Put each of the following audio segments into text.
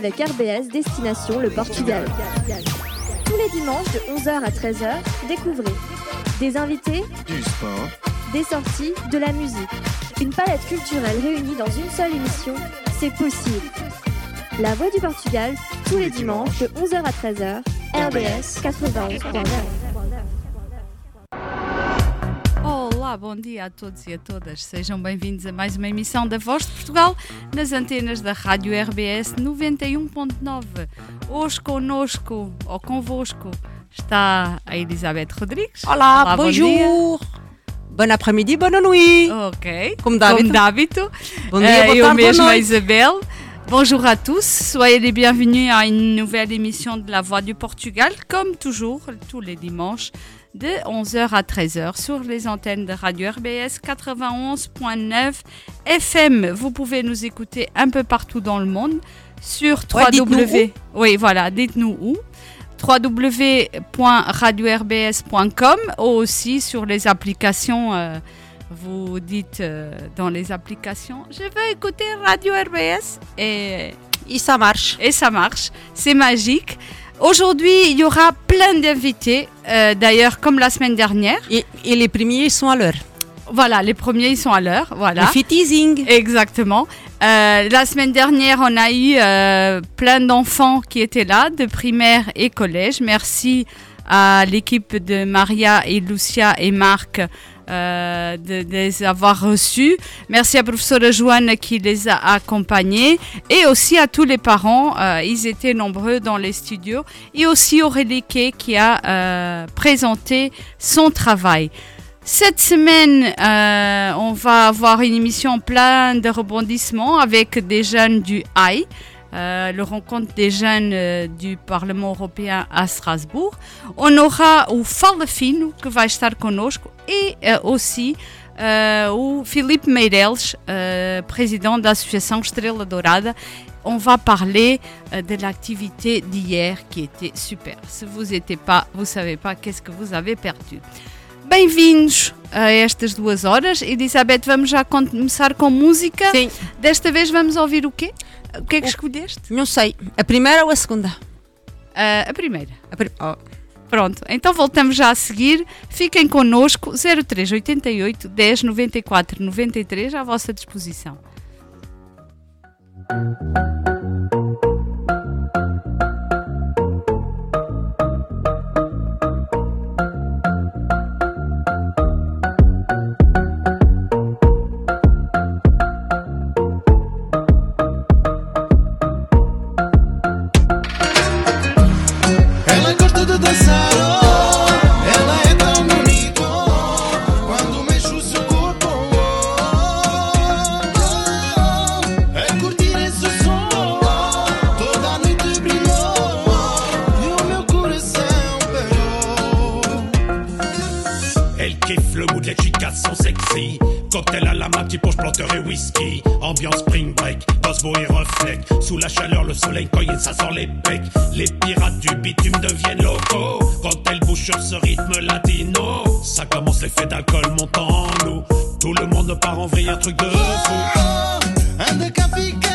avec RBS Destination le Portugal. Tous les dimanches de 11h à 13h, découvrez des invités, du sport, des sorties, de la musique. Une palette culturelle réunie dans une seule émission, c'est possible. La Voix du Portugal, tous les dimanches de 11h à 13h, RBS 91.9. Olá, bom dia a todos e a todas. Sejam bem-vindos a mais uma emissão da Voz de Portugal nas antenas da Rádio RBS 91.9. Hoje conosco, ou convosco, está a Elizabeth Rodrigues. Olá, Olá, bom bonjour. Bon après-midi, bonne nuit. Ok. Comme d'habitude. Bom dia, Euh, boa mesmo à noite. Isabelle. Bonjour à tous, soyez les bienvenus à une nouvelle émission de La Voix du Portugal, comme toujours, tous les dimanches, de 11h à 13h sur les antennes de Radio RBS 91.9 FM. Vous pouvez nous écouter un peu partout dans le monde sur Ouais, dites-nous www. Oui, voilà, dites-nous où www.radiorbs.com ou aussi sur les applications. euh, vous dites euh, dans les applications, je veux écouter Radio RBS et, Et ça marche. et ça marche. C'est magique. Aujourd'hui, il y aura plein d'invités, euh, d'ailleurs comme la semaine dernière. Et, et les premiers sont à l'heure. Voilà, les premiers, ils sont à l'heure. Voilà. Le fit teasing. Exactement. Euh, la semaine dernière, on a eu euh, plein d'enfants qui étaient là, de primaire et collège. Merci à l'équipe de Maria et Lucia et Marc euh, de, les avoir reçus. Merci à professeur Joanne qui les a accompagnés et aussi à tous les parents. Euh, ils étaient nombreux dans les studios et aussi Aurélie Kay qui a euh, présenté son travail. Cette semaine, on va avoir une émission plein de rebondissements avec des jeunes du AI, euh, le rencontre des jeunes euh, du Parlement européen à Strasbourg. On aura o Fala Fino, que vai estar conosco, et euh, aussi euh, o Filipe Meireles, euh, président de l'association Estrela Dourada. On va parler de l'activité d'hier qui était super. Si vous n'étiez pas, vous savez pas qu'est-ce que vous avez perdu. Bem-vindos a estas duas horas. Elizabeth, vamos já começar com música. Sim. Desta vez vamos ouvir o quê? O que é que escolheste? Não sei. A primeira ou a segunda? Ah, a primeira. A oh. Pronto, então voltamos já a seguir. Fiquem connosco, 0388 10 94 93 à vossa disposição. Main, pour planteur et whisky. Ambiance spring break, Bosbo et reflète. Sous la chaleur, le soleil cogne, ça sent les becs. Les pirates du bitume deviennent locaux. Quand elle bouge sur ce rythme latino, ça commence l'effet d'alcool montant en nous. Tout le monde part en vrille, un truc de fou. Anda cá, fica comigo.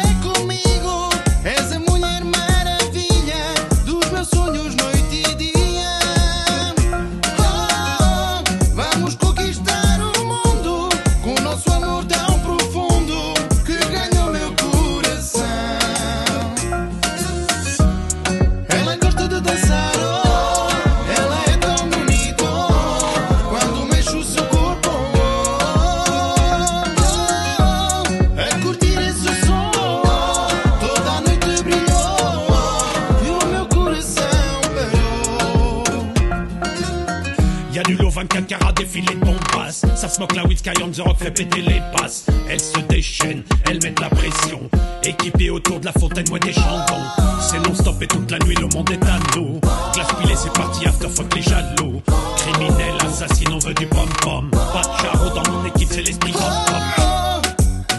Défilé de bombasse Ça smoke la weed Sky on the rock fait péter les passes. Elle se déchaîne, elle met la pression. Équipée autour de la fontaine, moi des chandons C'est non-stop et toute la nuit le monde est à nous. Glace pilée c'est parti after fuck les jaloux. Criminel, assassin, on veut du pom-pom. Pas de charreau dans mon équipe, c'est l'esprit pom-pom.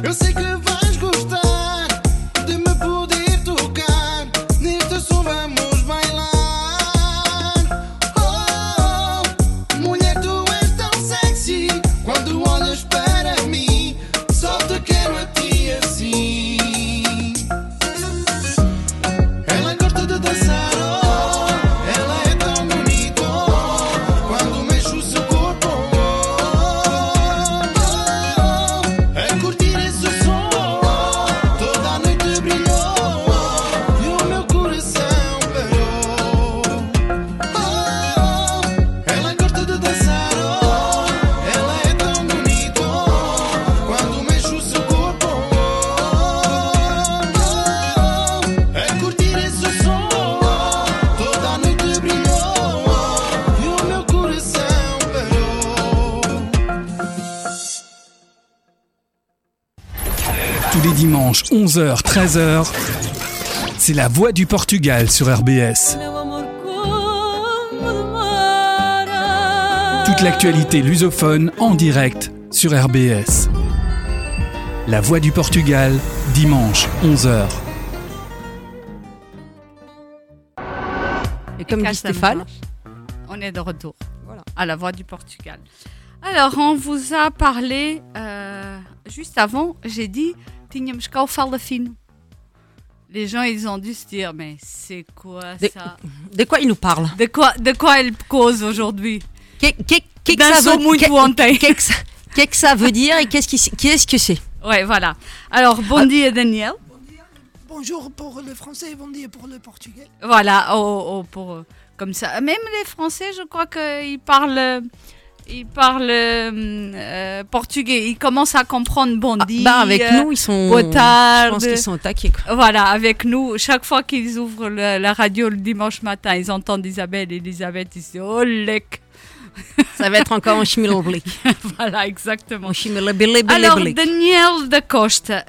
Eu sei que 11h, 13h, c'est la voix du Portugal sur RBS. Toute l'actualité lusophone en direct sur RBS. La voix du Portugal, dimanche 11h. Et comme dit Stéphane. On est de retour Voilà. à la voix du Portugal. Alors, on vous a parlé, euh, juste avant, j'ai dit, tínhamos cá o Fala Fino. Les gens, ils ont dû se dire, mais c'est quoi ça? de quoi il nous parle? De quoi, de quoi elle cause aujourd'hui? Que- que- que ça- que que ça veut dire et qu'est-ce qui- qu'est-ce que c'est? Ouais, voilà. Alors, bon Ah. dia, Daniel. Bonjour pour le français, bon dia pour le portugais. Voilà, oh, oh, pour, euh, comme ça. Même les Français, je crois qu'ils parlent, euh, ils parlent euh, euh, portugais. Ils commencent à comprendre bon dia. Bah, avec euh, nous, ils sont. boa Je pense qu'ils sont au taquet. quoi. Voilà, avec nous, chaque fois qu'ils ouvrent la radio le dimanche matin, ils entendent Isabelle et Elisabeth, ils se disent Oh, lec Ça va être encore un chimilblick. Voilà, exactement. Un. Alors, Daniel da Costa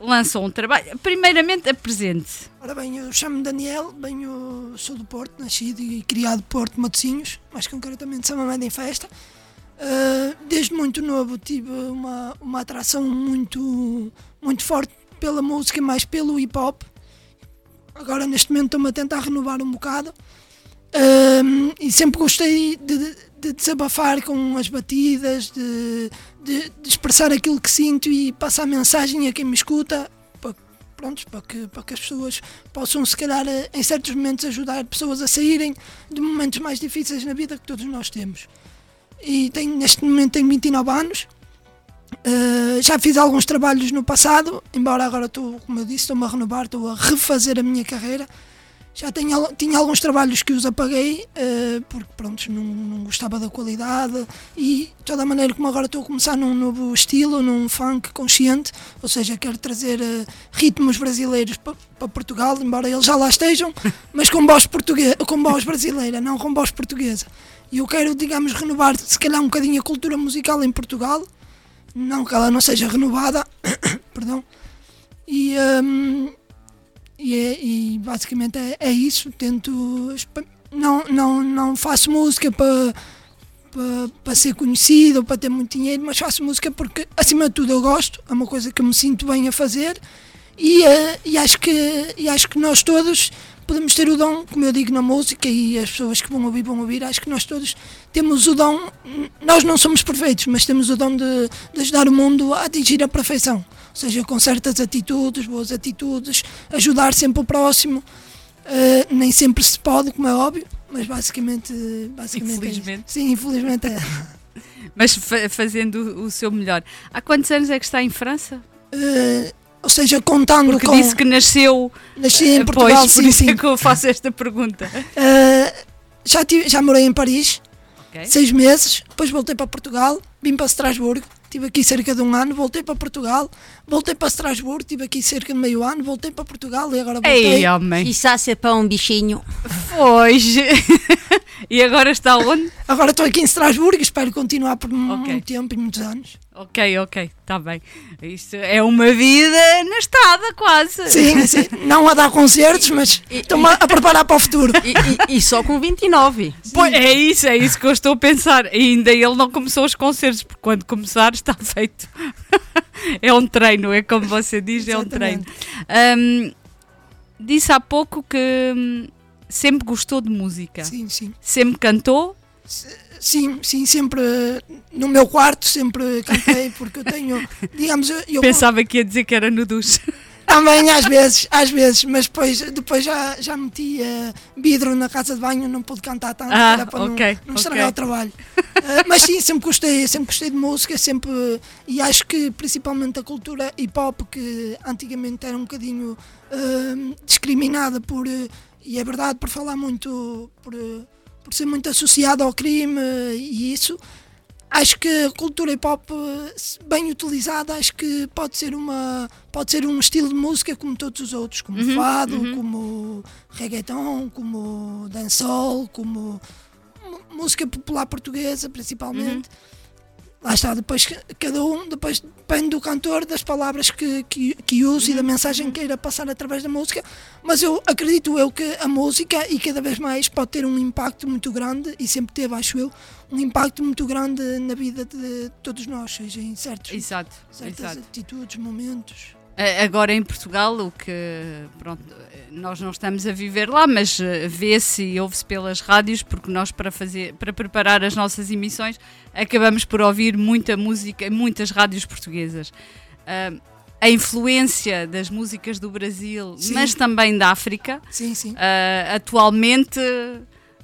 lançou um trabalho. Primeiramente, apresente. Ora bem, eu chamo-me Daniel, venho, sou do Porto, nascido e criado Porto Matosinhos, mais concretamente São Mamãe em Festa. Ah, desde muito novo tive uma, uma atração muito, muito forte pela música, mais pelo hip hop. Agora neste momento estou-me a tentar renovar um bocado. Ah, e sempre gostei de, de desabafar com as batidas, de, de- de expressar aquilo que sinto e passar mensagem a quem me escuta, para, prontos, para, que, para que as pessoas possam, se calhar, eh, em certos momentos, ajudar pessoas a saírem de momentos mais difíceis na vida que todos nós temos. E tenho, neste momento tenho 29 anos. Eh, já fiz alguns trabalhos no passado, embora agora estou, como eu disse, estou-me a renovar, estou a refazer a minha carreira. Já tenho, tinha alguns trabalhos que os apaguei, eh, porque pronto, não, não gostava da qualidade e de toda a maneira como agora estou a começar num novo estilo, num funk consciente, ou seja, quero trazer eh, ritmos brasileiros pa- para Portugal, embora eles já lá estejam, mas com voz, portuguesa, com voz brasileira, não com voz portuguesa. E eu quero, digamos, renovar se calhar um bocadinho a cultura musical em Portugal, não que ela não seja renovada, perdão, e, hum, e, é- e basicamente é, é isso. Tento. Não, não, não faço música para para para ser conhecido ou para ter muito dinheiro, mas faço música porque, acima de tudo, eu gosto. É uma coisa que me sinto bem a fazer e, eh, e, acho, que, e acho que nós todos podemos ter o dom, como eu digo na música, e as pessoas que vão ouvir vão ouvir. Acho que nós todos temos o dom. Nós não somos perfeitos, mas temos o dom de, de ajudar o mundo a atingir a perfeição. Ou seja, com certas atitudes, boas atitudes, ajudar sempre o próximo. Eh, nem sempre se pode, como é óbvio, mas basicamente. basicamente é isso. Infelizmente. Sim, infelizmente é. Mas fa- fazendo o, seu melhor. Há quantos anos é que está em França? Eh, ou seja, contando Porque com. disse que nasceu. Nasci em eh, Portugal, pois, por sim, isso sim. é que eu faço esta pergunta. Eh, já, tive, já morei em Paris, Ok. seis meses, depois voltei para Portugal, vim para Estrasburgo, estive aqui cerca de um ano, voltei para Portugal, voltei para Estrasburgo, estive aqui cerca de meio ano, voltei para Portugal e agora voltei. Ei, homem. E c'est pas um bichinho. Pois. e agora está onde? Agora estou aqui em Estrasburgo e espero continuar por um Ok. tempo e muitos anos. Ok, ok, está bem. Isto é uma vida na estrada, quase. Sim, sim. não a dar concertos, mas estou-me a a preparar para o futuro. E, e- e só com 29. Pois, é isso, é isso que eu estou a pensar. E ainda ele não começou os concertos, porque quando começar está feito. é um treino, é como você diz, é um treino. Ahm, disse há pouco que hum, sempre gostou de música. Sim, sim. Sempre cantou. Sim, sim, sempre eh, no meu quarto sempre cantei porque eu tenho, digamos, eu, eu Pensava que ia dizer que era no duche. Também às vezes, às vezes, mas depois, depois já, já meti eh, vidro na casa de banho, não pude cantar tanto, Ah, era para ok, não, não estragar ok. o trabalho. Eh, mas sim, sempre gostei, sempre gostei de música, sempre e acho que principalmente a cultura hip hop que antigamente era um bocadinho eh, discriminada por e é verdade por falar muito por, por ser muito associada ao crime e isso acho que a cultura hip hop eh, bem utilizada acho que pode ser uma pode ser um estilo de música como todos os outros como Uhum, fado uhum. como reggaeton como dancehall como música popular portuguesa principalmente lá está, depois cada um, depois depende do cantor, das palavras que, que, que use e da mensagem que queira passar através da música, mas eu acredito eu que a música, e cada vez mais, pode ter um impacto muito grande, e sempre teve, acho eu, um impacto muito grande na vida de todos nós, seja em certos, Exato, certas exato. atitudes, momentos. Agora em Portugal, o que pronto, nós não estamos a viver lá, mas eh, vê-se e ouve-se pelas rádios, porque nós para fazer, para preparar as nossas emissões, acabamos por ouvir muita música, em muitas rádios portuguesas. Ah, a influência das músicas do Brasil, Sim. mas também da África, Sim, sim. ah, atualmente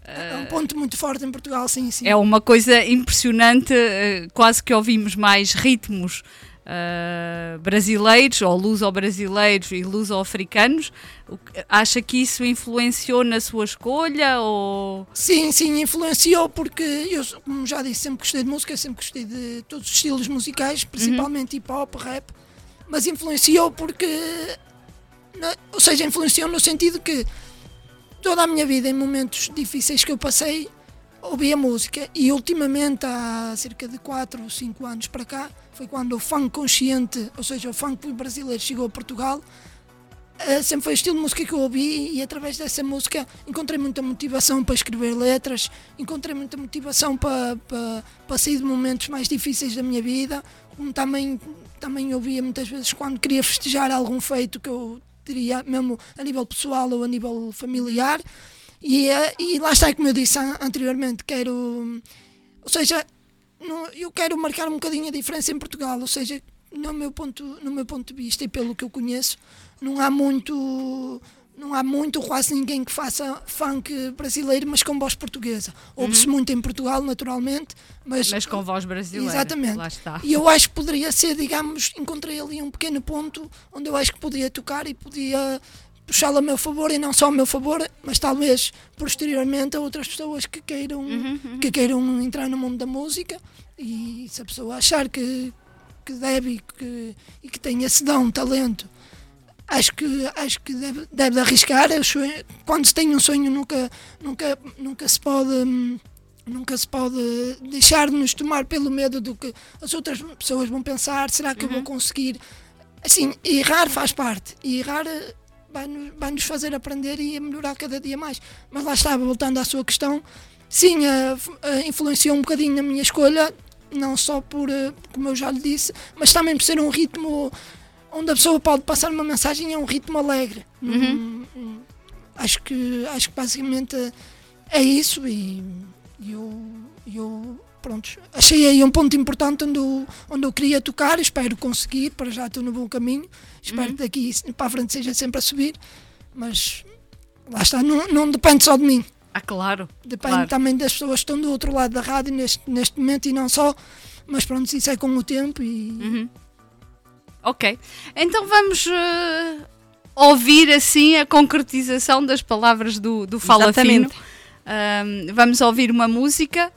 É um ponto muito forte em Portugal, sim, sim. é uma coisa impressionante, quase que ouvimos mais ritmos eh, brasileiros, ou luso-brasileiros e luso-africanos. Acha que isso influenciou na sua escolha? Ou... Sim, sim, influenciou porque eu, como já disse, sempre gostei de música, sempre gostei de todos os estilos musicais, principalmente hip hop, rap, mas influenciou porque, ou seja, influenciou no sentido que toda a minha vida, em momentos difíceis que eu passei, ouvia música e ultimamente, há cerca de 4 ou 5 anos para cá, foi quando o funk consciente, ou seja, o funk brasileiro chegou a Portugal, Uh, sempre foi o estilo de música que eu ouvi e através dessa música encontrei muita motivação para escrever letras, encontrei muita motivação para, para, para sair de momentos mais difíceis da minha vida, como também, também ouvia muitas vezes quando queria festejar algum feito que eu teria, mesmo a nível pessoal ou a nível familiar. E, eh, e lá está, como eu disse an- anteriormente, quero. Ou seja, no- eu quero marcar um bocadinho a diferença em Portugal, ou seja, no meu ponto, no meu ponto de vista e pelo que eu conheço, não há muito. Não há muito, quase ninguém que faça funk brasileiro, mas com voz portuguesa. Ouve-se muito em Portugal, naturalmente, mas, Mas com voz brasileira. Exatamente. Lá está. e eu acho que poderia ser, digamos, encontrei ali um pequeno ponto onde eu acho que podia tocar e podia puxá-lo a meu favor e não só a meu favor, mas talvez posteriormente a outras pessoas que queiram, que queiram entrar no mundo da música e se a pessoa achar que, que deve e que, e que tem esse dom, talento, acho que, acho que deve, deve arriscar. Sonho- quando se tem um sonho nunca, nunca, nunca se pode. Nunca se pode deixar de nos tomar pelo medo do que as outras pessoas vão pensar. Será que eu vou conseguir? Assim, errar faz parte. E errar vai-nos vai -nos fazer aprender e a melhorar cada dia mais. Mas lá estava, voltando à sua questão, sim, influenciou um bocadinho na minha escolha, não só por, eh, como eu já lhe disse, mas também por ser um ritmo onde a pessoa pode passar uma mensagem, é um ritmo alegre. Hum, hum, acho, que, acho que basicamente é isso e eu, eu pronto, achei aí um ponto importante onde eu, onde eu queria tocar, espero conseguir, para já estou no bom caminho, espero que daqui para a frente seja sempre a subir, mas lá está, não, não depende só de mim, Ah, claro. depende claro. também das pessoas que estão do outro lado da rádio neste, neste momento e não só, mas pronto, isso é com o tempo e Uhum. Ok. Então vamos eh, ouvir assim a concretização das palavras do, do Fala Fino. Exatamente. Ahm, vamos ouvir uma música.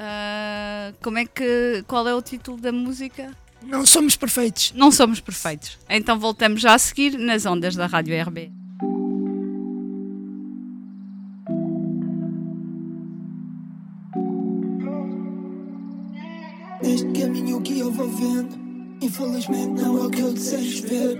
Ah, como é que. Qual é o título da música? não somos perfeitos. Não somos perfeitos. Então voltamos já a seguir nas ondas da Rádio RB. Neste caminho que eu vou vendo, infelizmente não é o que eu desejo ver.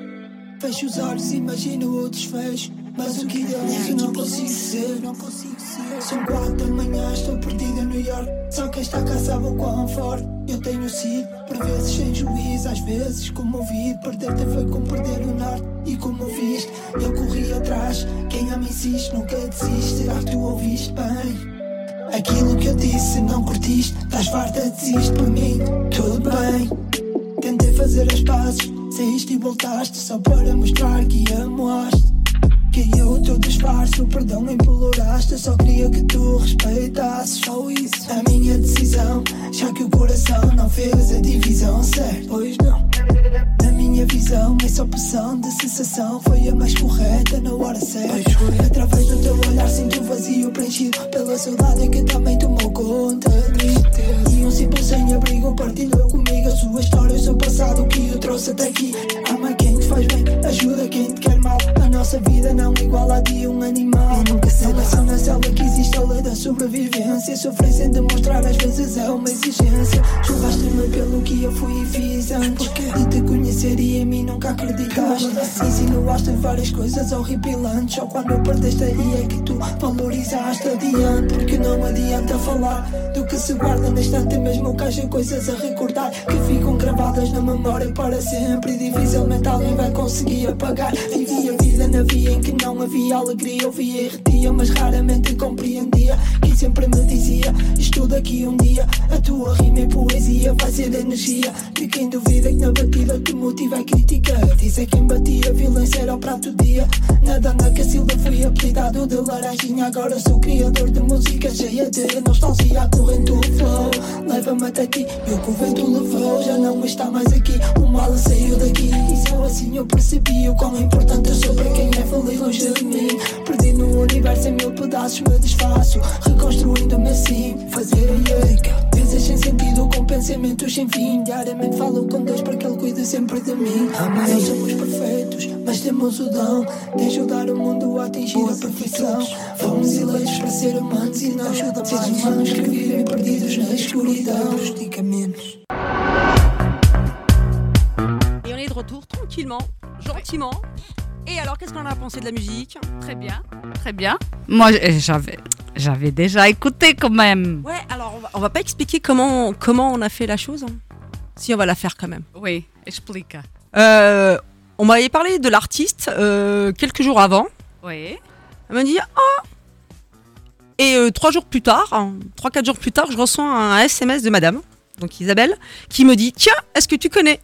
Fecho os olhos, imagino o desfecho. Mas o que idealizo não consigo ser, não consigo ser. São quatro da manhã, estou perdido em New York. Só quem está cá sabe o quão forte eu tenho sido. Por vezes sem juízo, às vezes comovido. Perder-te foi como perder o norte. E como viste, eu corri atrás. Quem ama insiste, nunca desiste. Será que tu ouviste bem? Aquilo que eu disse não curtiste Estás farta, desiste por mim Tudo bem Tentei fazer as pazes Saíste e voltaste Só para mostrar que amaste Caiu o teu disfarce. O perdão imploraste Eu só queria que tu respeitasses Só isso A minha decisão. Já que o coração não fez a divisão certa Pois não. Na minha visão, essa opção de sensação. Foi a mais correta na hora certa. Através do teu olhar, sinto o vazio preenchido pela saudade que também tomou conta de mim. E um simples sem-abrigo partilhou comigo. A sua história, o seu passado que o trouxe até aqui. Ajuda quem te quer mal. A nossa vida não é igual a de um animal. E nunca sei. Não é na selva que existe a lei da sobrevivência. Sofrer sem demonstrar às vezes é uma exigência. Julgaste-me pelo que eu fui e fiz antes. Porque de te conhecer e em mim nunca acreditaste. Insinuaste várias coisas horripilantes. Só quando eu perdeste aí é que tu valorizaste. Adiante, porque não adianta falar do que se guarda na estante. Mesmo que haja coisas a recordar que ficam gravadas na memória para sempre. E dificilmente alguém vai conseguir apagar. Vivi a vida na via em que não havia alegria. Ouvia e retia, mas raramente compreendia. Que sempre me dizia: Estuda aqui um dia. A tua rima e poesia vai ser energia de quem duvida que na batida te motiva a crítica. Diz é quem batia, violência era o prato do dia. Nada na Cacilda fui apelidado de laranjinha. Agora sou criador de música cheia de nostalgia. A corrente do flow leva-me até ti. E o vento levou já não está mais aqui. O mal saiu daqui. E só assim eu percebi o quão importante eu sou para quem é feliz longe de mim. Perdi no universo em mil pedaços, me desfaço. Reconstruindo-me assim, fazer a ica. Vezes sem sentido, com pensamentos sem fim. Diariamente falo com Deus para que Ele cuide sempre de mim. Não somos perfeitos, mas temos o dom de ajudar o mundo a atingir a perfeição. Fomos eleitos para ser humanos e não seres humanos que vivem perdidos na escuridão. Dica menos. Retour tranquillement, gentiment. Et alors, qu'est-ce qu'on a pensé de la musique? Très bien. Très bien. Moi, j'avais, j'avais déjà écouté quand même. Ouais, alors on va, on va pas expliquer comment, comment on a fait la chose. hein. Si, on va la faire quand même. Oui, explica. Euh, on m'avait parlé de l'artiste euh, quelques jours avant. Oui. Elle m'a dit Ah Et euh, trois jours plus tard, hein, trois, quatre jours plus tard, je reçois un SMS de madame, donc Isabelle, qui me dit Tiens, est-ce que tu connais?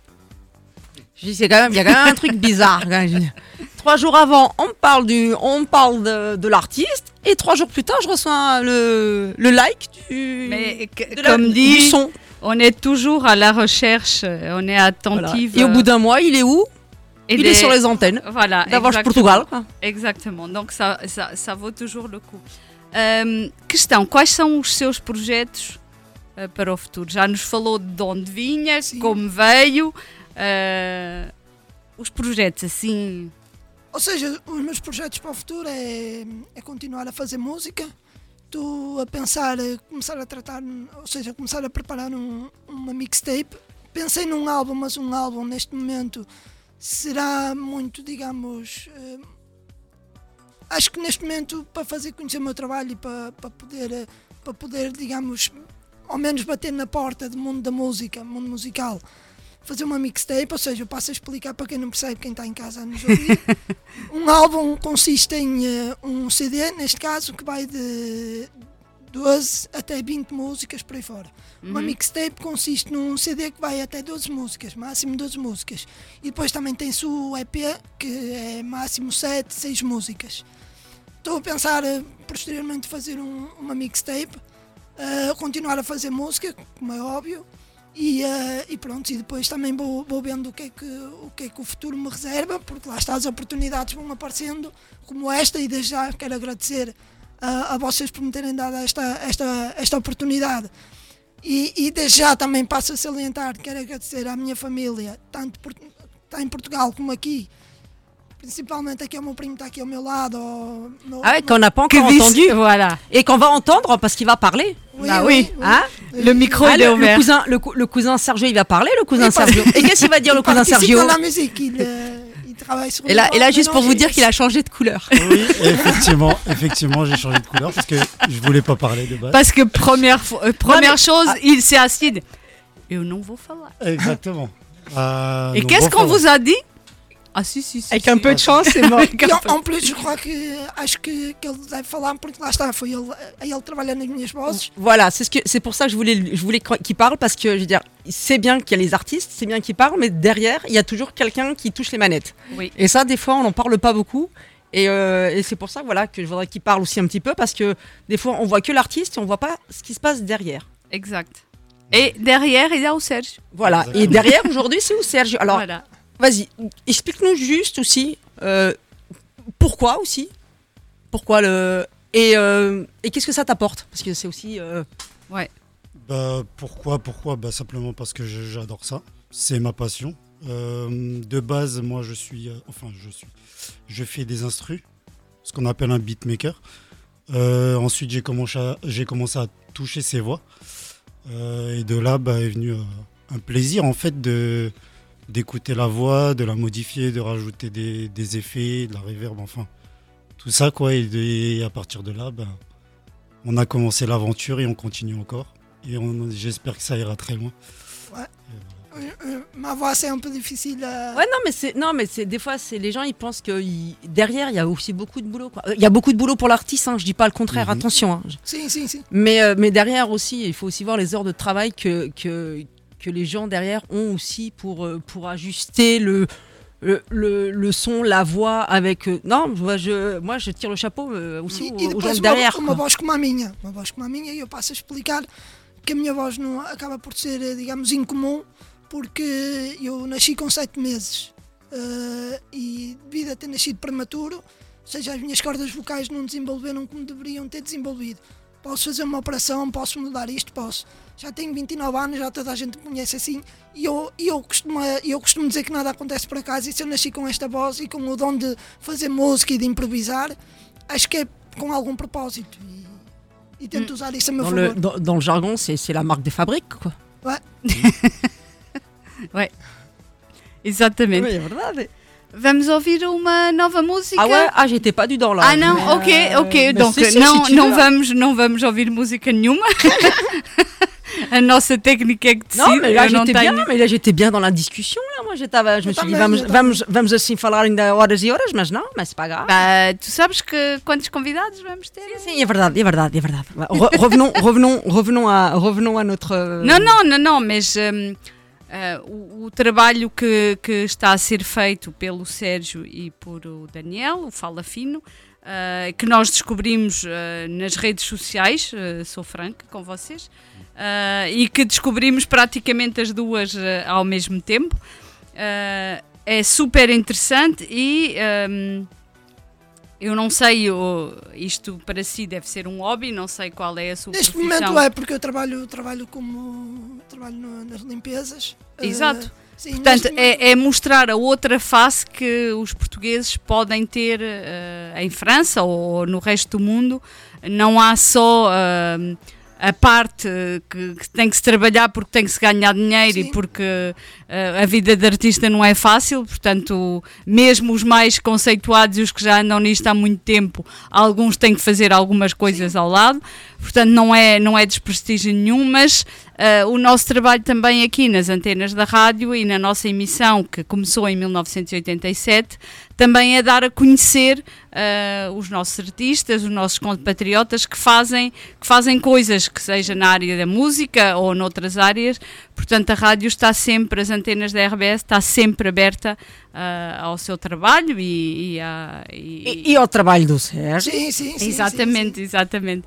Dis C'est quand même, il y a quand même un truc bizarre. quand même. Je dis, Trois jours avant, on parle, du, on parle de, de l'artiste, et trois jours plus tard, je reçois le, le like du, Mais de la- comme du dit, son. on est toujours à la recherche, euh, on est Voilà. attentive. Et au euh, bout d'un mois, il est où? et Il des- est sur les antennes Voilà. exactement. Portugal. Exactement, donc ça, ça, ça vaut toujours le coup. Ahm, questão, quais são os seus projetos ah, para o futuro? Já nos falou de onde vinha, Sim. como veio, ah, os projetos assim. Ou seja, os meus projetos para o futuro é, é continuar a fazer música. Estou a pensar, eh, começar a tratar, ou seja, começar a preparar um- uma mixtape. Pensei num álbum, mas um álbum neste momento será muito, digamos. eh, acho que neste momento, para fazer conhecer o meu trabalho e para, para, poder, eh, para poder, digamos, ao menos bater na porta do mundo da música, mundo musical, fazer uma mixtape, ou seja, eu passo a explicar para quem não percebe, quem está em casa a nos ouvir. um álbum consiste em eh, um CD, neste caso, que vai de 12 até 20 músicas por aí fora. Uma Uhum. mixtape consiste num CD que vai até 12 músicas, máximo 12 músicas. E depois também tem-se o EP, que é máximo 7, 6 músicas. Estou a pensar eh, posteriormente fazer um- uma mixtape, eh, continuar a fazer música, como é óbvio, e, eh, e pronto, e depois também vou, vou vendo o que, é que, o que é que o futuro me reserva, porque lá está as oportunidades vão aparecendo, como esta, e desde já quero agradecer a, a vocês por me terem dado esta, esta, esta oportunidade. E, e desde já também passo a salientar, quero agradecer à minha família, tanto por, está em Portugal como aqui, principalmente aqui ao meu primo que está aqui ao meu lado. meu- Ah ouais, qu'on n'a pas Que encore entendu. Voilà. Et qu'on va entendre parce qu'il va parler. Oui, Ah oui, oui, oui. Hein Le micro Ah, il est le, le ouvert. cousin, le, cou- le cousin Sergio, il va parler, le cousin Sergio. Et qu'est-ce qu'il va dire, le cousin Sergio dans la musique, il, euh, il travaille sur et là, et là, juste pour non, vous dire qu'il a changé de couleur. Oui, effectivement, effectivement, j'ai changé de couleur parce que je voulais pas parler de base. Parce que première, euh, première mais- chose, ah. il s'est assis. de- Eu não vou falar. Exactement. Ah, Et non, qu'est-ce qu'on vous a dit Ah si, si, si. Avec si. un peu de chance, c'est mort. Avec un E, en plus, je crois que acho que, que ele deve falar, porque lá está, foi ele, ele trabalha nas minhas vozes. Voilà, c'est ce que c'est pour ça que je voulais je voulais qu'il parle parce que je veux dire c'est bien qu'il y a les artistes, c'est bien qu'ils parlent, mais derrière il y a toujours quelqu'un qui touche les manettes. Oui. Et ça, des fois, on n'en parle pas beaucoup. Et, euh, et c'est pour ça voilà que je voudrais qu'il parle aussi un petit peu parce que des fois on voit que l'artiste et on voit pas ce qui se passe derrière. Exact. Et derrière, il y a o Sérgio. Voilà. Exactement. Et derrière aujourd'hui c'est où Serge Alors Voilà. Vas-y, explique-nous juste aussi euh, pourquoi aussi, pourquoi le et, euh, et qu'est-ce que ça t'apporte? Parce que c'est aussi euh, Bah, pourquoi Pourquoi? Bah, Simplement parce que j'adore ça. C'est ma passion. Euh, de base, moi, je suis. euh, enfin, je suis. Je fais des instrus, ce qu'on appelle un beatmaker. Euh, ensuite, j'ai commencé, à- j'ai commencé à toucher ses voix. Euh, et de là, bah, est venu euh, un plaisir, en fait, de, d'écouter la voix, de la modifier, de rajouter des, des effets, de la reverb, enfin tout ça quoi. Et, de- et à partir de là, ben, on a commencé l'aventure et on continue encore. Et on- j'espère que ça ira très loin. Euh, euh, ma voix, c'est un peu difficile. à- Ouais, non, mais c'est non, mais c'est des fois, c'est les gens, ils pensent que derrière, il y a aussi beaucoup de boulot. quoi. Euh, Il y a beaucoup de boulot pour l'artiste. Hein, je dis pas le contraire. Mhm. Attention. hein. Si, si, si. Mais euh, mais derrière aussi, il faut aussi voir les heures de travail que que que les gens derrière ont aussi pour euh, pour ajuster le le, le, le son, la voix avec. euh, non, moi je, moi je tire le chapeau euh, aussi E, e depois de uma, derrière. uma quoi. voz como a minha, uma voz como a minha, e eu passo a explicar que a minha voz não acaba por ser, eh, digamos, incomum, porque eu nasci com sete meses eh, e devido a ter nascido prematuro, ou seja, as minhas cordas vocais não desenvolveram como deveriam ter desenvolvido. Posso fazer uma operação, posso mudar isto, posso. Já tenho 29 anos, já toda a gente me conhece assim, e eu, e eu, costumo, eu costumo dizer que nada acontece por acaso, e se eu nasci com esta voz e com o dom de fazer música e de improvisar, acho que é com algum propósito. E, e tento usar isso a meu Dans favor. le, dans, dans le jargon, c'est la marque des fabriques, quoi. Exatamente. é verdade. Vamos ouvir uma nova música? Ah ouais, ah j'étais pas du dans là. Ah não, Mais, ok, euh, ok. mais Donc si, si, não, si não, vamos, não vamos ouvir música nenhuma. A nossa técnica é que decide. Non, mais là eu não j'étais tenho. bien, mais là j'étais bien dans la discussion là. Moi j'étais, je me suis dit, vamos, vamos, vamos assim falar ainda horas e horas, mas não, mas c'est pas grave. Bah, tu sabes que quantos convidados vamos ter? Sim, é verdade, é verdade, é verdade. Re- revenons, revenons, revenons à, revenons à notre. Não, não, não, não, mas hum, ah, o, o trabalho que, que está a ser feito pelo Sérgio e por o Daniel, o Fala Fino, ah, que nós descobrimos ah, nas redes sociais, sou franca com vocês, e que descobrimos praticamente as duas ao mesmo tempo. É super interessante e hum, eu não sei, o- isto para si deve ser um hobby, não sei qual é a sua Neste profissão. momento é porque eu trabalho, trabalho como trabalho no- nas limpezas. Eh, Exato. sim, Portanto, momento- é, é mostrar a outra face que os portugueses podem ter eh, em França ou no resto do mundo. Não há só eh, a parte que, que tem que se trabalhar porque tem que se ganhar dinheiro e Sim. porque eh, a vida de artista não é fácil. Portanto, mesmo os mais conceituados e os que já andam nisto há muito tempo, alguns têm que fazer algumas coisas ao lado. Portanto, não é, não é desprestígio nenhum, mas ah, o nosso trabalho também aqui nas antenas da rádio e na nossa emissão, que começou em 1987, também é dar a conhecer ah, os nossos artistas, os nossos compatriotas que fazem, que fazem coisas, que seja na área da música ou noutras áreas. Portanto, a rádio está sempre, as antenas da RBS está sempre aberta ah, ao seu trabalho e, e, à- e- E, e ao trabalho do Sérgio. Sim, sim, sim. exatamente, exatamente.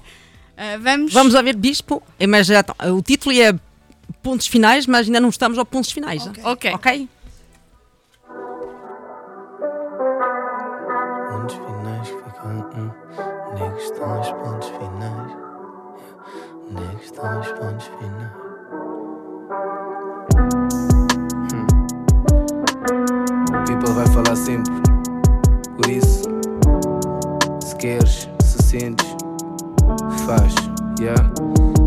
Ah, vamos, Vamos ouvir Bispo, Eh, mas já, o título é Pontos Finais, mas ainda não estamos aos pontos finais. Ok. Ok. Ok? Pontos finais que ficam. Hum, onde é que estão os pontos finais? Onde é que estão os pontos finais? O people vai falar sempre. Por isso, se queres, se sentes, faz, yeah.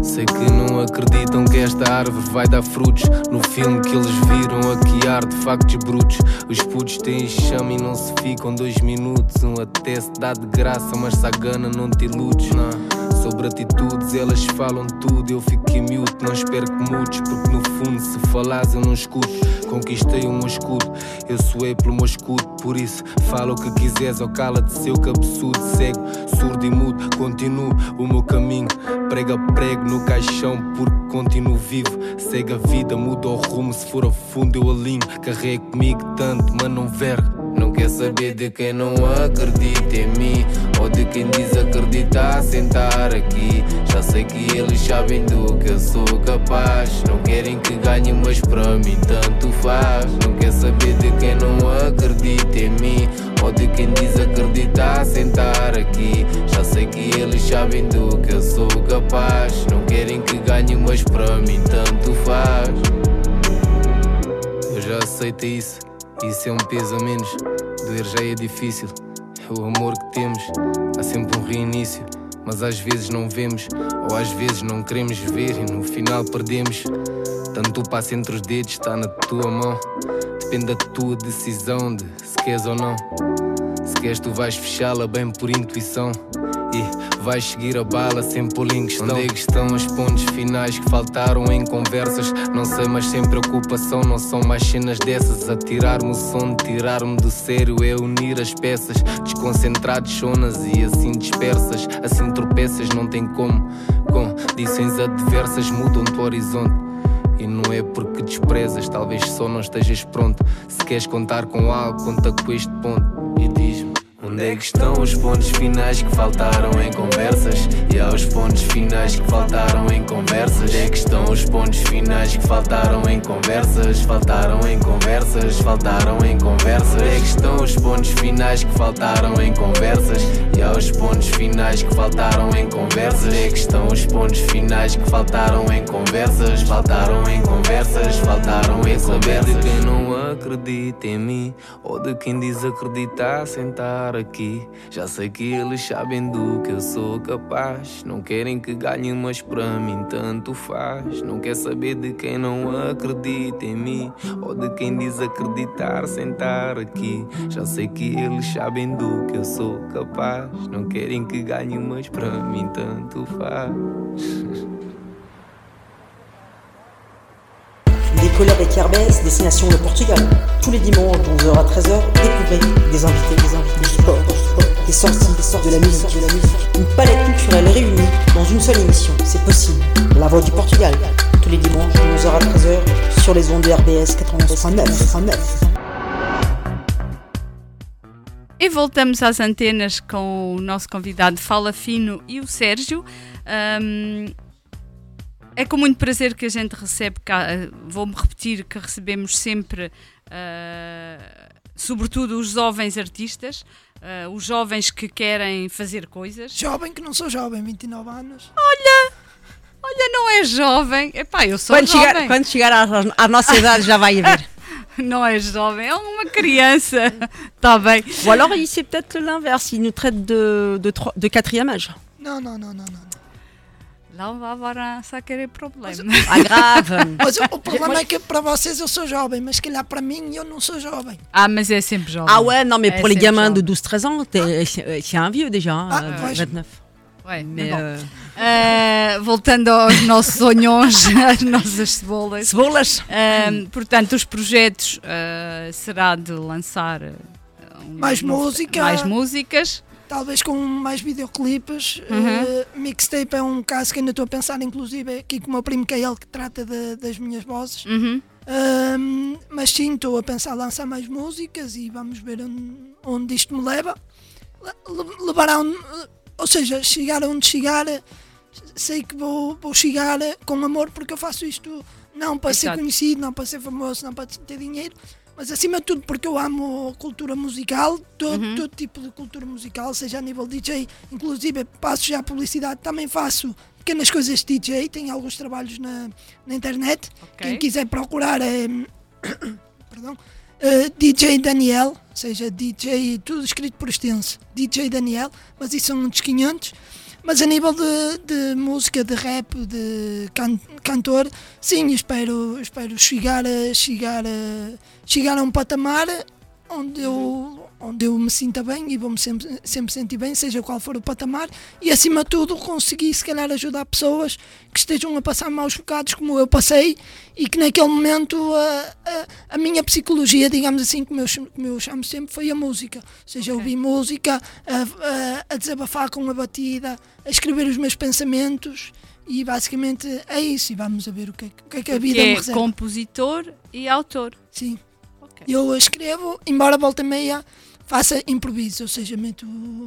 Sei que não acreditam que esta árvore vai dar frutos. No filme que eles viram aqui ar de factos brutos. Os putos têm chama e não se ficam dois minutos. Um até se dá de graça, mas se a gana não te iludes. Não. Sobre atitudes, elas falam tudo. Eu fico mute, não espero que mudes. Porque no fundo, se falas, eu não escuto. Conquistei o meu escudo, eu suei pelo meu escudo. Por isso, fala o que quiseres ou cala-te, seu cabeçudo. Cego, surdo e mudo, continuo o meu caminho. Prega prego no caixão, porque continuo vivo. Segue a vida, muda o rumo. Se for a fundo, eu alinho. Carrego comigo tanto, mas não vergo. Não quer saber de quem não acredita em mim Ou de quem diz acreditar sentar aqui. Já sei que eles sabem do que eu sou capaz. Não querem que ganhe mas para mim tanto faz. Não quer saber de quem não acredita em mim Ou de quem diz acreditar sentar aqui. Já sei que eles sabem do que eu sou capaz. Não querem que ganhe mas para mim tanto faz. Eu já aceitei isso, isso é um peso a menos. Doer já é difícil, é o amor que temos. Há sempre um reinício, mas às vezes não vemos, ou às vezes não queremos ver e no final perdemos. Tanto o passo entre os dedos está na tua mão. Depende da tua decisão de se queres ou não. Se queres, tu vais fechá-la bem por intuição. E vais seguir a bala sem pô-la em questão. Onde é que estão os pontos finais que faltaram em conversas? Não sei, mas sem preocupação. Não são mais cenas dessas. A tirar-me o som, tirar-me do sério. É unir as peças. Desconcentrados, sonas e assim dispersas. Assim tropeças, não tem como. Condições adversas mudam-te o horizonte. E não é porque desprezas, talvez só não estejas pronto. Se queres contar com algo, conta com este ponto. Onde é que estão os pontos finais que faltaram em conversas? E há os pontos finais que faltaram em conversas. Onde é que estão os pontos finais que faltaram em conversas? Faltaram em conversas, faltaram em conversas. Onde é que estão os pontos finais que faltaram em conversas? E há os pontos finais que faltaram em conversas. Onde é que estão os pontos finais que faltaram em conversas? Faltaram em conversas, faltaram em conversas. De quem não acredita em mim, ou de quem diz acreditar sentar aqui. Já sei que eles sabem do que eu sou capaz. Não querem que ganhe, mas para mim tanto faz. Não quer saber de quem não acredita em mim, ou de quem diz acreditar sentar aqui. Já sei que eles sabem do que eu sou capaz. Não querem que ganhe, mas para mim tanto faz. Avec RBS, destination le Portugal. Tous les dimanches de 11h à 13h, découvrez des invités, des invités, du sport, des sorties, des sorties, de la musique, de la musique. Une palette culturelle réunie dans une seule émission. C'est possible. La voix du Portugal. Tous les dimanches de 11h à 13h sur les ondes de RBS 89.9. E voltamos às antenas com o nosso convidado Fala Fino e o Sérgio. Ahm, é com muito prazer que a gente recebe, cá, eh, vou-me repetir que recebemos sempre, ah, sobretudo os jovens artistas, ah, os jovens que querem fazer coisas. Jovem que não sou jovem, 29 anos. Olha, olha, não é jovem. Epá, eu sou Quando jovem. chegar, quando chegar à, à nossa idade já vai haver. Não é jovem, é uma criança. Está bem. Ou alors c'est peut-être l'inverse, il nous traite de, de, de quatrième âge. Não, não, não, não, não. Lá vai agora a querer problema. Ah grave. Mas o, problema é que para vocês eu sou jovem, mas se calhar para mim eu não sou jovem. Ah, mas é sempre jovem. Ah ouais, non mais Eh, pour les gamins de 12-13 ans, t'es- c'est c'est un vieux déjà, Ah, euh, ouais, je- 29. Ouais, Mais bom. euh, Ah, voltando aos nossos sonhos, às nossas cebolas. cebolas. Ah, portanto, os projetos ah, será de lançar ah, um Mais música. mais músicas. Talvez com mais videoclipes. Uhum. Eh, mixtape é um caso que ainda estou a pensar, inclusive, aqui com o meu primo, que é ele que trata de- das minhas vozes. Uhum. Mas sim, estou a pensar lançar mais músicas e vamos ver onde, onde isto me leva. Le- le- Levar onde, ou seja, chegar onde chegar, sei que vou, vou chegar com amor porque eu faço isto não para ser Exato. conhecido, não para ser famoso, não para ter dinheiro, mas acima de tudo porque eu amo cultura musical, todo, Uhum. todo tipo de cultura musical, seja a nível DJ, inclusive passo já a publicidade, também faço pequenas coisas de DJ, tenho alguns trabalhos na, na internet. Ok. Quem quiser procurar é perdão, eh, DJ Daniel, ou seja, DJ, tudo escrito por extenso, DJ Daniel, mas isso são uns 500. Mas a nível de, de música, de rap, de can- cantor, sim, espero, espero chegar, a, chegar, a, chegar a um patamar onde eu, onde eu me sinta bem e vou-me sempre, sempre sentir bem, seja qual for o patamar, e acima de tudo conseguir se calhar ajudar pessoas que estejam a passar maus bocados como eu passei e que naquele momento a, a, a minha psicologia, digamos assim, como eu, chamo- como eu chamo sempre, foi a música. Ou seja, Ok. ouvir música, a, a, desabafar com a batida, a escrever os meus pensamentos e basicamente é isso. E vamos a ver o que é, que- o que, é que a vida que me é reserva. compositor e autor. Sim. Eu escrevo, embora volta meia faça improviso, ou seja, meto,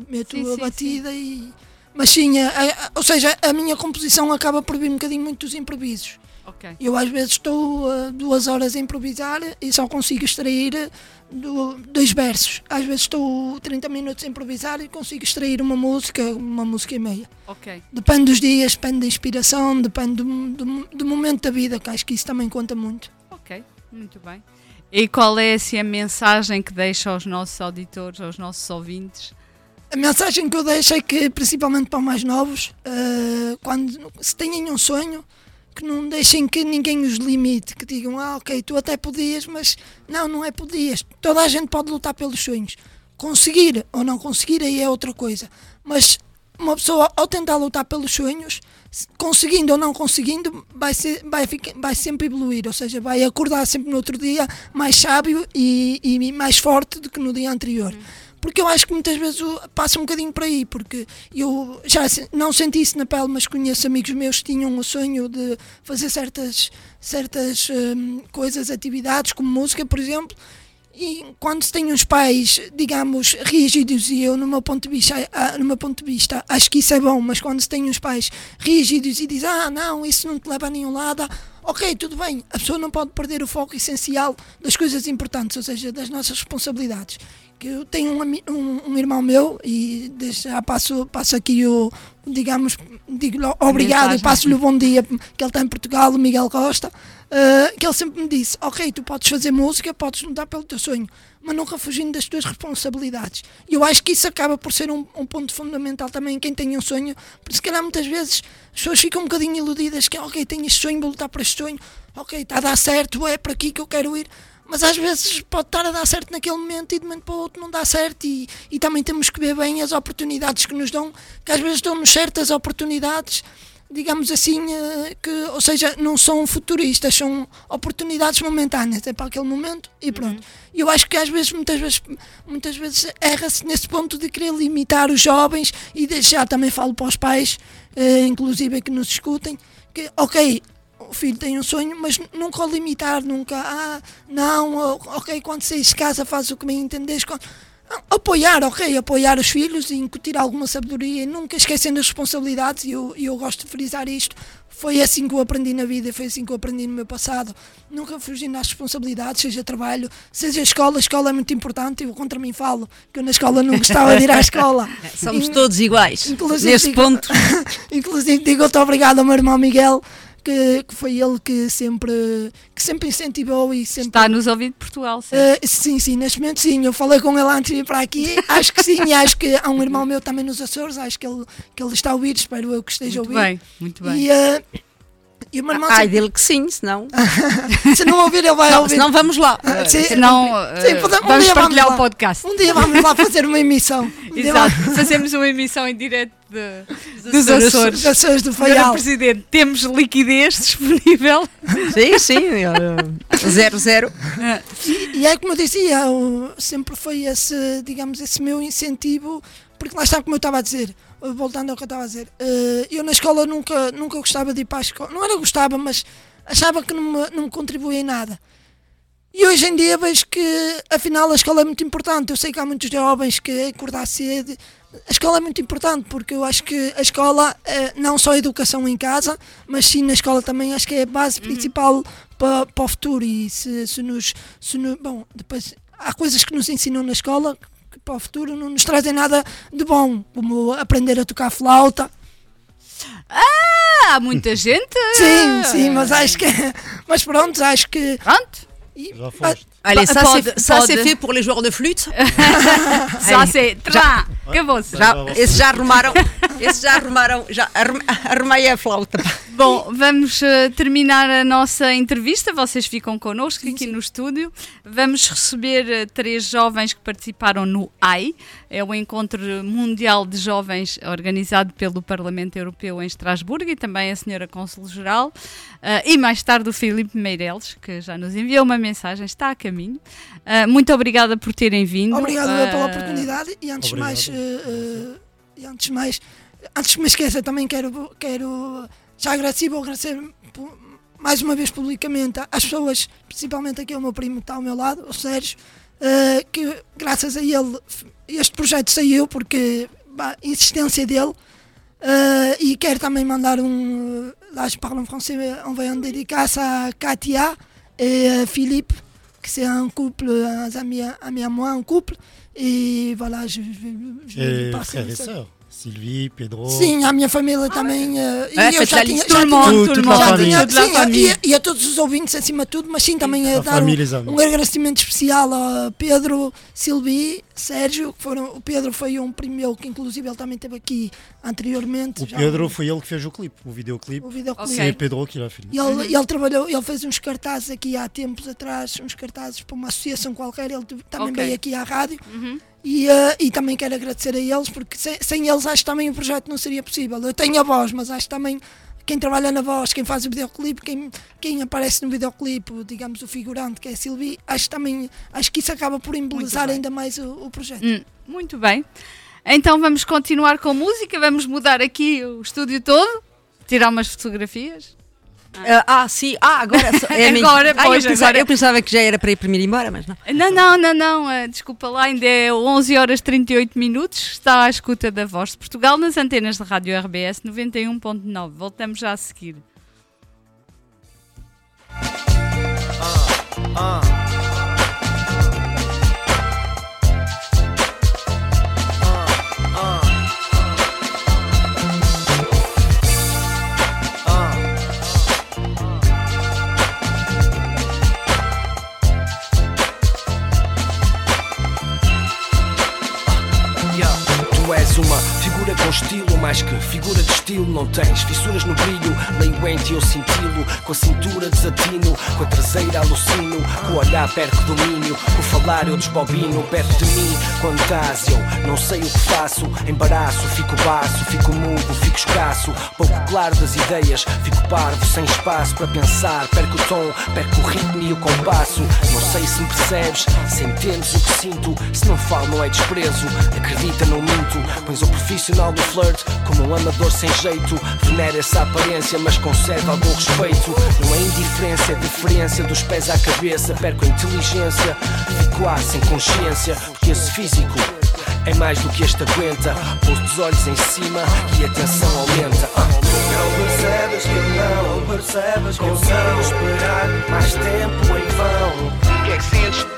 meto Sim, a sim, batida e. Mas sim, a- a- ou seja, a minha composição acaba por vir um bocadinho muito dos improvisos. Ok. Eu às vezes estou uh, duas horas a improvisar e só consigo extrair do- dois versos. Às vezes estou 30 minutos a improvisar e consigo extrair uma música, uma música e meia. Ok. Depende dos dias, depende da inspiração, depende do, do, do momento da vida, que acho que isso também conta muito. Ok. Muito bem. E qual é assim, a mensagem que deixa aos nossos auditores, aos nossos ouvintes? A mensagem que eu deixo é que, principalmente para os mais novos, eh, quando se têm um sonho, que não deixem que ninguém os limite, que digam, ah, ok, tu até podias, mas não, não é podias. Toda a gente pode lutar pelos sonhos. Conseguir ou não conseguir aí é outra coisa. Mas uma pessoa, ao tentar lutar pelos sonhos, se- conseguindo ou não conseguindo, vai, ser, vai, vai sempre evoluir, ou seja, vai acordar sempre no outro dia mais sábio e, e mais forte do que no dia anterior. Porque eu acho que muitas vezes passa um bocadinho por aí, porque eu já não senti isso na pele, mas conheço amigos meus que tinham o sonho de fazer certas, certas hum, coisas, atividades, como música, por exemplo, e quando se tem uns pais, digamos, rígidos, e eu, no meu ponto de vista, no meu ponto de vista acho que isso é bom, mas quando se tem uns pais rígidos e dizem, ah, não, isso não te leva a nenhum lado, ok, tudo bem, a pessoa não pode perder o foco essencial das coisas importantes, ou seja, das nossas responsabilidades. Que eu tenho um, um, um irmão meu, e já passo, passo aqui o, digamos, digo-lhe obrigado e passo-lhe o bom dia, que ele está em Portugal, o Miguel Costa, Uh, que ele sempre me disse: Ok, tu podes fazer música, podes lutar pelo teu sonho, mas nunca fugindo das tuas responsabilidades. E eu acho que isso acaba por ser um, um ponto fundamental também em quem tem um sonho, porque se calhar muitas vezes as pessoas ficam um bocadinho iludidas: que ok, tenho este sonho, vou lutar por este sonho, ok, está a dar certo, é para aqui que eu quero ir. Mas às vezes pode estar a dar certo naquele momento e de momento para o outro não dá certo. E, e também temos que ver bem as oportunidades que nos dão, que às vezes dão-nos certas oportunidades digamos assim, eh, que, ou seja, não são futuristas, são oportunidades momentâneas, é para aquele momento e pronto. E eu acho que às vezes, muitas vezes, muitas vezes erra-se nesse ponto de querer limitar os jovens e já também falo para os pais, eh, inclusive que nos escutem, que ok, o filho tem um sonho, mas nunca o limitar, nunca, ah, não, ok, quando saís de casa faz o que bem entendes, quando, apoiar, ok, apoiar os filhos e incutir alguma sabedoria e nunca esquecendo as responsabilidades, e eu, eu gosto de frisar isto. Foi assim que eu aprendi na vida, foi assim que eu aprendi no meu passado. Nunca fugindo às responsabilidades, seja trabalho, seja escola. A escola é muito importante. Eu contra mim falo que eu na escola não gostava de ir à escola. Somos E- todos iguais. Inclusive, Nesse digo- ponto. Inclusive digo muito obrigado ao meu irmão Miguel, que, que foi ele que sempre, que sempre incentivou e sempre. Está nos ouvindo de Portugal, sim. Eh, sim, sim, neste momento sim. Eu falei com ele antes de ir para aqui. Acho que sim, e acho que há um irmão meu também nos Açores. Acho que ele, que ele está a ouvir, espero eu que esteja muito a ouvir. bem, muito bem. E, eh, e o meu irmão Ai sempre- dele que sim, senão. se não ouvir, ele vai Não, ouvir. senão vamos lá. Ah, sim, Senão, sim, eh, podemos- um vamos dia partilhar lá. o podcast. Um dia vamos lá fazer uma emissão. Um Exato, vamos- fazemos uma emissão em direto de, dos Açores. Açores. Dos Açores do Senhora Faial. Presidente, temos liquidez disponível. Sim, sim. Zero, zero. E, e é como eu dizia, o- sempre foi esse, digamos, esse meu incentivo, porque lá está como eu estava a dizer, voltando ao que eu estava a dizer, eh, eu na escola nunca, nunca gostava de ir para a escola, não era gostava, mas achava que não me, não me contribuía em nada. E hoje em dia vejo que afinal a escola é muito importante. Eu sei que há muitos jovens que acordar cedo. A escola é muito importante porque eu acho que a escola, eh, não só a educação em casa, mas sim na escola também, acho que é a base principal para, para o futuro. E se, se nos. Se no- bom, depois há coisas que nos ensinam na escola que para o futuro não nos trazem nada de bom, como aprender a tocar flauta. Ah, há muita gente. Sim, sim, mas acho que. Mas pronto, acho que. Pronto. e- Já foste. Allez, ça, c'est ça, c'est fait pour les joueurs de flûte. Já Allez, sei. Trá, acabou-se. Já, esses já arrumaram. Esses já arrumaram. Já arrum- arrumei a flauta. Bom, vamos eh, terminar a nossa entrevista. Vocês ficam connosco aqui no estúdio. Vamos receber eh, três jovens que participaram no AI, é o Encontro Mundial de Jovens organizado pelo Parlamento Europeu em Estrasburgo e também a Senhora Cônsul-Geral. eh, e mais tarde o Filipe Meireles, que já nos enviou uma mensagem, está a caminho. Eh, muito obrigada por terem vindo. Obrigado eu pela Eh, oportunidade e antes de Obrigado. mais, eh, eh, e antes mais, antes que me esqueça, também quero, quero já agradecer, vou agradecer mais uma vez publicamente às pessoas, principalmente aqui ao meu primo que está ao meu lado, o Sérgio, eh, que graças a ele este projeto saiu porque bah, insistência dele eh, e quero também mandar um, lá je parle en français, on va en dédicace à Katia et à Philippe c'est un couple, un ami, ami à moi, un couple. Et voilà, je, je, je vais Et frères et sœurs. Sylvie, Pedro. Sim, à minha família também. eh, e É, eu já tinha, Toute la sim, e, e a todos os ouvintes acima de tudo, mas sim também a A dar um, família, amis. um agradecimento especial a Pedro, Silvi, Sérgio, que foram, o Pedro foi um primo meu que inclusive ele também esteve aqui anteriormente. O já Pedro foi ele que fez o clipe, o videoclipe. o videoclipe. Ok. C'est Pedro qui l'a filmé. E ele, ele trabalhou, ele fez uns cartazes aqui há tempos atrás, uns cartazes para uma associação qualquer, ele também Ok. veio aqui à rádio Uhum. E, eh, e também quero agradecer a eles, porque sem, sem eles acho que também o projeto não seria possível. Eu tenho a voz, mas acho que também quem trabalha na voz, quem faz o videoclipe, quem, quem aparece no videoclipe, digamos o figurante que é a Silvi, acho que também acho que isso acaba por embelezar ainda mais o, o projeto. Hum, muito bem. Então vamos continuar com música, vamos mudar aqui o estúdio todo, tirar umas fotografias. Ah, ah, sim. Ah, agora. É Agora, Ah, pois, eu, pensava, agora. eu pensava que já era para ir primeiro embora, mas não. Não, não, não, não, eh, desculpa lá, ainda é 11 horas 38 minutos, está à escuta da Voz de Portugal nas antenas de rádio RBS 91.9. Voltamos já a seguir. Yeah. Estilo, mais que figura de estilo não tens fissuras no brilho, leio eu cintilo, com a cintura desatino, com a traseira alucino, com o olhar perco domínio, com o falar eu desbobino, perto de mim, quando estás eu não sei o que faço, embaraço, fico baço, fico mudo, fico escasso, pouco claro das ideias, fico parvo, sem espaço para pensar, perco o tom, perco o ritmo e o compasso, não sei se me percebes, se entendes o que sinto, se não falo não é desprezo, acredita não minto, pões o profissional do flirt como um amador sem jeito, venera essa aparência mas conserva algum respeito, não é indiferença, é diferença dos pés à cabeça, perco a inteligência, fico ar sem consciência, porque esse físico é mais do que este aguenta. Pouso os olhos em cima e a tensão aumenta. Não percebes que não percebes que eu não esperar mais tempo em vão. O que é que sentes?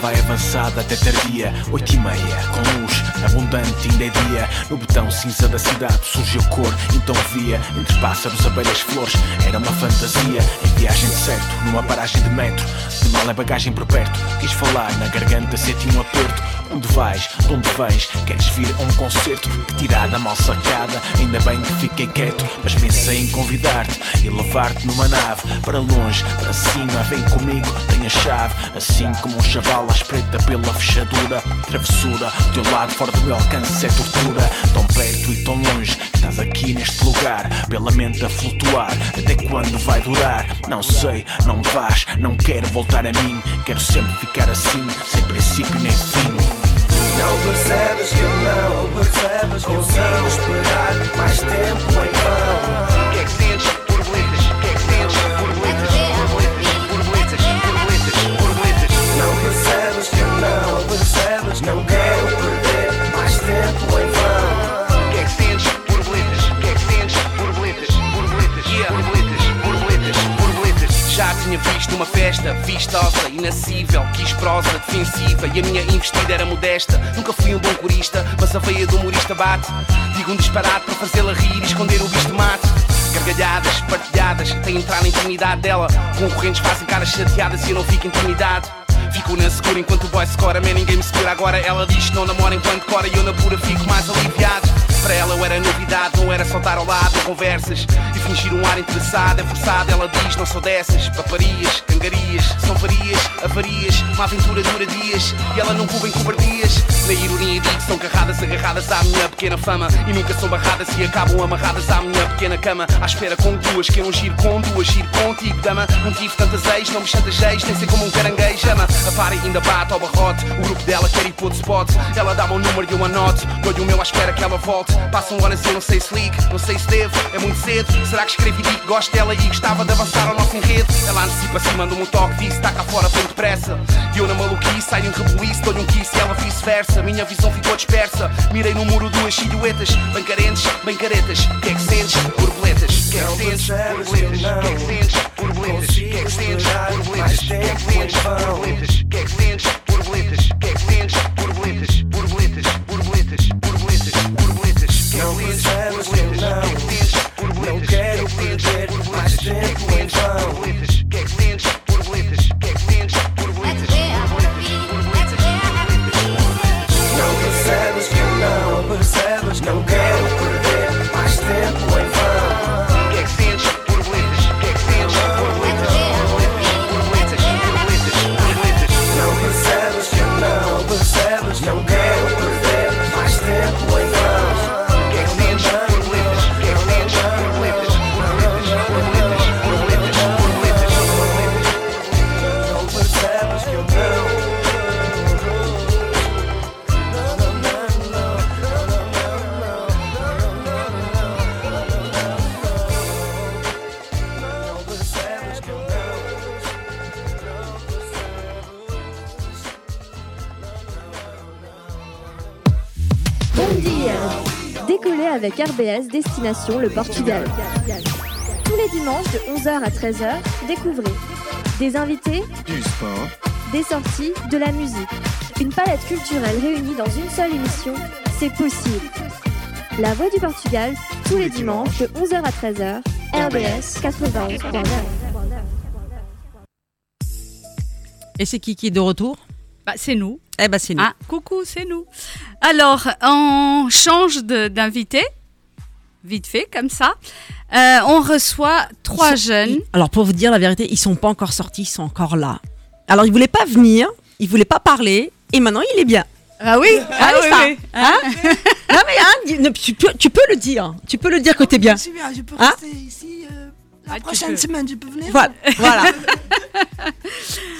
Vai avançada até tardia. Oito e meia, com luz abundante ainda é dia. No botão cinza da cidade surgiu cor Então via, entre pássaros, abelhas, flores Era uma fantasia, em viagem de certo Numa paragem de metro, de mal é bagagem por perto. Quis falar, na garganta senti um aperto. Onde vais? De onde vens? Queres vir a um concerto? Tirada mal sacada Ainda bem que fiquei quieto. Mas pensei em convidar-te E levar-te numa nave. Para longe, para cima, vem comigo Tem a chave, assim como um chaval à espreita pela fechadura Travessura, teu lado fora do meu alcance é tortura Tão perto e tão longe Estás aqui neste lugar Pela mente a flutuar Até quando vai durar? Não sei, não vais Não quero voltar a mim Quero sempre ficar assim Sem princípio nem fim Não percebes que eu não percebes que eu não esperar mais tempo em vão. O que é que sentes? Percebes não quero perder mais tempo em vão. Que é que sentes? É. Já tinha visto uma festa vistosa, inacessível, quis prosa defensiva e a minha investida era modesta. Nunca fui um bom corista, mas a veia do humorista bate. Digo um disparate para fazê-la rir e esconder o visto mate. Gargalhadas, partilhadas, até entrar na intimidade dela. Concorrentes fazem caras chateadas e eu não fico intimidado. Fico na segura enquanto o boy se cora, man, ninguém me segura agora. Ela diz não namora enquanto cora e eu na pura fico mais aliviado. Para ela eu era novidade, não era só estar ao lado conversas e fingir um ar interessado. É forçado, ela diz, não sou dessas. Paparias, cangarias, são varias, avarias. Uma aventura dura dias e ela não cuba em cobardias. Na ironia digo, são carradas agarradas à minha pequena fama e nunca são barradas e acabam amarradas à minha pequena cama. À espera com duas, que eu não giro com duas, giro contigo, dama. Não tive tantas ex, não me chantageis, nem sei como um caranguejo ama. A par ainda bate ao barrote, o grupo dela quer ir para spot. Ela dá-me um número e eu anoto, dou-lhe o meu à espera que ela volte. Passam horas e eu não sei se ligo, não sei se devo, é muito cedo. Será que escrevi que gosto dela e gostava de avançar ao nosso enredo? Ela antecipa-se, manda-me um toque, disse, está cá fora bem depressa. E eu na maluquice, saio em rebuliço, dou-lhe um kiss e ela vice-versa. Conversa. Minha visão ficou dispersa. Mirei no muro duas silhuetas, bem carentes, bem caretas. Que é que sentes? Borboletas. Que é que sentes? Borboletas. Que é que sentes? Borboletas. Que é que sentes? Borboletas. Que é que sentes? Borboletas. Que é que sentes? Borboletas. Que é que sentes? Borboletas. Borboletas. Borboletas. Borboletas. Borboletas. Que é que sentes? Borboletas. Não quero perder mais tempo em vão. Avec RBS Destination le Portugal. Tous les dimanches de 11h à 13h, découvrez des invités, Du sport, des sorties, de la musique. Une palette culturelle réunie dans une seule émission, c'est possible. La Voix du Portugal, tous les dimanches de 11h à 13h, RBS 91.9. Et c'est qui qui est de retour? Bah, c'est nous. Eh ben c'est nous. Ah, coucou, c'est nous. Alors, on change de- d'invité, vite fait, comme ça. Euh, on reçoit trois jeunes. Alors pour vous dire la vérité, ils sont pas encore sortis, ils sont encore là. Alors ils voulaient pas venir, ils voulaient pas parler, et maintenant il est bien. Ah oui, Ah, oui, ça. oui. Hein? Non mais hein, tu, peux, tu peux le dire, tu peux le dire que t'es bien. Je suis bien, je peux Hein? rester ici. euh, la Ah, tu prochaine peux. semaine, je peux venir. Voilà, voilà.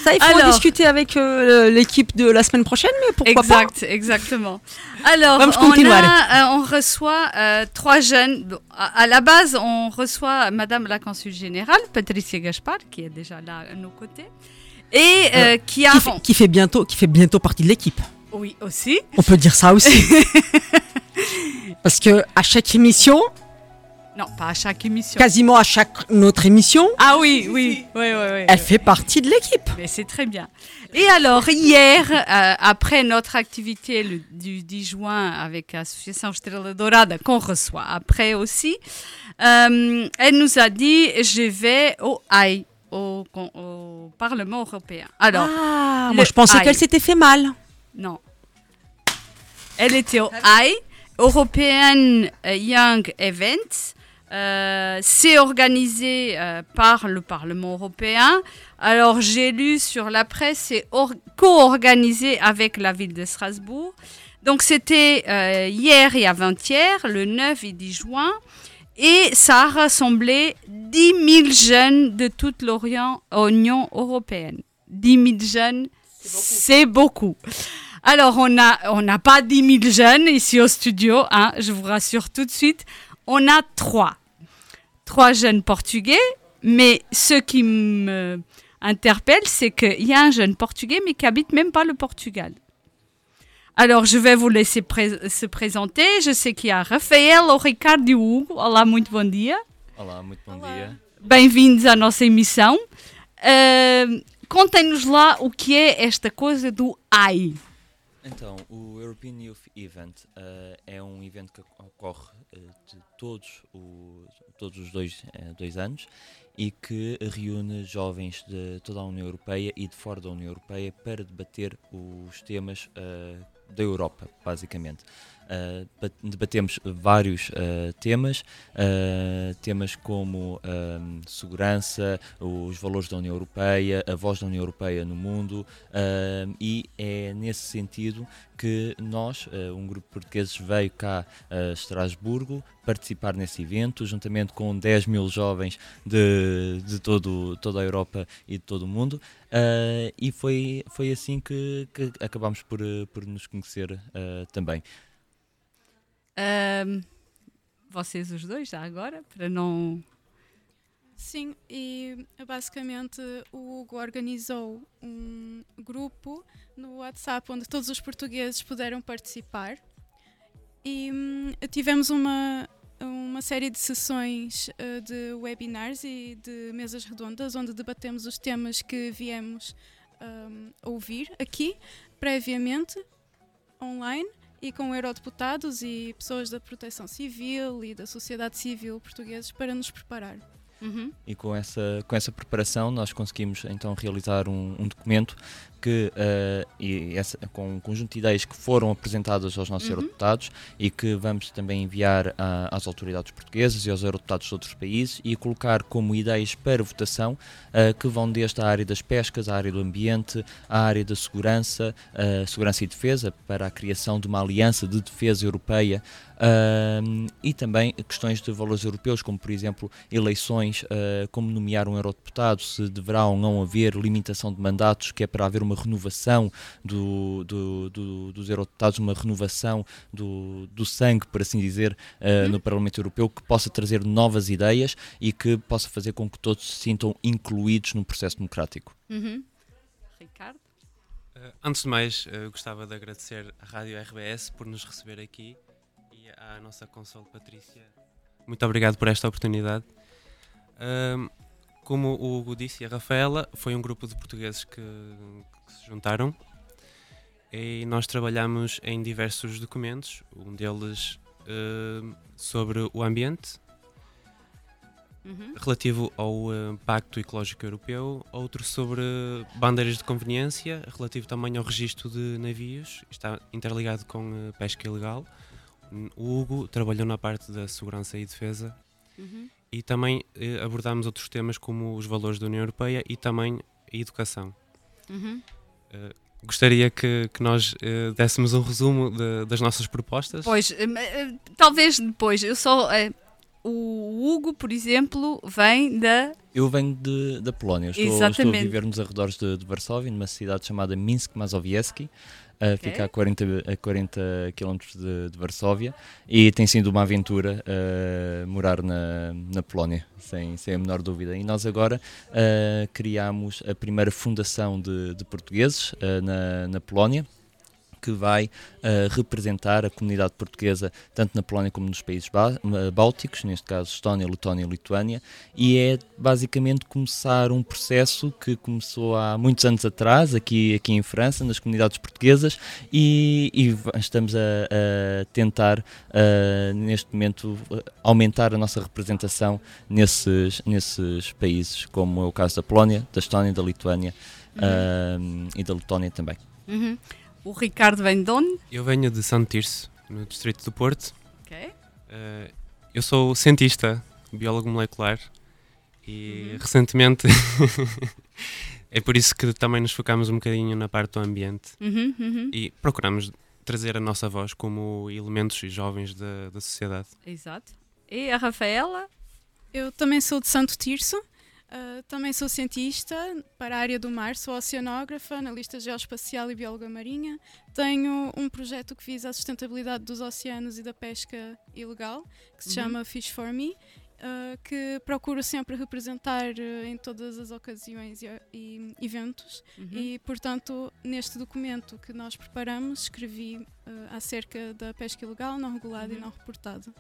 Ça il faut en Alors. discuter avec euh, l'équipe de la semaine prochaine, mais pourquoi exact, exactement. Alors, on, a, euh, on reçoit euh, trois jeunes. Bon, à, à la base, on reçoit Madame la consul générale, Patricia Gaspard, qui est déjà là à nos côtés, et euh, Euh, qui a... pas qui fait, qui fait bientôt, qui fait bientôt partie de l'équipe. Oui, aussi. On peut dire ça aussi. Parce que à chaque émission, Non, pas à chaque émission. quasiment à chaque notre émission, Ah oui, oui, oui, oui, oui. elle fait partie de l'équipe. Mais c'est très bien. Et alors, hier, euh, après notre activité le- du 10 juin avec l'association Estrela Dourada, qu'on reçoit après aussi, euh, elle nous a dit Je vais au AI, au, Parlement européen. Alors, Ah, moi je pensais AI. qu'elle s'était fait mal. Non. Elle était au AI, European Young Event. Euh, c'est organisé euh, par le Parlement européen. Alors, j'ai lu sur la presse, c'est or- co-organisé avec la ville de Strasbourg. Donc, c'était euh, hier et avant-hier, le 9 et 10 juin. Et ça a rassemblé 10 000 jeunes de toute l'Union européenne. 10 000 jeunes, c'est beaucoup. Alors, on n'a on n'a pas 10 000 jeunes ici au studio, hein, je vous rassure tout de suite. On a trois. Trois jeunes portugais, mais ce qui me interpelle, c'est qu'il y a un jeune portugais, mais qui habite même pas le Portugal. Alors, je vais vous laisser pré- se présenter. Je sais qu'il y a Rafael, o Ricardo e Hugo. Olá, muito bom dia. Olá, muito bom dia. Bem-vindos à nossa emissão. Ahm, Contem-nos lá o que é esta coisa do AI. Então, o European Youth Event eh, é um evento que ocorre eh, de todos, o- todos os dois, eh, dois anos e que reúne jovens de toda a União Europeia e de fora da União Europeia para debater os temas eh, da Europa, basicamente. Ba- debatemos vários eh, temas, eh, temas como segurança, os valores da União Europeia, a voz da União Europeia no mundo, e é nesse sentido que nós, um grupo de portugueses, veio cá a Estrasburgo participar nesse evento, juntamente com 10 mil jovens de, de todo, toda a Europa e de todo o mundo, eh, e foi, foi assim que, que acabámos por, por nos conhecer eh, também. Ahm, vocês os dois, já agora, para não. Sim, e basicamente o Hugo organizou um grupo no WhatsApp onde todos os portugueses puderam participar e hum, tivemos uma, uma série de sessões eh, de webinars e de mesas redondas onde debatemos os temas que viemos hum, ouvir aqui previamente, online e com eurodeputados e pessoas da proteção civil e da sociedade civil portugueses para nos preparar. Uhum. E com essa, com essa preparação nós conseguimos então realizar um, um documento que, eh, e essa, com um conjunto de ideias que foram apresentadas aos nossos Uhum. eurodeputados e que vamos também enviar a- às autoridades portuguesas e aos eurodeputados de outros países e colocar como ideias para votação eh, que vão desde a área das pescas, à área do ambiente, à área da segurança, eh, segurança e defesa, para a criação de uma aliança de defesa europeia e também questões de valores europeus, como por exemplo eleições, ah, como nomear um eurodeputado, se deverá ou não haver limitação de mandatos, que é para haver uma renovação do, do- do- dos eurodeputados, uma renovação do, do sangue, por assim dizer, ah, no Parlamento Europeu, que possa trazer novas ideias e que possa fazer com que todos se sintam incluídos no processo democrático. Uhum. Ricardo? Eh, antes de mais, eh, gostava de agradecer à Rádio RBS por nos receber aqui e à nossa console Patrícia. Muito obrigado por esta oportunidade. Ahm, como o Hugo disse e a Rafaela, foi um grupo de portugueses que, que se juntaram e nós trabalhamos em diversos documentos, um deles ahm, sobre o ambiente, Uhum. relativo ao eh, Pacto Ecológico Europeu, outro sobre bandeiras de conveniência, relativo também ao registro de navios, está interligado com eh, pesca ilegal. O Hugo trabalhou na parte da segurança e defesa Uhum. E também eh, abordámos outros temas como os valores da União Europeia e também a educação. Uhum. Eh, gostaria que, que nós eh, dessemos um resumo de- das nossas propostas. Pois, eh, talvez depois. Eu só. o Hugo, por exemplo, vem da. Eu venho de, da Polónia, eu estou, estou a viver nos arredores de, de Varsóvia, numa cidade chamada Minsk Mazowiecki, uh, fica a 40, a 40 km de, de Varsóvia, e tem sido uma aventura uh, morar na, na Polónia, sem, sem a menor dúvida. E nós agora uh, criámos a primeira fundação de, de portugueses uh, na, na Polónia, que vai uh, representar a comunidade portuguesa tanto na Polónia como nos países uh, bálticos, neste caso Estónia, Letónia e Lituânia, e é basicamente começar um processo que começou há muitos anos atrás, aqui, aqui em França, nas comunidades portuguesas, e, e estamos a, a tentar, uh, neste momento, aumentar a nossa representação nesses, nesses países, como é o caso da Polónia, da Estónia, da Lituânia Uhum. uh, e da Letónia também. Uhum. O Ricardo vem de onde? Eu venho de Santo Tirso, no distrito do Porto. Ok. Eh, eu sou cientista, biólogo molecular e Uhum. recentemente é por isso que também nos focamos um bocadinho na parte do ambiente Uhum, uhum. e procuramos trazer a nossa voz como elementos jovens da, da sociedade. Exato. E a Rafaela? Eu também sou de Santo Tirso, ah, também sou cientista para a área do mar, sou oceanógrafa, analista geoespacial e bióloga marinha. Tenho um projeto que visa a sustentabilidade dos oceanos e da pesca ilegal, que se Uhum. chama Fish for Me, ah, que procuro sempre representar ah, em todas as ocasiões e, e eventos. Uhum. E, portanto, neste documento que nós preparamos, escrevi acerca da pesca ilegal, não regulada e Uhum. não reportada.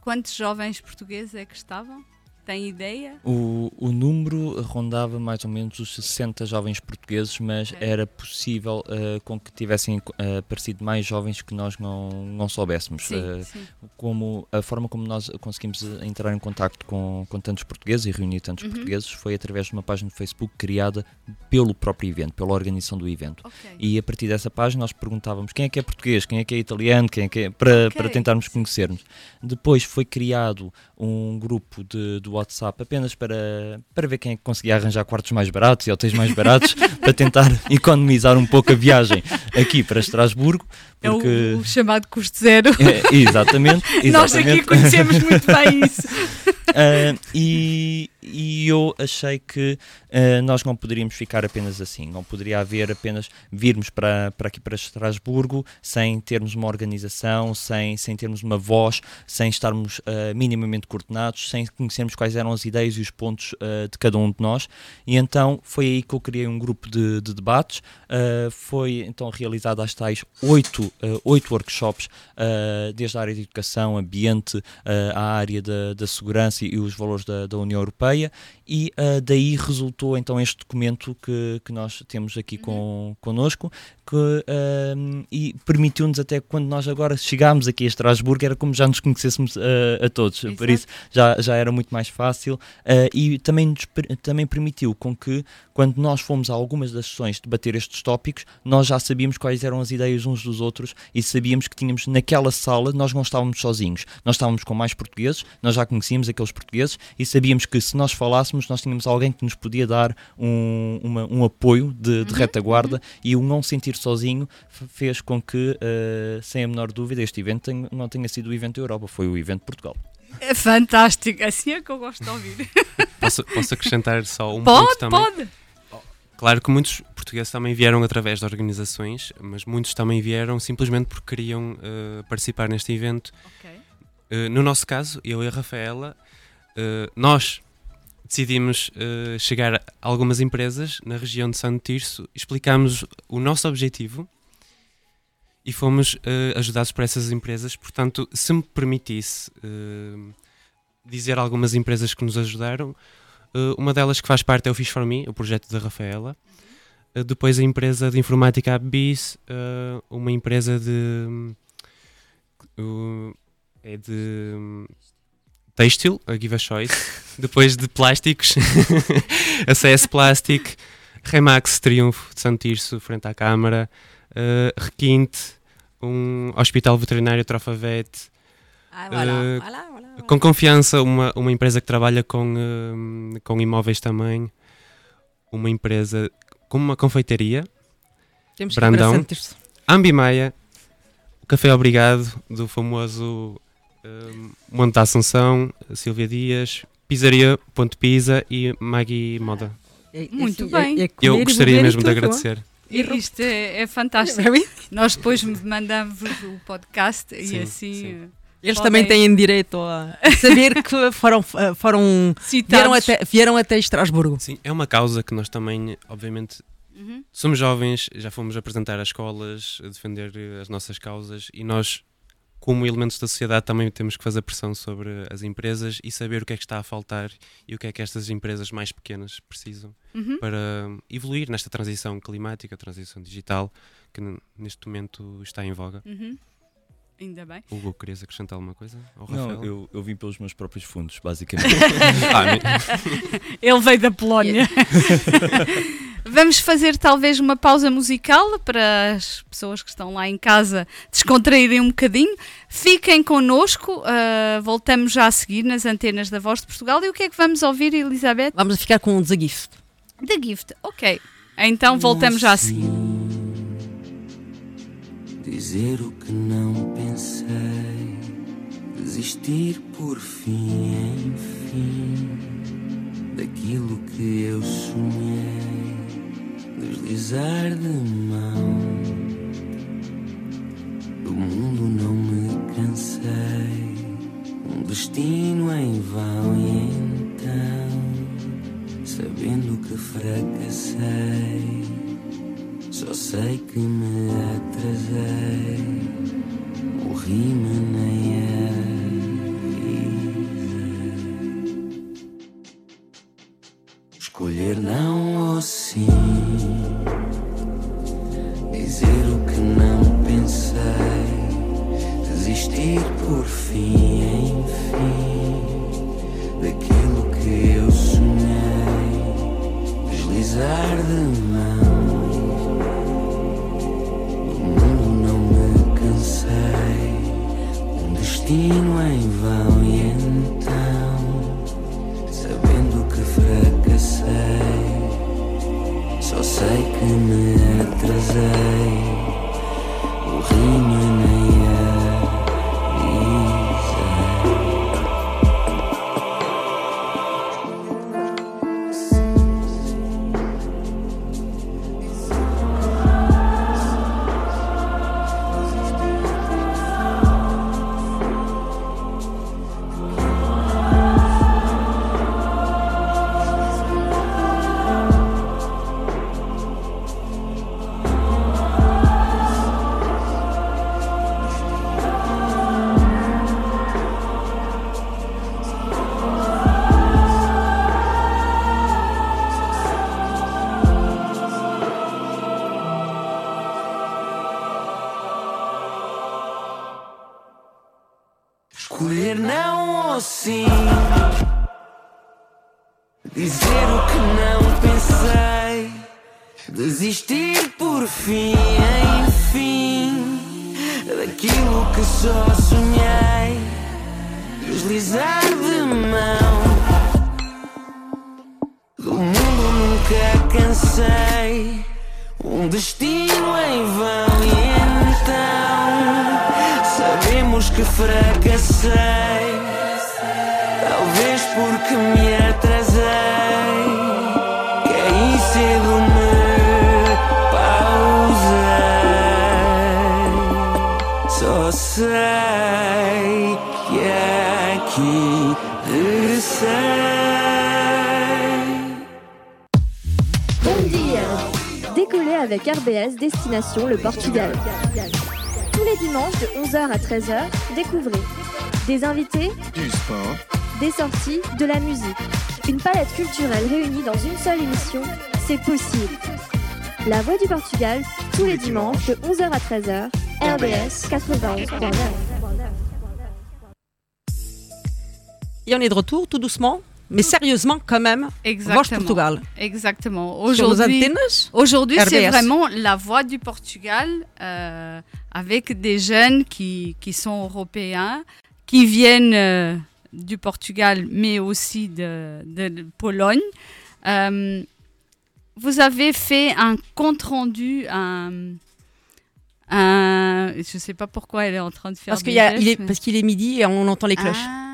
Quantos jovens portugueses é que estavam? Tem ideia? O, o número rondava mais ou menos os 60 jovens portugueses, mas era possível eh, com que tivessem eh, aparecido mais jovens que nós não, não soubéssemos. Sim, Eh, sim. Como a forma como nós conseguimos entrar em contacto com, com tantos portugueses e reunir tantos Uhum. portugueses foi através de uma página do Facebook criada pelo próprio evento, pela organização do evento. Ok. E a partir dessa página nós perguntávamos quem é que é português, quem é que é italiano, quem é que é, para, Ok. para tentarmos conhecermos. Depois foi criado um grupo de, do WhatsApp apenas para, para ver quem é que conseguia arranjar quartos mais baratos e hotéis mais baratos para tentar economizar um pouco a viagem aqui para Estrasburgo. É o- Porque... chamado custo zero. É, exatamente, Nós aqui exatamente. conhecemos muito bem isso. Ah, e, e eu achei que ah, nós não poderíamos ficar apenas assim, não poderia haver apenas virmos para, para aqui para Estrasburgo sem termos uma organização, sem, sem termos uma voz, sem estarmos ah, minimamente coordenados, sem conhecermos quais eram as ideias e os pontos de cada um de nós. E então foi aí que eu criei um grupo de, de debates. Foi então realizado às tais oito, ah, oito workshops, ah, desde a área de educação, ambiente, ah, a área da, da segurança e os valores da, da União Europeia, e ah, daí resultou então este documento que, que nós temos aqui com, connosco, que, ah, e permitiu-nos até quando nós agora chegámos aqui a Estrasburgo, era como já nos conhecêssemos ah, a todos, por isso já, já era muito mais fácil, e também, nos também permitiu com que quando nós fomos a algumas das sessões debater estes tópicos, nós já sabíamos quais eram as ideias uns dos outros e sabíamos que tínhamos naquela sala, nós não estávamos sozinhos, nós estávamos com mais portugueses, nós já conhecíamos aqueles portugueses e sabíamos que se nós falássemos, nós tínhamos alguém que nos podia dar um, uma- um apoio de, de retaguarda e o não sentir sozinho fez com que, eh, sem a menor dúvida, este evento tenha- não tenha sido o evento da Europa, foi o evento de Portugal. É fantástico, assim é que eu gosto de ouvir. Posso, posso acrescentar só um Pode, ponto também? pode. Claro que muitos portugueses também vieram através de organizações, mas muitos também vieram simplesmente porque queriam eh, participar neste evento. Eh, no nosso caso, eu e a Rafaela, nós decidimos eh, chegar a algumas empresas na região de Santo Tirso, explicámos o nosso objetivo e fomos eh, ajudados por essas empresas. Portanto, se me permitisse eh, dizer algumas empresas que nos ajudaram, uma delas que faz parte é o Fish for Me, o projeto da Rafaela. Depois a empresa de informática eh, uma empresa de. uh, é de. Têxtil, a Give a Choice. depois de plásticos, a CS Plastic, Remax Triunfo de Santo Tirso, frente à Câmara, eh, Requinte, um hospital veterinário Trofavet. Ah, voilà, eh, voilà, voilà, Com confiança, uma, uma empresa que trabalha com, hum, com imóveis também, uma empresa com uma confeitaria, Temos Brandão. Ambimaia, o Café Obrigado, do famoso Monte da Assunção, Silvia Dias, Pizzaria Ponto Pisa e Maggie Moda. É- é Muito assim, é- bem. é comer Eu e gostaria e mesmo de agradecer. E Isto é, é fantástico. Nós depois mandamos o podcast e Sim, assim. sim. eh, Eles podem- também têm direito a saber que foram, foram vieram até, vieram até Estrasburgo. Sim, é uma causa que nós também, obviamente, Uhum. somos jovens, já fomos apresentar às escolas, a defender eh, as nossas causas e nós, como elementos da sociedade, também temos que fazer pressão sobre as empresas e saber o que é que está a faltar e o que é que estas empresas mais pequenas precisam Uhum. para evoluir nesta transição climática, transição digital, que neste momento está em voga. Uhum. Ainda bem. Hugo, querias acrescentar alguma coisa? Ou Não, Rafael? eu, eu vim pelos meus próprios fundos, basicamente. Ah, Ele veio da Polónia. Vamos fazer talvez uma pausa musical para as pessoas que estão lá em casa descontraírem um bocadinho. Fiquem connosco, ah, voltamos já a seguir nas antenas da Voz de Portugal. E o que é que vamos ouvir, Elizabeth? Vamos ficar com o The Gift. The Gift, ok. Então voltamos já a seguir. Dizer o que não pensei, desistir por fim, enfim, daquilo que eu sonhei, deslizar de mão. Do mundo não me cansei, um destino em vão e então, sabendo que fracassei. Só sei que me atrasei, morri-me nem Destination le Portugal. Tous les dimanches de 11h à 13h, découvrez des invités, Du sport, des sorties, de la musique. Une palette culturelle réunie dans une seule émission, c'est possible. La Voix du Portugal, tous les dimanches de 11h à 13h, RBS 91.9. Et on est de retour tout doucement, mais sérieusement quand même. Exactement. Voix Portugal. Exactement. Aujourd'hui, aujourd'hui c'est vraiment la voix du Portugal euh, avec des jeunes qui, qui sont européens, qui viennent euh, du Portugal, mais aussi de, de Pologne. Euh, vous avez fait un compte rendu, un, un- je ne sais pas pourquoi elle est en train de faire Parce qu'il mais- parce qu'il est midi et on entend les cloches. Ah.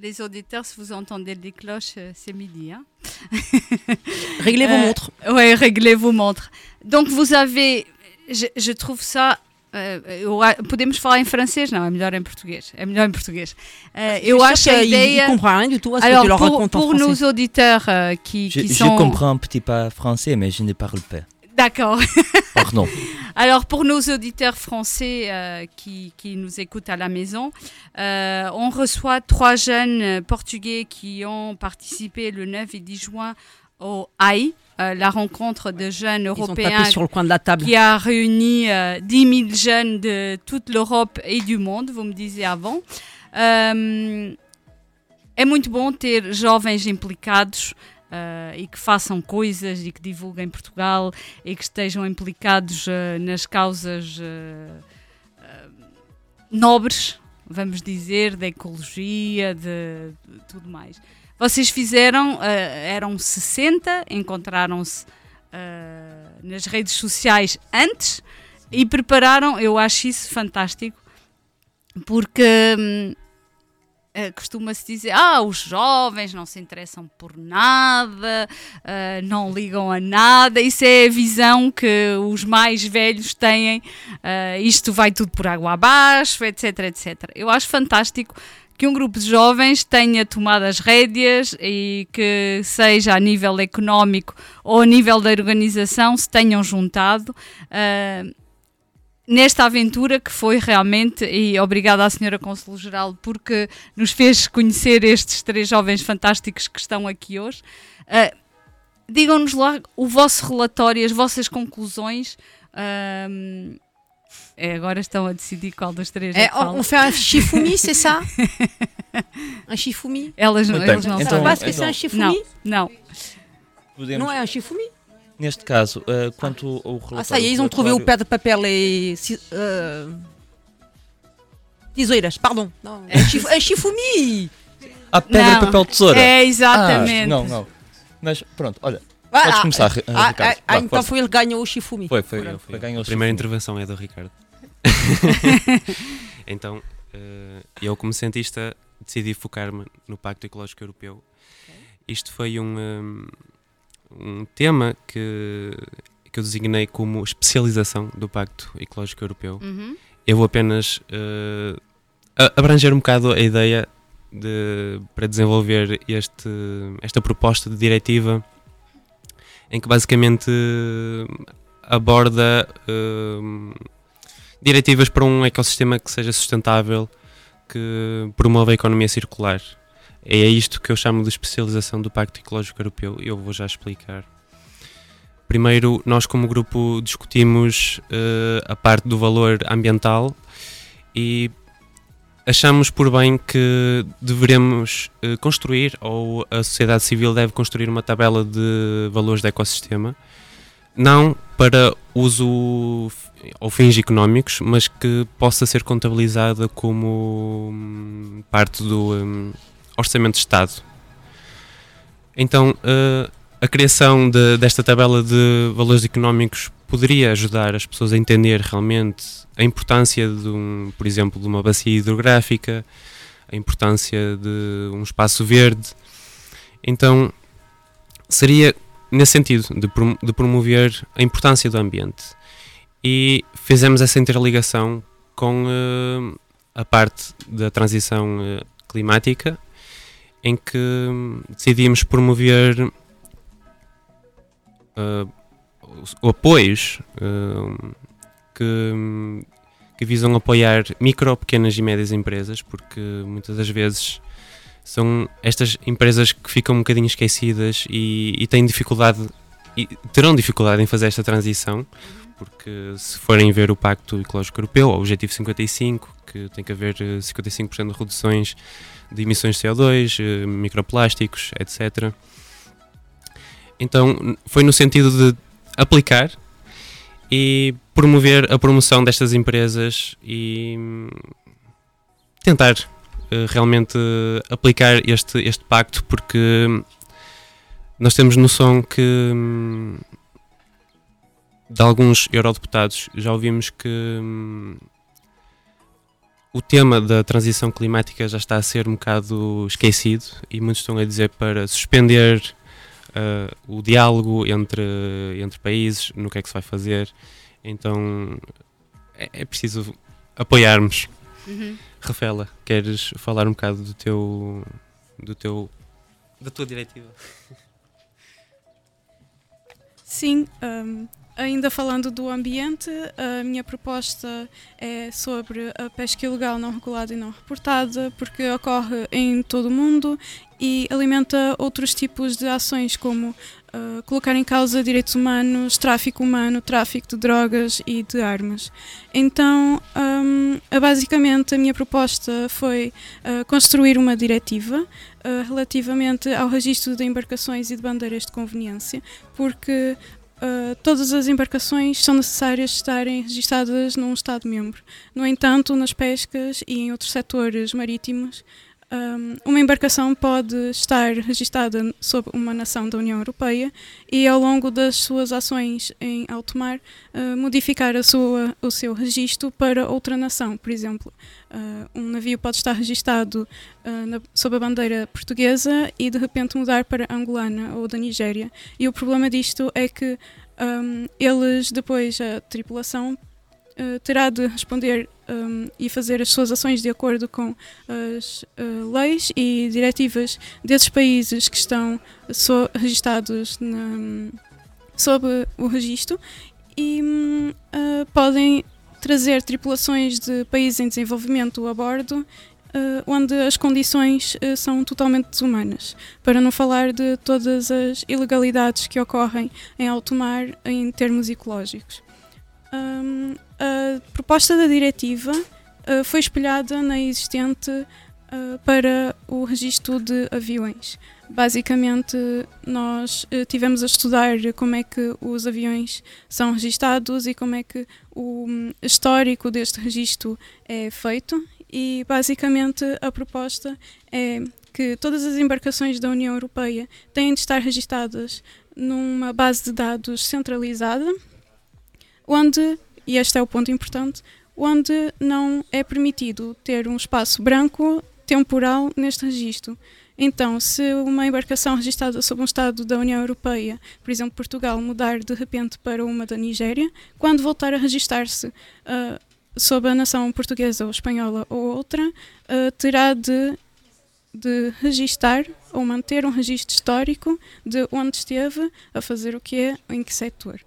Les auditeurs, si vous entendez des cloches, euh, c'est midi. hein. Réglez vos montres. Oui, réglez vos montres. Donc, vous avez. Je, je trouve ça. a- podemos falar em francês? Não, é melhor em português. É melhor em português. Eh, eu acho a qu'il- il ideia. rien du tout à ce que Alors, tu leur pour, racontes en pour nos auditeurs euh, qui, Je, qui je sont. comprends un petit peu français, mais je ne parle pas. D'accord. Pardon. Alors pour nos auditeurs français euh, qui, qui nous écoutent à la maison, euh, on reçoit trois jeunes portugais qui ont participé le 9 et 10 juin au AI, euh, la rencontre de jeunes Ils européens tapé sur le coin de la table. qui a réuni euh, 10 000 jeunes de toute l'Europe et du monde, vous me disiez avant. Euh, é muito bom ter jovens implicados eh, e que façam coisas e que divulguem Portugal e que estejam implicados eh, nas causas eh, nobres, vamos dizer, da ecologia, de, de tudo mais. Vocês fizeram, eram 60, encontraram-se nas redes sociais antes e prepararam, eu acho isso fantástico, porque hum, eh, costuma-se dizer, ah, os jovens não se interessam por nada, eh, não ligam a nada, isso é a visão que os mais velhos têm, eh, isto vai tudo por água abaixo, etc, etc. Eu acho fantástico que um grupo de jovens tenha tomado as rédeas e que seja a nível económico ou a nível da organização se tenham juntado nesta aventura que foi realmente, e obrigada à Senhora Consul-Geral porque nos fez conhecer estes três jovens fantásticos que estão aqui hoje. Eh, Digam-nos lá o vosso relatório, as vossas conclusões. ahm, é, agora estão a decidir qual dos três é on, on fait un shifumi, c'est ça Un shifumi Elas, não- Então, eles não então- sabem. Que c'est un shifumi Não, não. Podemos- Non, é un shifumi. Neste caso, eh, quanto ao relatório... Ah, ça y est, ils ont trouvé au pé de papel et. si- euh, Tesoureiras, pardon. Non, un, chif- un shifumi Ah, pedra, Não. papel, tesoura. É, exatamente. Ah, não, não. Mas pronto, olha. Ah, podes ah, começar, eh, ah, Ricardo. ah, Vá, então foi ele que ganhou o shifumi. Foi, foi, ele foi, ganhou A o primeira intervenção é do Ricardo. então, eh, eu como cientista decidi focar-me no Pacto Ecológico Europeu. Isto foi um, um, tema que, que eu designei como especialização do Pacto Ecológico Europeu. Uhum. Eu vou apenas eh, a- abranger um bocado a ideia de, para desenvolver este, esta proposta de diretiva em que basicamente aborda hum, diretivas para um ecossistema que seja sustentável, que promova a economia circular. É isto que eu chamo de especialização do Pacto Ecológico Europeu eu vou já explicar. Primeiro, nós como grupo discutimos eh, a parte do valor ambiental e achamos por bem que deveremos eh, construir, ou a sociedade civil deve construir uma tabela de valores de ecossistema, não para uso ou fins económicos, mas que possa ser contabilizada como hum, parte do hum, orçamento de Estado. Então, eh, a criação de- desta tabela de valores económicos poderia ajudar as pessoas a entender realmente a importância de um, por exemplo, de uma bacia hidrográfica, a importância de um espaço verde. Então, seria nesse sentido de, prom- de promover a importância do ambiente. E fizemos essa interligação com eh, a parte da transição eh, climática, em que decidimos promover eh, o apoios eh, que, que visam apoiar micro, pequenas e médias empresas, porque muitas das vezes são estas empresas que ficam um bocadinho esquecidas e, e têm dificuldade e terão dificuldade em fazer esta transição, porque se forem ver o Pacto Ecológico Europeu, o Objetivo 55, que tem que haver eh, 55% de reduções de emissões de CO2, eh, microplásticos, etc. Então foi no sentido de aplicar e promover a promoção destas empresas e hum, tentar eh, realmente aplicar este, este pacto porque hum, nós temos noção que hum, de alguns eurodeputados já ouvimos que o tema da transição climática já está a ser um bocado esquecido e muitos estão a dizer para suspender uh, o diálogo entre, entre países no que é que se vai fazer. Então é, é preciso apoiarmos. Uhum. Rafaela, queres falar um bocado do teu, do teu da tua diretiva? Sim, hum, ainda falando do ambiente, a minha proposta é sobre a pesca ilegal não regulada e não reportada, porque ocorre em todo o mundo e alimenta outros tipos de ações, como uh, colocar em causa direitos humanos, tráfico humano, tráfico de drogas e de armas. Então, a- basicamente, a minha proposta foi uh, construir uma diretiva uh, relativamente ao registro de embarcações e de bandeiras de conveniência, porque uh, todas as embarcações são necessárias estarem registadas num Estado-membro. No entanto, nas pescas e em outros setores marítimos, uma embarcação pode estar registada sob uma nação da União Europeia e, ao longo das suas ações em alto mar, uh, modificar sua, o seu registro para outra nação. Por exemplo, uh, um navio pode estar registado na- sob a bandeira portuguesa e, de repente, mudar para angolana ou da Nigéria. E o problema disto é que um, eles, depois, a tripulação, terá de responder um, e fazer as suas ações de acordo com as uh, leis e diretivas desses países que estão so registados na, sob o registro e hum, uh, podem trazer tripulações de países em desenvolvimento a bordo uh, onde as condições uh, são totalmente desumanas, para não falar de todas as ilegalidades que ocorrem em alto mar em termos ecológicos. Um, a proposta da diretiva uh, foi espelhada na existente uh, para o registro de aviões. Basicamente, nós uh, tivemos a estudar como é que os aviões são registados e como é que o hum, histórico deste registro é feito. E basicamente a proposta é que todas as embarcações da União Europeia têm de estar registadas numa base de dados centralizada, onde, e este é o ponto importante, onde não é permitido ter um espaço branco temporal neste registro. Então, se uma embarcação registrada sob um Estado da União Europeia, por exemplo, Portugal, mudar de repente para uma da Nigéria, quando voltar a registar-se uh, sob a nação portuguesa ou espanhola ou outra, uh, terá de, de registar ou manter um registro histórico de onde esteve, a fazer o que é, em que setor.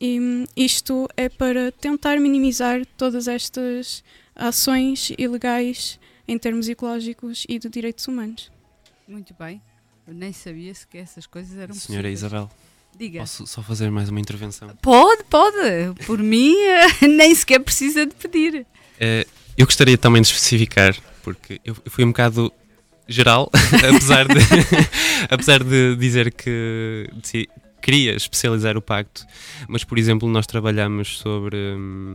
E hum, isto é para tentar minimizar todas estas ações ilegais em termos ecológicos e de direitos humanos. Muito bem. Eu nem sabia se que essas coisas eram Senhora possíveis. Isabel, Diga. posso só fazer mais uma intervenção? Pode, pode. Por mim, nem sequer precisa de pedir. Eh, eu gostaria também de especificar, porque eu, fui um bocado geral, apesar de, apesar de dizer que queria especializar o pacto, mas por exemplo nós trabalhamos sobre hum,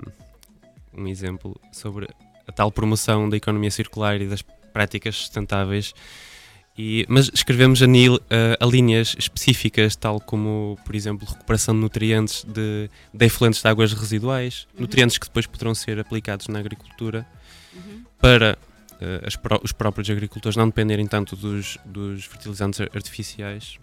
um exemplo sobre a tal promoção da economia circular e das práticas sustentáveis. E, mas escrevemos a, nil, a, a linhas específicas, tal como, por exemplo, recuperação de nutrientes de, de efluentes de águas residuais, nutrientes que depois poderão ser aplicados na agricultura para eh, as os próprios agricultores não dependerem tanto dos, dos fertilizantes ar- artificiais.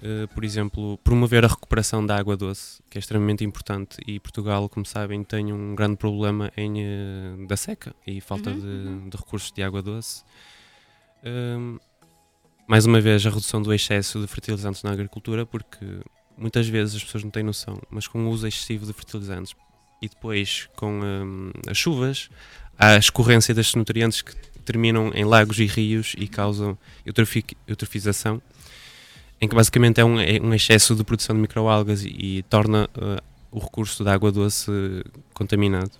Eh, por exemplo, promover a recuperação da água doce, que é extremamente importante, e Portugal, como sabem, tem um grande problema em, eh, da seca e falta Uhum, de, de recursos de água doce. Hum, mais uma vez, a redução do excesso de fertilizantes na agricultura, porque muitas vezes as pessoas não têm noção, mas com o uso excessivo de fertilizantes e depois com hum, as chuvas, há a escorrência destes nutrientes que terminam em lagos e rios e causam eutrofi- eutrofização, em que basicamente é um, é um excesso de produção de microalgas e, e torna uh, o recurso da água doce contaminado.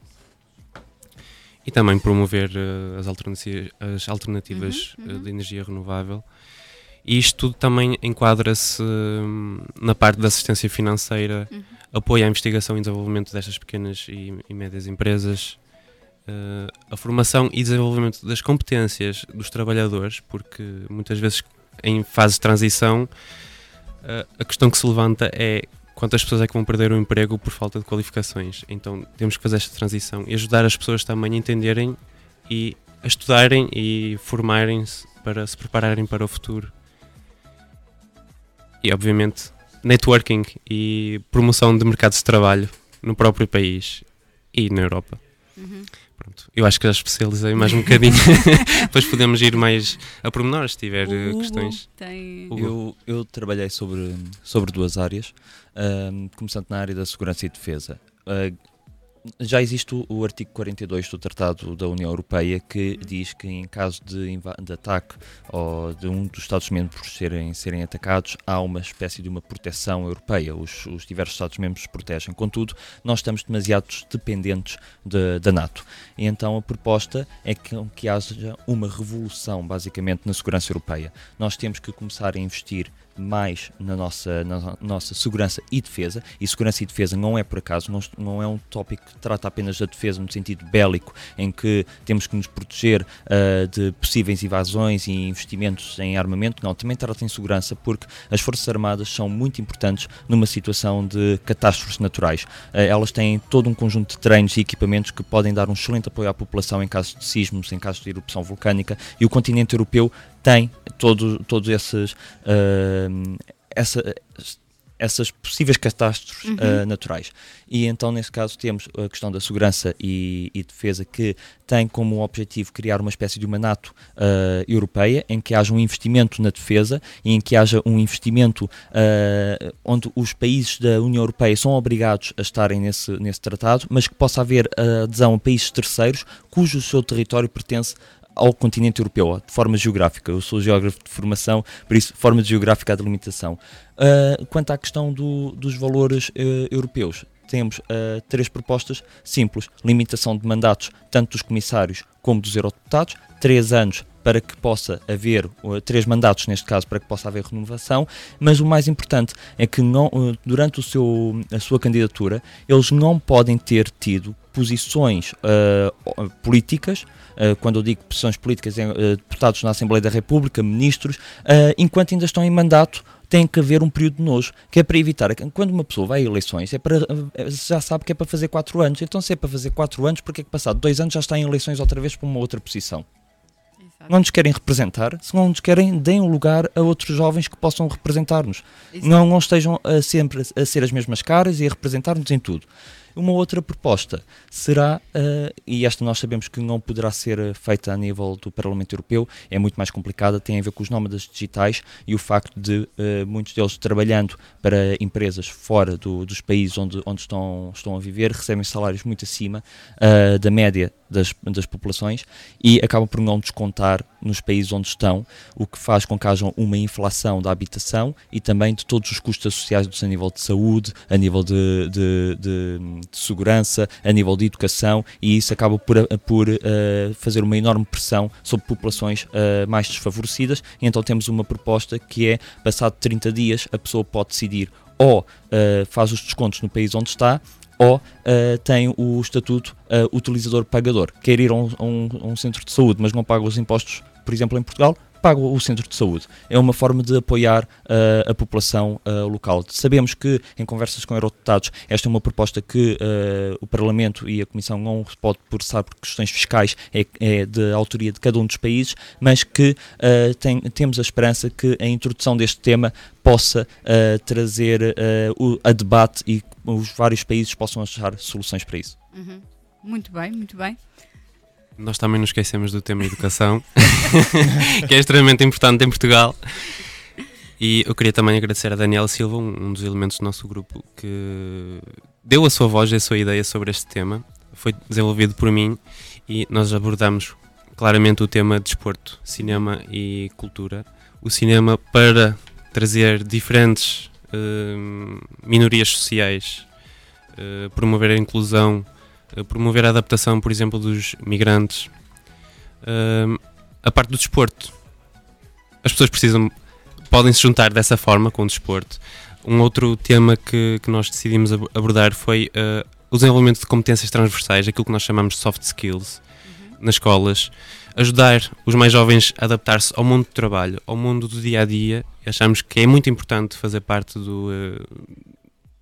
E também promover uh, as, alternaci- as alternativas Uhum, uh, de energia renovável. E isto tudo também enquadra-se hum, na parte da assistência financeira, Uhum. apoio à investigação e desenvolvimento destas pequenas e, e médias empresas, uh, a formação e desenvolvimento das competências dos trabalhadores, porque muitas vezes em fase de transição uh, a questão que se levanta é quantas pessoas é que vão perder o emprego por falta de qualificações. Então temos que fazer esta transição e ajudar as pessoas também a entenderem e a estudarem e formarem-se para se prepararem para o futuro. E obviamente networking e promoção de mercados de trabalho no próprio país e na Europa. Uhum. Pronto, eu acho que já especializei mais um bocadinho. Depois podemos ir mais a pormenores se tiver eh, questões. Hugo. Eu, eu trabalhei sobre, sobre duas áreas, começando na área da segurança e defesa. Ah, já existe o, artigo 42 do Tratado da União Europeia que diz que em caso de, de ataque ou de um dos Estados-membros serem, serem atacados, há uma espécie de uma proteção europeia. Os, os diversos Estados-membros protegem. Contudo, nós estamos demasiado dependentes de- da NATO. E então a proposta é que, que haja uma revolução, basicamente, na segurança europeia. Nós temos que começar a investir mais na nossa, na no- nossa segurança e defesa, e segurança e defesa não é por acaso, não, não é um tópico que trata apenas da defesa no sentido bélico, em que temos que nos proteger ah, de possíveis invasões e investimentos em armamento, não, também trata em segurança, porque as Forças Armadas são muito importantes numa situação de catástrofes naturais. Ah, elas têm todo um conjunto de treinos e equipamentos que podem dar um excelente apoio à população em casos de sismos, em casos de erupção vulcânica, e o continente europeu tem todo, todos esses ah, essa, essas possíveis catástrofes Uhum. ah, naturais. E então, nesse caso, temos a questão da segurança e, e defesa, que tem como objetivo criar uma espécie de uma NATO ah, europeia, em que haja um investimento na defesa e em que haja um investimento ah, onde os países da União Europeia são obrigados a estarem nesse, nesse tratado, mas que possa haver adesão a países terceiros cujo seu território pertence ao continente europeu, de forma geográfica. Eu sou geógrafo de formação, por isso, forma de geográfica a delimitação. Ah, quanto à questão do- dos valores eh, europeus, temos ah, três propostas simples: limitação de mandatos, tanto dos comissários como dos eurodeputados, três anos para que possa haver, uh, três mandatos neste caso, para que possa haver renovação, mas o mais importante é que não, uh, durante o seu, a sua candidatura eles não podem ter tido posições uh, políticas, uh, quando eu digo posições políticas, é, uh, deputados na Assembleia da República, ministros, uh, enquanto ainda estão em mandato, tem que haver um período de nojo, que é para evitar, quando uma pessoa vai a eleições, é para, já sabe que é para fazer quatro anos, então se é para fazer quatro anos, porque é que passado dois anos já está em eleições outra vez para uma outra posição? Não nos querem representar, se não nos querem, deem um lugar a outros jovens que possam representar-nos. Não, não estejam a sempre a ser as mesmas caras e a representar-nos em tudo. Uma outra proposta será, eh, e esta nós sabemos que não poderá ser eh, feita a nível do Parlamento Europeu, é muito mais complicada, tem a ver com os nómadas digitais e o facto de eh, muitos deles trabalhando para empresas fora do- dos países onde, onde estão, estão a viver, recebem salários muito acima eh, da média das, das populações e acabam por não descontar nos países onde estão, o que faz com que haja uma inflação da habitação e também de todos os custos associados a nível de saúde, a nível de, de, de- de segurança, a nível de educação e isso acaba por, por eh, fazer uma enorme pressão sobre populações eh, mais desfavorecidas. E então temos uma proposta que é, passado 30 dias, a pessoa pode decidir ou eh, faz os descontos no país onde está ou eh, tem o estatuto eh, utilizador-pagador. Quer ir a um- a um centro de saúde, mas não paga os impostos, por exemplo, em Portugal, paga o centro de saúde. É uma forma de apoiar eh, a população eh, local. Sabemos que, em conversas com eurodeputados, esta é uma proposta que eh, o Parlamento e a Comissão não pode processar por questões fiscais, é, é de autoria de cada um dos países, mas que tem- temos a esperança que a introdução deste tema possa trazer o- a debate e os vários países possam achar soluções para isso. Uhum. Muito bem, muito bem. Nós também nos esquecemos do tema educação, que é extremamente importante em Portugal. E eu queria também agradecer a Daniela Silva, um dos elementos do nosso grupo, que deu a sua voz e a sua ideia sobre este tema. Foi desenvolvido por mim e nós abordamos claramente o tema desporto, cinema e cultura. O cinema para trazer diferentes hum, minorias sociais, eh, promover a inclusão, promover a adaptação, por exemplo, dos migrantes. Hum, a parte do desporto. As pessoas precisam, podem se juntar dessa forma com o desporto. Um outro tema que, que nós decidimos ab- abordar foi eh, o desenvolvimento de competências transversais, aquilo que nós chamamos de soft skills, nas escolas. Ajudar os mais jovens a adaptar-se ao mundo do trabalho, ao mundo do dia a dia. Achamos que é muito importante fazer parte do, eh,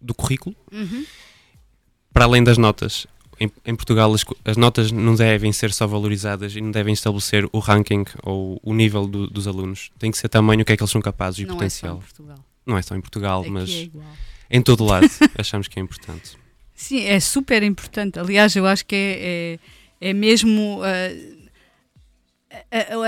do currículo Uhum. para além das notas. Em, em Portugal, as, as notas não devem ser só valorizadas e não devem estabelecer o ranking ou o nível do- dos alunos. Tem que ser também o que é que eles são capazes e Não é potencial. só em Portugal. Não é só em Portugal, Aqui mas é em todo lado achamos que é importante. Sim, é super importante. Aliás, eu acho que é, é, é mesmo. a-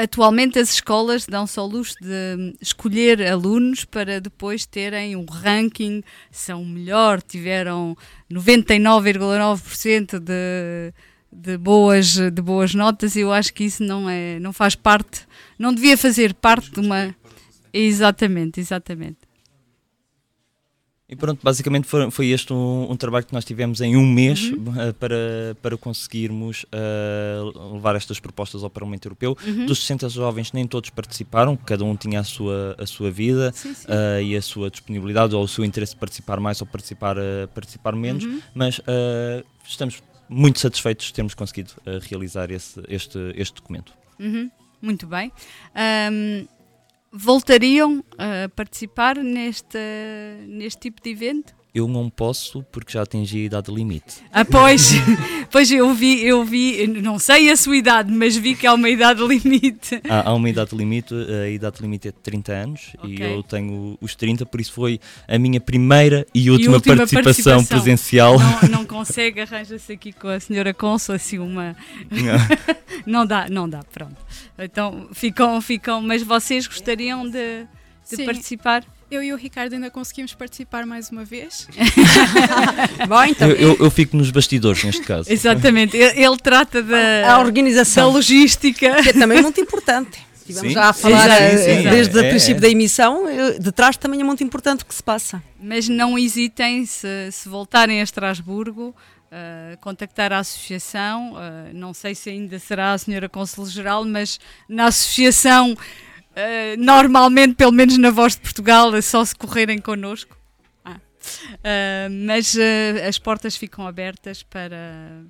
atualmente as escolas dão-se ao luxo de escolher alunos para depois terem um ranking, são melhor, tiveram 99,9% de, de, boas, de boas notas eu acho que isso não, é, não faz parte, não devia fazer parte de uma. Exatamente, exatamente. E pronto, basicamente foi, foi este um, um trabalho que nós tivemos em um mês Uhum. eh, para, para conseguirmos eh, levar estas propostas ao Parlamento Europeu. Uhum. Dos 60 jovens, nem todos participaram, cada um tinha a sua, a sua vida Sim, sim. eh, e a sua disponibilidade ou o seu interesse de participar mais ou participar, participar menos, Uhum. mas estamos muito satisfeitos de termos conseguido realizar esse, este, este documento. Uhum, muito bem. Ahm, voltariam a participar neste, neste tipo de evento? Eu não posso porque já atingi a idade limite. Ah, pois, pois eu vi, eu vi, não sei a sua idade, mas vi que há uma idade limite. Há, há uma idade limite, a idade limite é de 30 anos e Ok. eu tenho os 30, por isso foi a minha primeira e última, última participação, participação. presencial. Não, não consegue, arranja-se aqui com a senhora Consul assim uma. não dá, não dá, pronto. Então ficam, ficam, mas vocês gostariam de, de participar? Eu e o Ricardo ainda conseguimos participar mais uma vez. Bom, então. Eu, eu- eu fico nos bastidores neste caso. Exatamente, ele, ele trata da, A organização. da logística. Que é também muito importante. Estivemos Sim. já a falar Exato, eh, sim, sim. desde o É, princípio é. da emissão, eh, de trás também é muito importante o que se passa. Mas não hesitem, se, se voltarem a Estrasburgo, uh, contactar a associação. uh, não sei se ainda será a senhora Consul-Geral, mas na associação, uh, normalmente, pelo menos na Voz de Portugal, é só se correrem connosco. Ah. Uh, mas uh, as portas ficam abertas para,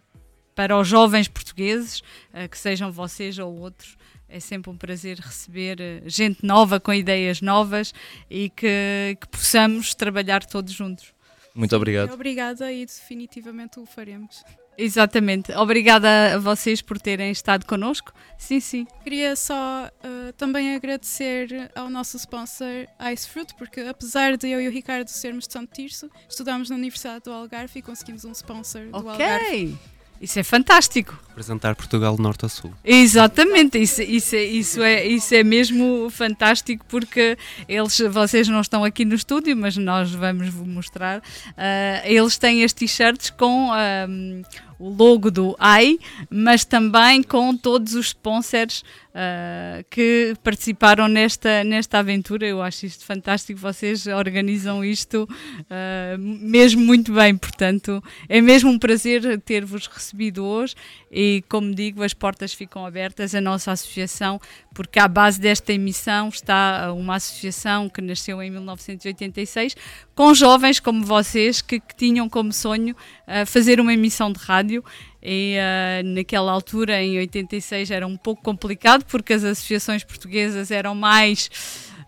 para os jovens portugueses, uh, que sejam vocês ou outros. É sempre um prazer receber gente nova, com ideias novas e que, que possamos trabalhar todos juntos. Muito obrigado. Obrigada e definitivamente o faremos. Exatamente. Obrigada a vocês por terem estado connosco. Sim, sim. Queria só uh, também agradecer ao nosso sponsor Ice Fruit, porque apesar de eu e o Ricardo sermos de Santo Tirso, estudámos na Universidade do Algarve e conseguimos um sponsor do Algarve. Ok. Isso é fantástico. Representar Portugal de norte a sul. Exatamente, isso, isso, é, isso, é, isso é mesmo fantástico porque eles, vocês não estão aqui no estúdio, mas nós vamos vos mostrar. Ah, eles têm as t-shirts com ahm, o logo do AI, mas também com todos os sponsors ah, que participaram nesta, nesta aventura. Eu acho isto fantástico, vocês organizam isto ah, mesmo muito bem, portanto, é mesmo um prazer ter-vos recebido hoje e, como digo, as portas ficam abertas. A nossa associação, porque à base desta emissão está uma associação que nasceu em 1986 com jovens como vocês que, que tinham como sonho ah, fazer uma emissão de rádio e ah, naquela altura, em 86, era um pouco complicado porque as associações portuguesas eram mais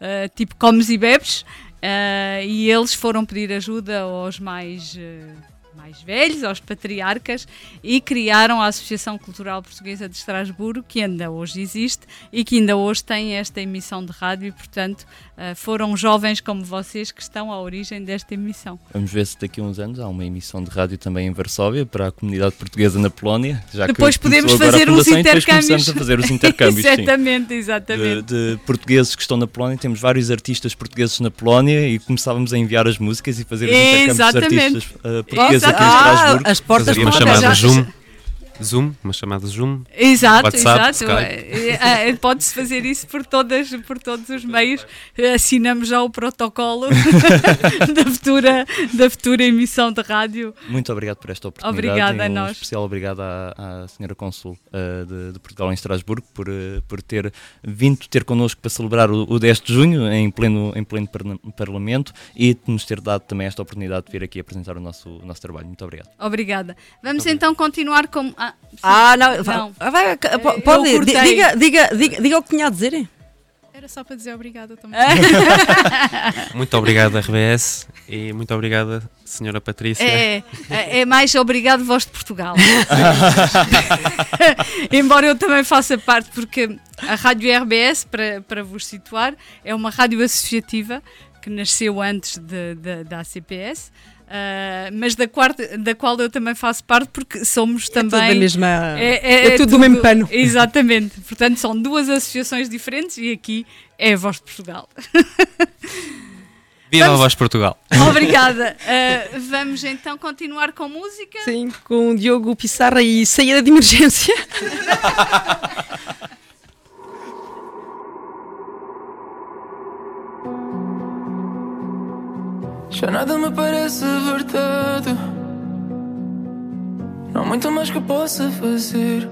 ah, tipo comes e bebes e eles foram pedir ajuda aos mais. mais velhos, aos patriarcas, e criaram a Associação Cultural Portuguesa de Estrasburgo, que ainda hoje existe e que ainda hoje tem esta emissão de rádio, e portanto foram jovens como vocês que estão à origem desta emissão. Vamos ver se daqui a uns anos há uma emissão de rádio também em Varsóvia para a comunidade portuguesa na Polónia. Já que Depois podemos começou agora fazer a uns fundação depois intercâmbios. começamos a fazer os intercâmbios. sim. exatamente, exatamente. De, de portugueses que estão na Polónia, temos vários artistas portugueses na Polónia e começávamos a enviar as músicas e fazer os intercâmbios de Exatamente. artistas uh, portugueses aqui em Ah, Estrasburgo. as portas Fazer uma chamada. Zoom. Zoom, uma chamada Zoom. Exato, WhatsApp, exato. Skype. É, é, Pode-se fazer isso por, todas, por todos os meios. Assinamos já o protocolo da, futura, da futura emissão de rádio. Muito obrigado por esta oportunidade. Obrigada e a um nós. especial obrigado à, à senhora Consul uh, de, de Portugal em Estrasburgo por, uh, por ter vindo ter connosco para celebrar o, o 10 de junho em pleno, em pleno Parlamento e de nos ter dado também esta oportunidade de vir aqui apresentar o nosso, o nosso trabalho. Muito obrigado. Obrigada. Vamos então continuar com. Ah, sim. Ah, não, va- vai, Eu pode, diga, diga, diga, diga o que tinha a dizer. Era só para dizer obrigada também. Muito obrigado, RBS, e muito obrigada, senhora Patrícia. É, é, é mais obrigado voz de Portugal. Embora eu também faça parte, porque a Rádio RBS, para, para vos situar, é uma rádio associativa que nasceu antes de- de- da ACPS. Ah, mas da, quarta, da qual eu também faço parte porque somos também tudo da mesma- é tudo do mesmo pano. exatamente portanto são duas associações diferentes e aqui é a Voz de Portugal Viva a Vamos- Voz Portugal! Obrigada. Uh, vamos então continuar com música. Sim, com o Diogo Pissarra e saída de emergência. Já nada me parece verdade. Não há muito mais que possa fazer.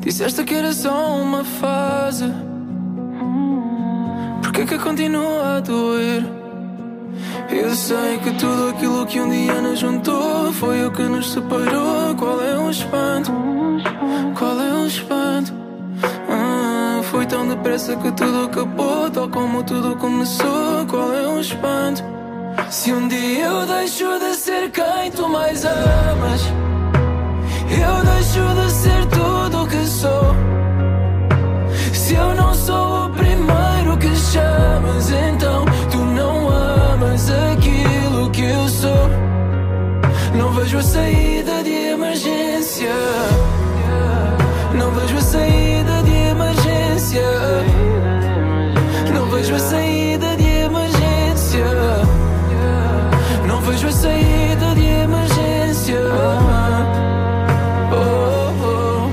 Disseste que era só uma fase. Por que que continua a doer? Eu sei que tudo aquilo que um dia nos juntou foi o que nos separou. Qual é o espanto? Qual é o espanto? Ah, foi tão depressa que tudo acabou, tal como tudo começou. Qual é o espanto? Se um dia eu deixo de ser quem tu mais amas, eu deixo de ser tudo o que sou. Se eu não sou o primeiro que chamas, então tu não amas aquilo que eu sou. Não vejo a saída de emergência. Não vejo a saída de emergência. Não vejo a saída de emergência. Oh, oh.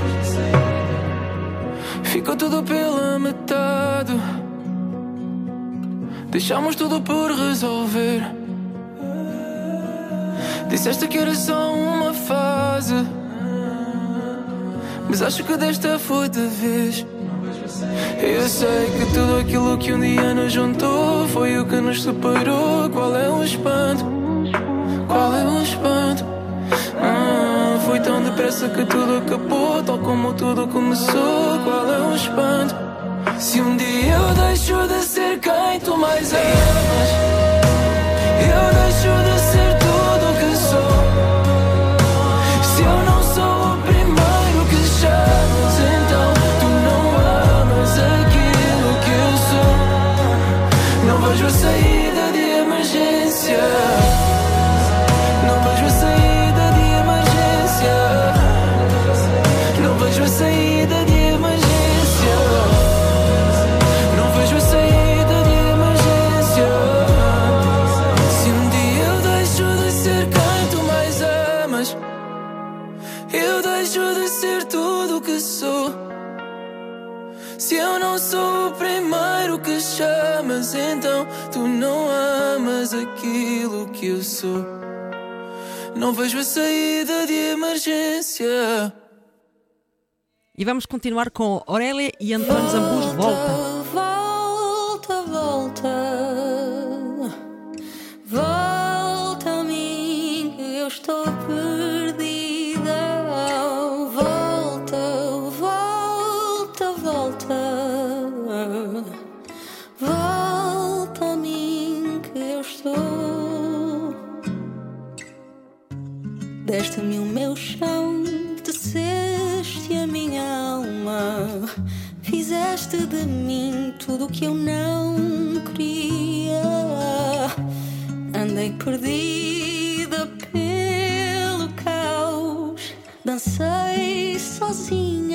Ficou tudo pela metade. Deixamos tudo por resolver. Disseste que era só uma fase. Mas acho que desta foi de vez. Eu sei que tudo aquilo que um dia nos juntou foi o que nos separou. Qual é o espanto? Qual é o espanto? Ah, foi tão depressa que tudo acabou, tal como tudo começou. Qual é o espanto? Se um dia eu deixo de ser quem tu mais amas, que eu sou. Não vejo a saída de emergência. E vamos continuar com Aurélia e António Zambus. Volta, de mim tudo o que eu não queria. Andei perdida pelo caos. Dancei sozinha,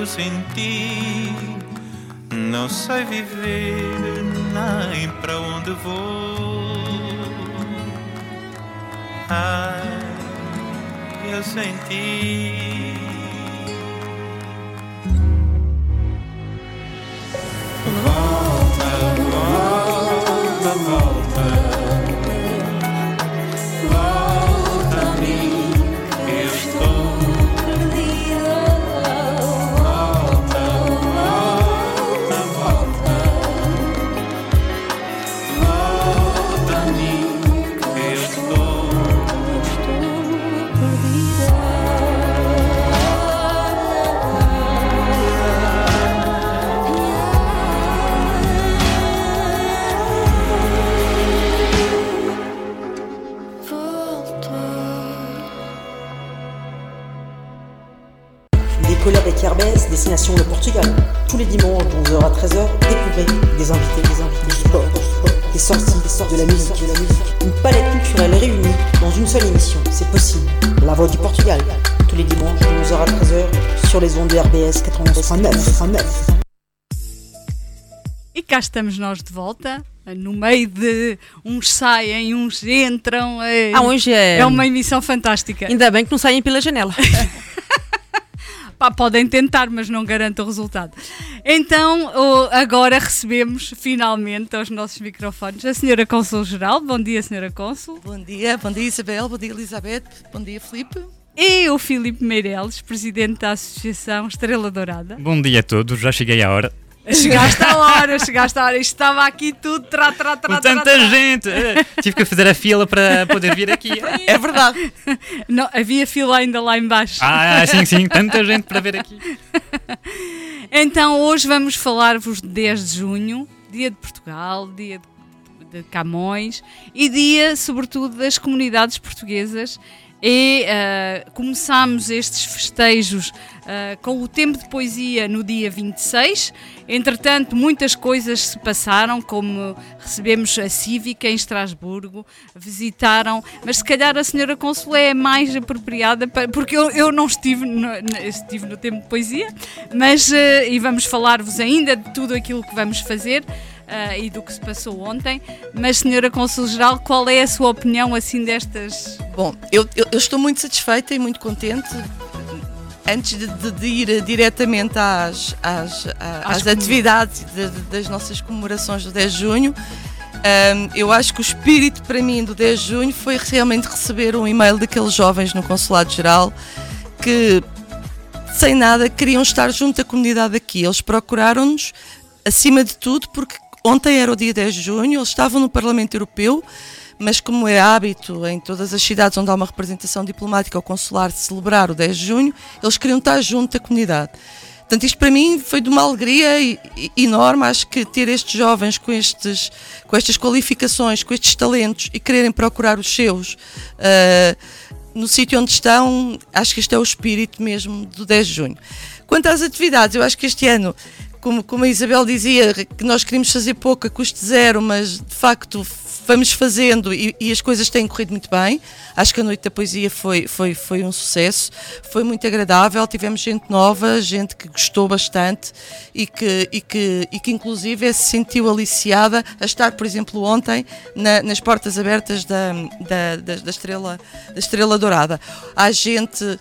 Eu senti, não sei viver nem para onde vou. Ai, eu senti. Volta, volta. Volta destination le Portugal. Tous les dimanches de 11h à 13h, découvrez des invités, des invités, des sports, des sports, des sorties, des sorties de la musique, de la musique. Une palette culturelle réunie dans une seule émission. C'est possible. La voix du Portugal. Tous les dimanches de 11h à 13h sur les ondes de RBS 91.9. E cá estamos nós de volta, no meio de uns saem, uns entram. É, Ah, hoje é- É uma emissão fantástica. Ainda bem que não saem pela janela. Pá, podem tentar, mas não garanto o resultado. Então, agora recebemos finalmente aos nossos microfones a Senhora Cônsul Geral. Bom dia, Senhora Cônsul. Bom dia, bom dia Isabel, bom dia Elizabeth, bom dia Filipe. E o Filipe Meireles, Presidente da Associação Estrela Dourada. Bom dia a todos, já cheguei à hora. Chegaste à hora, chegaste à hora. Isto estava aqui tudo, tra, tra, tra, Com tanta tra. gente! eh, Tive que fazer a fila para poder vir aqui. É verdade. Não, havia fila ainda lá embaixo. Ah, sim, sim, tanta gente para ver aqui. Então hoje vamos falar-vos de 10 de junho, dia de Portugal, dia de, de Camões e dia, sobretudo, das comunidades portuguesas. E ah, começamos estes festejos ah, com o tempo de poesia no dia 26. Entretanto, muitas coisas se passaram, como recebemos a Cívica em Estrasburgo, visitaram, mas se calhar a senhora Consulé é mais apropriada, para- porque eu, eu não estive no, estive no tempo de poesia, mas eh, e vamos falar-vos ainda de tudo aquilo que vamos fazer ah, e do que se passou ontem. Mas, senhora Consul Geral, qual é a sua opinião assim destas? Bom, eu- eu estou muito satisfeita e muito contente. Antes de, de- de ir diretamente às, às, Às às atividades de- das nossas comemorações do 10 de junho, hum, eu acho que o espírito para mim do 10 de junho foi realmente receber um e-mail daqueles jovens no Consulado Geral que, sem nada, queriam estar junto da comunidade aqui. Eles procuraram-nos, acima de tudo, porque ontem era o dia 10 de junho, eles estavam no Parlamento Europeu, mas como é hábito em todas as cidades onde há uma representação diplomática ou consular celebrar o 10 de junho, eles queriam estar junto da comunidade. Portanto, isto para mim foi de uma alegria enorme. Acho que ter estes jovens com, estes, com estas qualificações, com estes talentos e quererem procurar os seus ah, no sítio onde estão, acho que este é o espírito mesmo do 10 de junho. Quanto às atividades, eu acho que este ano, como, como a Isabel dizia, que nós queríamos fazer pouco a custo zero, mas de facto vamos fazendo e, e as coisas têm corrido muito bem. Acho que a Noite da Poesia foi, foi, foi um sucesso, foi muito agradável. Tivemos gente nova, gente que gostou bastante e que, e que, e que inclusive se sentiu aliciada a estar, por exemplo, ontem na- nas portas abertas da, da, da, da estrela, da Estrela Dourada. Há gente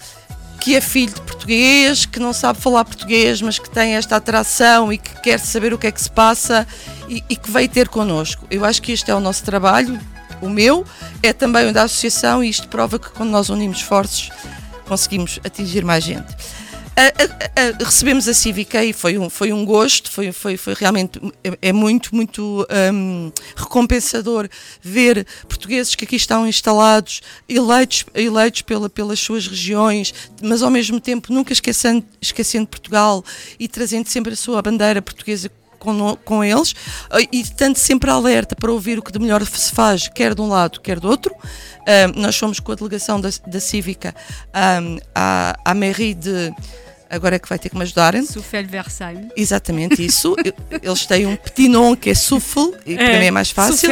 que é filho de português, que não sabe falar português, mas que tem esta atração e que quer saber o que é que se passa e, e que veio ter connosco. Eu acho que este é o nosso trabalho, o meu, é também o da associação e isto prova que quando nós unimos esforços conseguimos atingir mais gente. Recebemos a Cívica e foi um, foi um gosto, foi, foi, foi realmente é, é muito, muito hum, recompensador ver portugueses que aqui estão instalados, eleitos, eleitos pela, pelas suas regiões, mas ao mesmo tempo nunca esquecendo, esquecendo Portugal e trazendo sempre a sua bandeira portuguesa com, com eles eh, e estando sempre alerta para ouvir o que de melhor se faz, quer de um lado, quer do outro. Ahm, nós fomos com a delegação da, da Cívica ahm, à, à mairie de. Agora é que vai ter que me ajudarem. Souffel Versailles. Exatamente isso. Eles têm um petit nom que é Souffle, e para É, mim é mais fácil.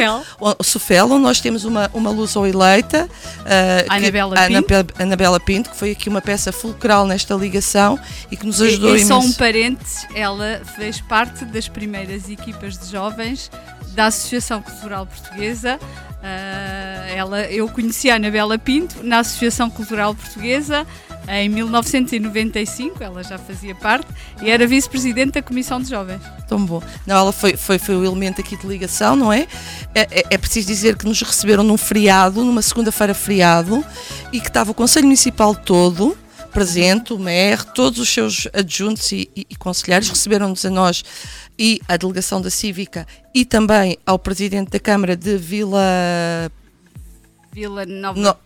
Souffel, onde nós temos uma, uma luso eleita, ah, que- Anabela a Pinto. Anabela- Pinto, que foi aqui uma peça fulcral nesta ligação e que nos ajudou e, e só um imenso. parênteses, ela fez parte das primeiras equipas de jovens da Associação Cultural Portuguesa. Ah, ela, eu conheci a Anabela Pinto na Associação Cultural Portuguesa em 1995, ela já fazia parte, e era vice-presidente da Comissão de Jovens. Tão bom. Não, ela foi, foi, foi o elemento aqui de ligação, não é? É, é- é preciso dizer que nos receberam num feriado, numa segunda-feira feriado, e que estava o Conselho Municipal todo presente, o MER, todos os seus adjuntos e, e, e conselheiros receberam-nos a nós e à delegação da Cívica e também ao Presidente da Câmara de Vila, Vila Nova. No-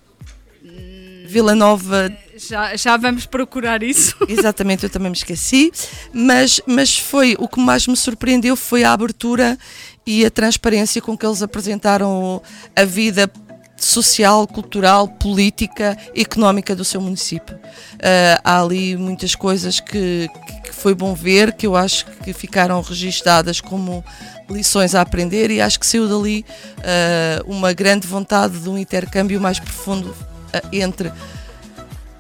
Vila Nova Já, já vamos procurar isso. Exatamente, eu também me esqueci, mas, mas foi o que mais me surpreendeu foi a abertura e a transparência com que eles apresentaram a vida social, cultural, política, económica do seu município. Ah, há ali muitas coisas que, que foi bom ver, que eu acho que ficaram registadas como lições a aprender e acho que saiu dali ah, uma grande vontade de um intercâmbio mais profundo entre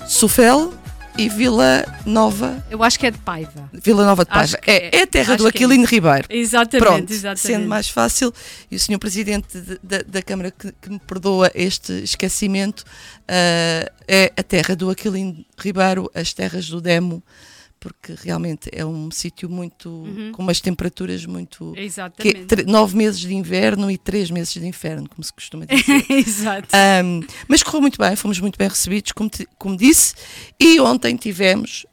Sofel e Vila Nova. Eu acho que é de Paiva. Vila Nova de Paiva. que É, é a terra do é Aquilino isso. Ribeiro. Exatamente, Pronto, exatamente. sendo mais fácil, e o senhor Presidente de- da, da Câmara que, que me perdoa este esquecimento, ah, é a terra do Aquilino Ribeiro, as terras do Demo, porque realmente é um sítio muito. Uhum. com umas temperaturas muito. Exatamente. Que nove meses de inverno e três meses de inverno, como se costuma dizer. Exato. Um, mas correu muito bem, fomos muito bem recebidos, como, ti- como disse, e ontem tivemos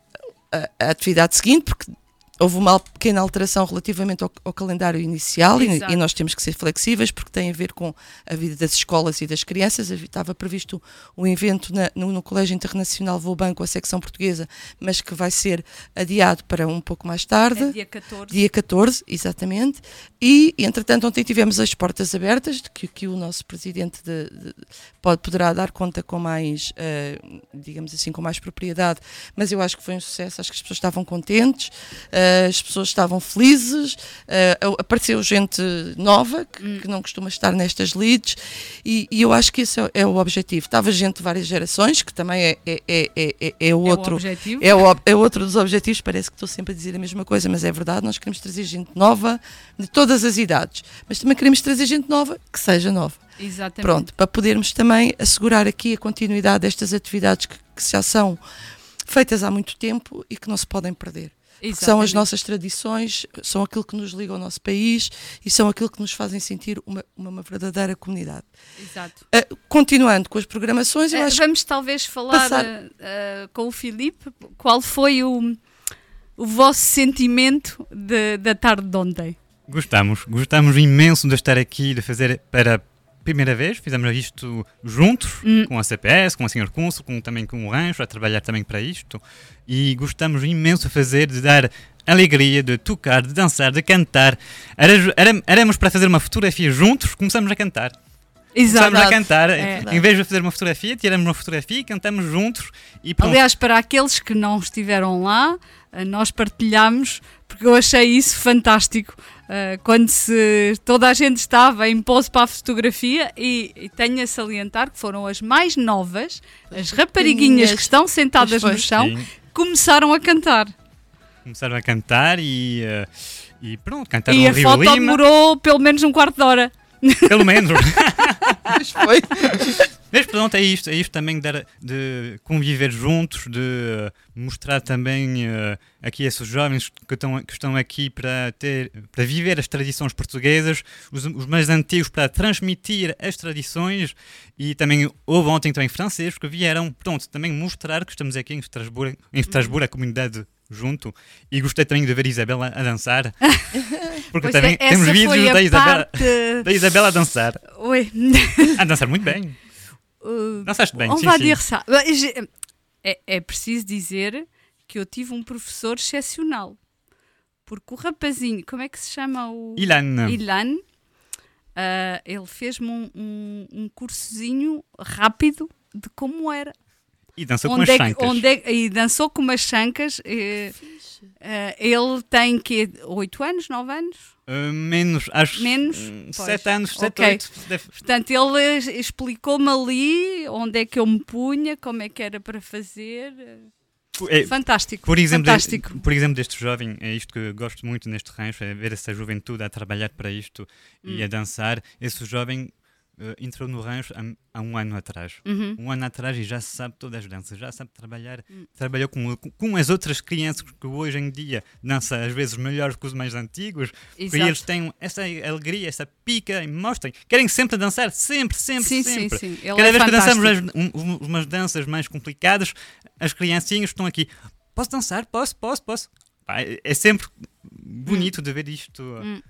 a, a atividade seguinte, porque houve uma pequena alteração relativamente ao, ao calendário inicial e, e nós temos que ser flexíveis porque tem a ver com a vida das escolas e das crianças. Estava previsto um evento na- no, no Colégio Internacional Vou Banco, a secção portuguesa, mas que vai ser adiado para um pouco mais tarde. É dia 14. Dia 14, exatamente. E, entretanto, ontem tivemos as portas abertas, que, que o nosso presidente de- de- pode, poderá dar conta com mais, eh, digamos assim, com mais propriedade, mas eu acho que foi um sucesso, acho que as pessoas estavam contentes, eh, as pessoas estavam felizes, eh, apareceu gente nova, que, que não costuma estar nestas leads, e, e eu acho que esse é, é o objetivo. Estava gente de várias gerações, que também é, é, é, é, é, é o outro. objetivo. É o ob- é outro dos objetivos, parece que estou sempre a dizer a mesma coisa, mas é verdade, nós queremos trazer gente nova de todas as idades, mas também queremos trazer gente nova que seja nova. Exatamente. Pronto, para podermos também assegurar aqui a continuidade destas atividades que, que já são feitas há muito tempo e que não se podem perder. São as nossas tradições, são aquilo que nos liga ao nosso país e são aquilo que nos fazem sentir uma, uma, uma verdadeira comunidade. Exato. Ah, continuando com as programações, eu Eh, acho Vamos talvez falar passar- eh, com o Filipe qual foi o, o vosso sentimento de- da tarde de ontem. Gostamos, gostamos imenso de estar aqui, de fazer para primeira vez, fizemos isto juntos, Hum. com a CPS, com a Sr. Cônsul, com, também com o Rancho, a trabalhar também para isto, e gostamos imenso de fazer, de dar alegria, de tocar, de dançar, de cantar. Éramos para fazer uma fotografia juntos, começamos a cantar. Exato. Começamos a cantar, É. em vez de fazer uma fotografia, tiramos uma fotografia e cantamos juntos, e pronto. Aliás, para aqueles que não estiveram lá, eh, nós partilhamos, porque eu achei isso fantástico. Eh, quando se, toda a gente estava em pose para a fotografia, e, e tenho a salientar que foram as mais novas, as rapariguinhas que estão sentadas no chão, começaram a cantar. Começaram a cantar e, eh, e pronto, cantaram e o a Rio foto Lima. demorou pelo menos um quarto de hora. Pelo menos. Mas foi. Mas pronto, é isto, é isto também de, de conviver juntos, de eh, mostrar também eh, aqui esses jovens que estão, que estão aqui para, ter, para viver as tradições portuguesas, os, os mais antigos para transmitir as tradições e também houve ontem também franceses que vieram, pronto, também mostrar que estamos aqui em Estrasburgo, em Estrasburgo a comunidade junto. E gostei também de ver Isabela a dançar porque Pois também é, temos vídeos da Isabela, parte- da Isabela a dançar. Oi. a dançar muito bem Uh, Dançaste bem, on sim, va sim. dire ça. É, é preciso dizer que eu tive um professor excepcional. Porque o rapazinho, como é que se chama o. Ilan. Ilan. ah, ele fez-me um, um, um cursozinho rápido de como era. E dançou com Onde as é que- chancas. onde é- e dançou com umas chancas. eh, ele tem que 8 anos, 9 anos? Uh, menos, acho Menos? hum, Pois. sete anos, sete, Ok. oito. Deve- Portanto, ele explicou-me ali onde é que eu me punha, como é que era para fazer. É, fantástico. Por exemplo, fantástico. por exemplo, deste jovem, é isto que eu gosto muito neste rancho, é ver essa juventude a trabalhar para isto e Hum. a dançar. Esse jovem entrou no rancho há, há um ano atrás. Uhum. Um ano atrás e já sabe todas as danças, já sabe trabalhar. Hum. Trabalhou com, com- as outras crianças que hoje em dia dançam às vezes melhor que os mais antigos. Porque Exato. eles têm essa alegria, essa pica e mostrem. Querem sempre dançar, sempre, sempre, Sim, sim, sempre. sim. Ele Cada é vez que dançamos as, fantástico. um- um- umas danças mais complicadas, as criancinhas estão aqui. Posso dançar? Posso, posso, posso. É é sempre bonito de ver isto. Hum.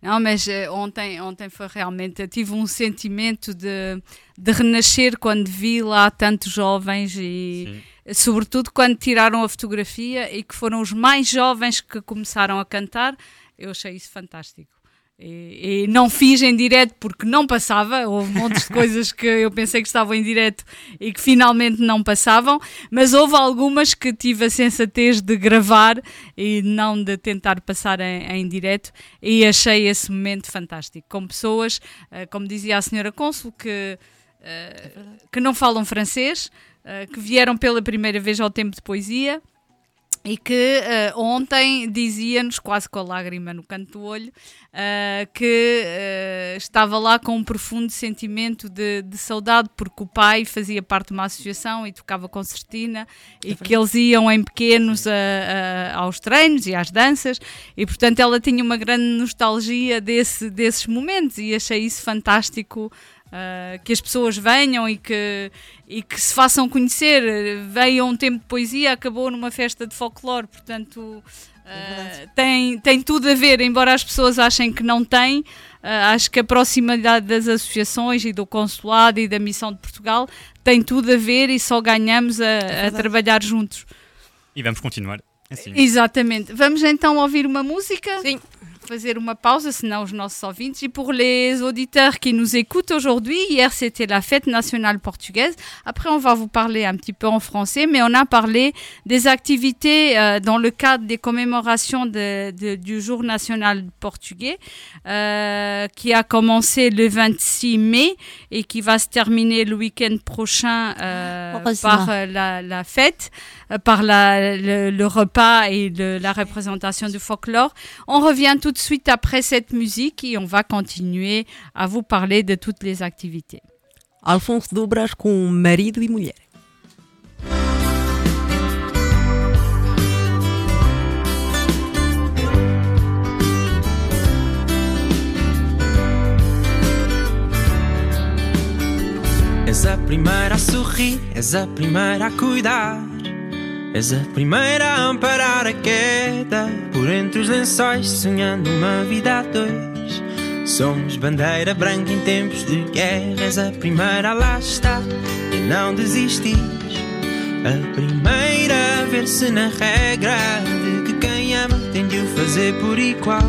Não, mas eh, ontem, ontem foi realmente. Eu tive um sentimento de, de renascer quando vi lá tantos jovens e, sobretudo, quando tiraram a fotografia e que foram os mais jovens que começaram a cantar. Eu achei isso fantástico. E, e não fiz em direto porque não passava. Houve montes de coisas que eu pensei que estavam em direto e que finalmente não passavam, mas houve algumas que tive a sensatez de gravar e não de tentar passar em, em direto. E achei esse momento fantástico. Com pessoas, eh, como dizia a senhora Cônsul, que, eh, que não falam francês, eh, que vieram pela primeira vez ao tempo de poesia e que eh, ontem dizia-nos, quase com a lágrima no canto do olho, eh, que eh, estava lá com um profundo sentimento de, de saudade, porque o pai fazia parte de uma associação e tocava concertina, e que eles iam em pequenos a- a- aos treinos e às danças, e portanto ela tinha uma grande nostalgia desse, desses momentos, e achei isso fantástico. Uh, que as pessoas venham e que, e que se façam conhecer. Veio um tempo de poesia, acabou numa festa de folclore, portanto. uh, tem, tem tudo a ver, embora as pessoas achem que não tem, uh, acho que a proximidade das associações e do consulado e da missão de Portugal tem tudo a ver e só ganhamos a, a trabalhar juntos. E vamos continuar assim. Exatamente. Vamos então ouvir uma música Sim. Fazer uma pausa, senão os nossos ouvintes. Et pour les auditeurs qui nous écoutent aujourd'hui, hier c'était la fête nationale portugaise. Après, on va vous parler un petit peu en français, mais on a parlé des activités euh, dans le cadre des commémorations de- de- du jour national portugais, euh, qui a commencé le 26 mai et qui va se terminer le week-end prochain euh, par la, la fête, par la- le, le repas et le- la représentation du folklore. On revient tout de suite après cette musique et on va continuer à vous parler de toutes les activités. Alfonso Dobras com marido e mulher. És a primeira a sorrir, és a primeira a cuidar. És a primeira a amparar a queda por entre os lençóis, sonhando uma vida a dois. Somos bandeira branca em tempos de guerra. És a primeira a lá estar e não desistis. A primeira a ver-se na regra de que quem ama tem de o fazer por igual.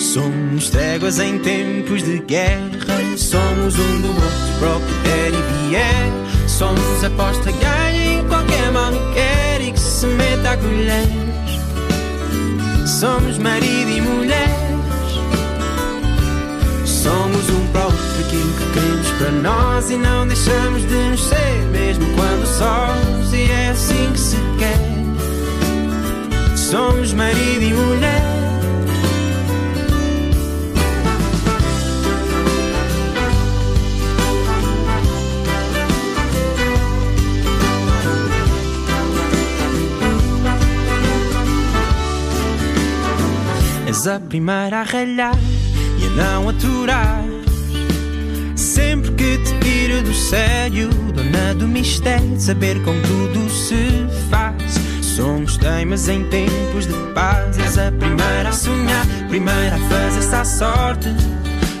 Somos tréguas em tempos de guerra. Somos um do outro para o que der e vier. Somos aposta ganha em qualquer mal que quer e que se meta a colher. Somos marido e mulher. Somos um para outro aquilo que queremos para nós e não deixamos de nos ser, mesmo quando sós. E é assim que se quer. Somos marido e mulher. És a primeira a ralhar e a não aturar. Sempre que te tiro do sério, dona do mistério, saber como tudo se faz. Somos teimas em tempos de paz. És a primeira a sonhar, primeira a fazer-se à sorte.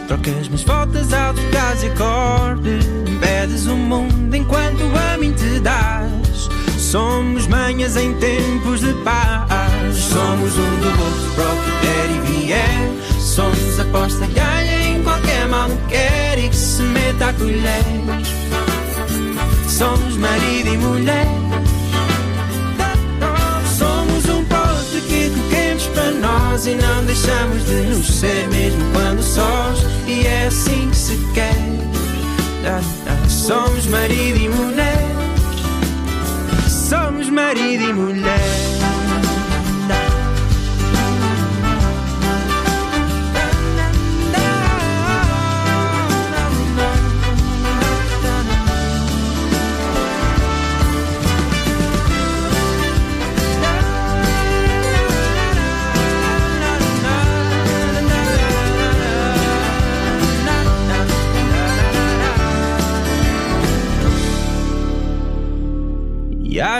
Trocas mas voltas ao e acorde. Impedes o mundo enquanto a mim te das. Somos manhas em tempos de paz. Somos um do outro para o que e vier. Somos aposta ganha em qualquer mal que quer e que se meta a colher. Somos marido e mulher. Somos um para o outro aquilo que queremos para nós e não deixamos de nos ser mesmo quando sós. E é assim que se quer. Somos marido e mulher. Somos marido e mulher.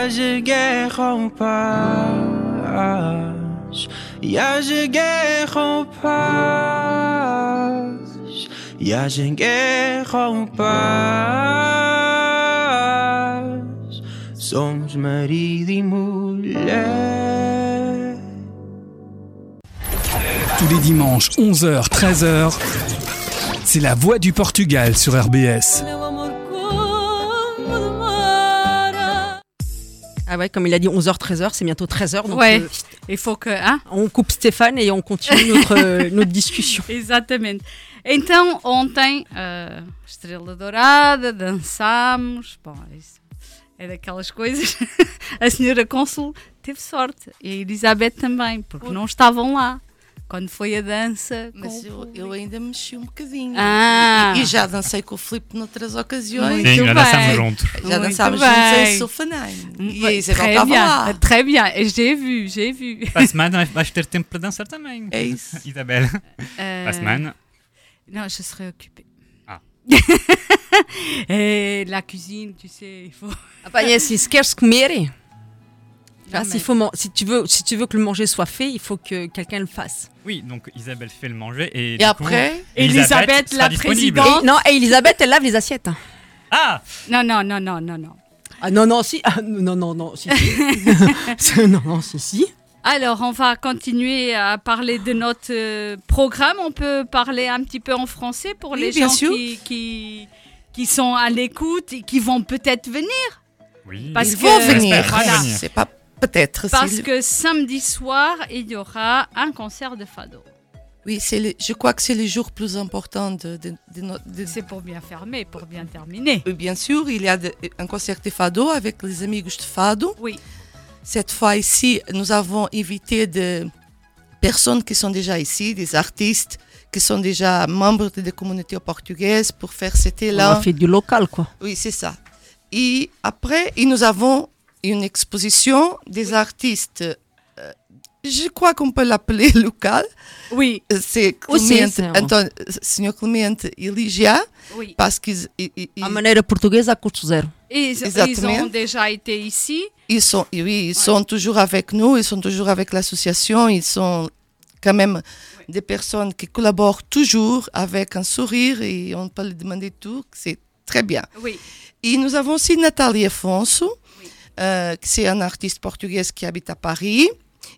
E haja guerra ou paz E haja guerra ou paz E haja guerra ou paz Somos marido e mulher Tous les dimanches, 11h, 13h, c'est la voix du Portugal sur RBS. Ah ouais, comme il a dit 11h, 13h, c'est bientôt 13h. Donc Ouais, euh, il faut que. Hein? On coupe Stéphane et on continue notre, euh, notre discussion. Exatamente. Então, ontem, uh, Estrela Dourada, dançámos. Bom, isso é daquelas coisas. a senhora Cônsul teve sorte. E a Elizabeth também, porque não estavam lá. Quando foi a dança. Mas eu, eu ainda mexi um bocadinho. Ah. E, e já dancei com o Filipe noutras ocasiões. Muito Sim, já dançámos juntos. Já Muito dançámos bem. juntos em Sofaném. E a Isabel Très estava bien, lá. très bien. J'ai vu, j'ai vu. Para a semana vais ter tempo para dançar também. É isso. Isabel. Euh, Para a semana. Non, je serai occupée. Ah. Et la cuisine, tu sais, il faut. Ah bah, yes, se quer se comer. Mais- faut man- si, tu veux, si tu veux que le manger soit fait, il faut que quelqu'un le fasse. Oui, donc Isabelle fait le manger et. Et du coup, après Elisabeth, la présidente. Et- non, et Elisabeth, elle lave les assiettes. Ah Non, non, non, non, non, non. Ah non, non, si. Ah, non, non, non, si. si. non, non, si, si. Alors, on va continuer à parler de notre euh, programme. On peut parler un petit peu en français pour Oui, les gens qui, qui, qui sont à l'écoute et qui vont peut-être venir. Oui. Parce Ils que, vont venir. Voilà. C'est pas peut-être. Parce que samedi soir, il y aura un concert de fado. Oui, c'est le- je crois que c'est le jour plus important de, de, de notre. de- C'est pour bien fermer, pour bien terminer. Oui, bien sûr, il y a de- un concert de fado avec les amigos de fado. Oui. Cette fois ici, nous avons invité des personnes qui sont déjà ici, des artistes qui sont déjà membres de la communauté portugaise pour faire cet On élan. a fait du local, quoi. Oui, c'est ça. Et après, et nous avons une exposition des artistes. euh, je crois qu'on peut l'appeler local. Oui. C'est un- António, Sr. Clemente e Ligia. Oui. Parce qu'ils ils- ils- A maneira portuguesa a custo zero. Et ils, ils ont déjà été ici. Ils sont, oui, ils sont toujours avec nous, ils sont toujours avec l'association, ils sont quand même des personnes qui collaborent toujours avec un sourire et on peut leur demander tout, c'est très bien. Oui. Et nous avons aussi Nathalie Afonso, euh, c'est un artiste portugaise qui habite à Paris.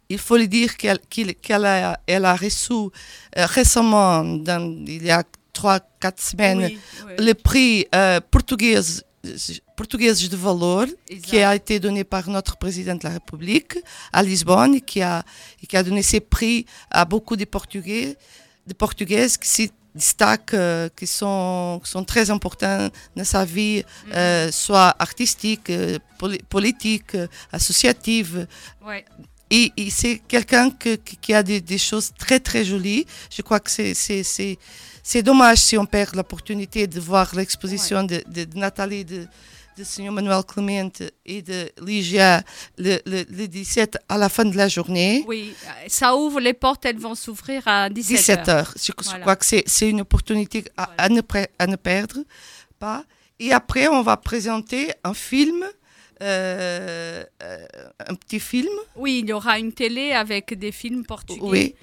Il faut lui dire qu'elle a, elle a reçu euh, récemment, dans- il y a trois, quatre semaines, Oui, oui. le prix euh, portugais, de valor, qui a été donné par notre président de la République à Lisbonne, et qui a, qui a donné ces prix à beaucoup de Portugais, de Portugaises qui destaquent, euh, qui sont, qui sont très importants dans sa vie, euh, soit artistique, euh, poli- politique, associative. Ouais. Et, et c'est quelqu'un que- qui, a des, des choses très très jolies. Je crois que c'est- dommage si on perd l'opportunité de voir l'exposition de, de- de Nathalie, de, de Sr. Manuel Clemente et de Ligia le, le, le 17 à la fin de la journée. Oui, ça ouvre les portes, elles vont s'ouvrir à 17h. 17 heures. Je, Voilà. crois que c'est c'est une opportunité à, à ne, à ne perdre pas. Et après, on va présenter un film, euh, euh, un petit film. Oui, il y aura une télé avec des films portugais Oui.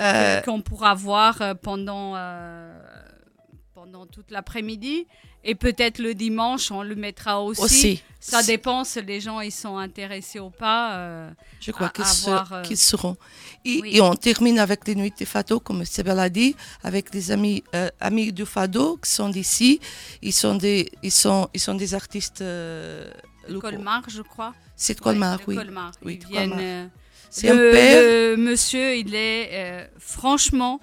euh, qu'on pourra voir pendant, pendant toute l'après-midi. Et peut-être le dimanche, on le mettra aussi. Aussi. Ça dépend si les gens ils sont intéressés ou pas. euh, Je crois qu'ils se- euh, qu'ils seront. Et, oui. et on termine avec les nuits de Fado, comme Sébelle a dit, avec des amis, euh, amis du Fado qui sont d'ici. Ils sont des, ils sont, ils sont des artistes euh, de locaux. Colmar, je crois. C'est de Colmar, de oui. Colmar. Oui, de Colmar. euh, C'est un père. le monsieur, il est euh, franchement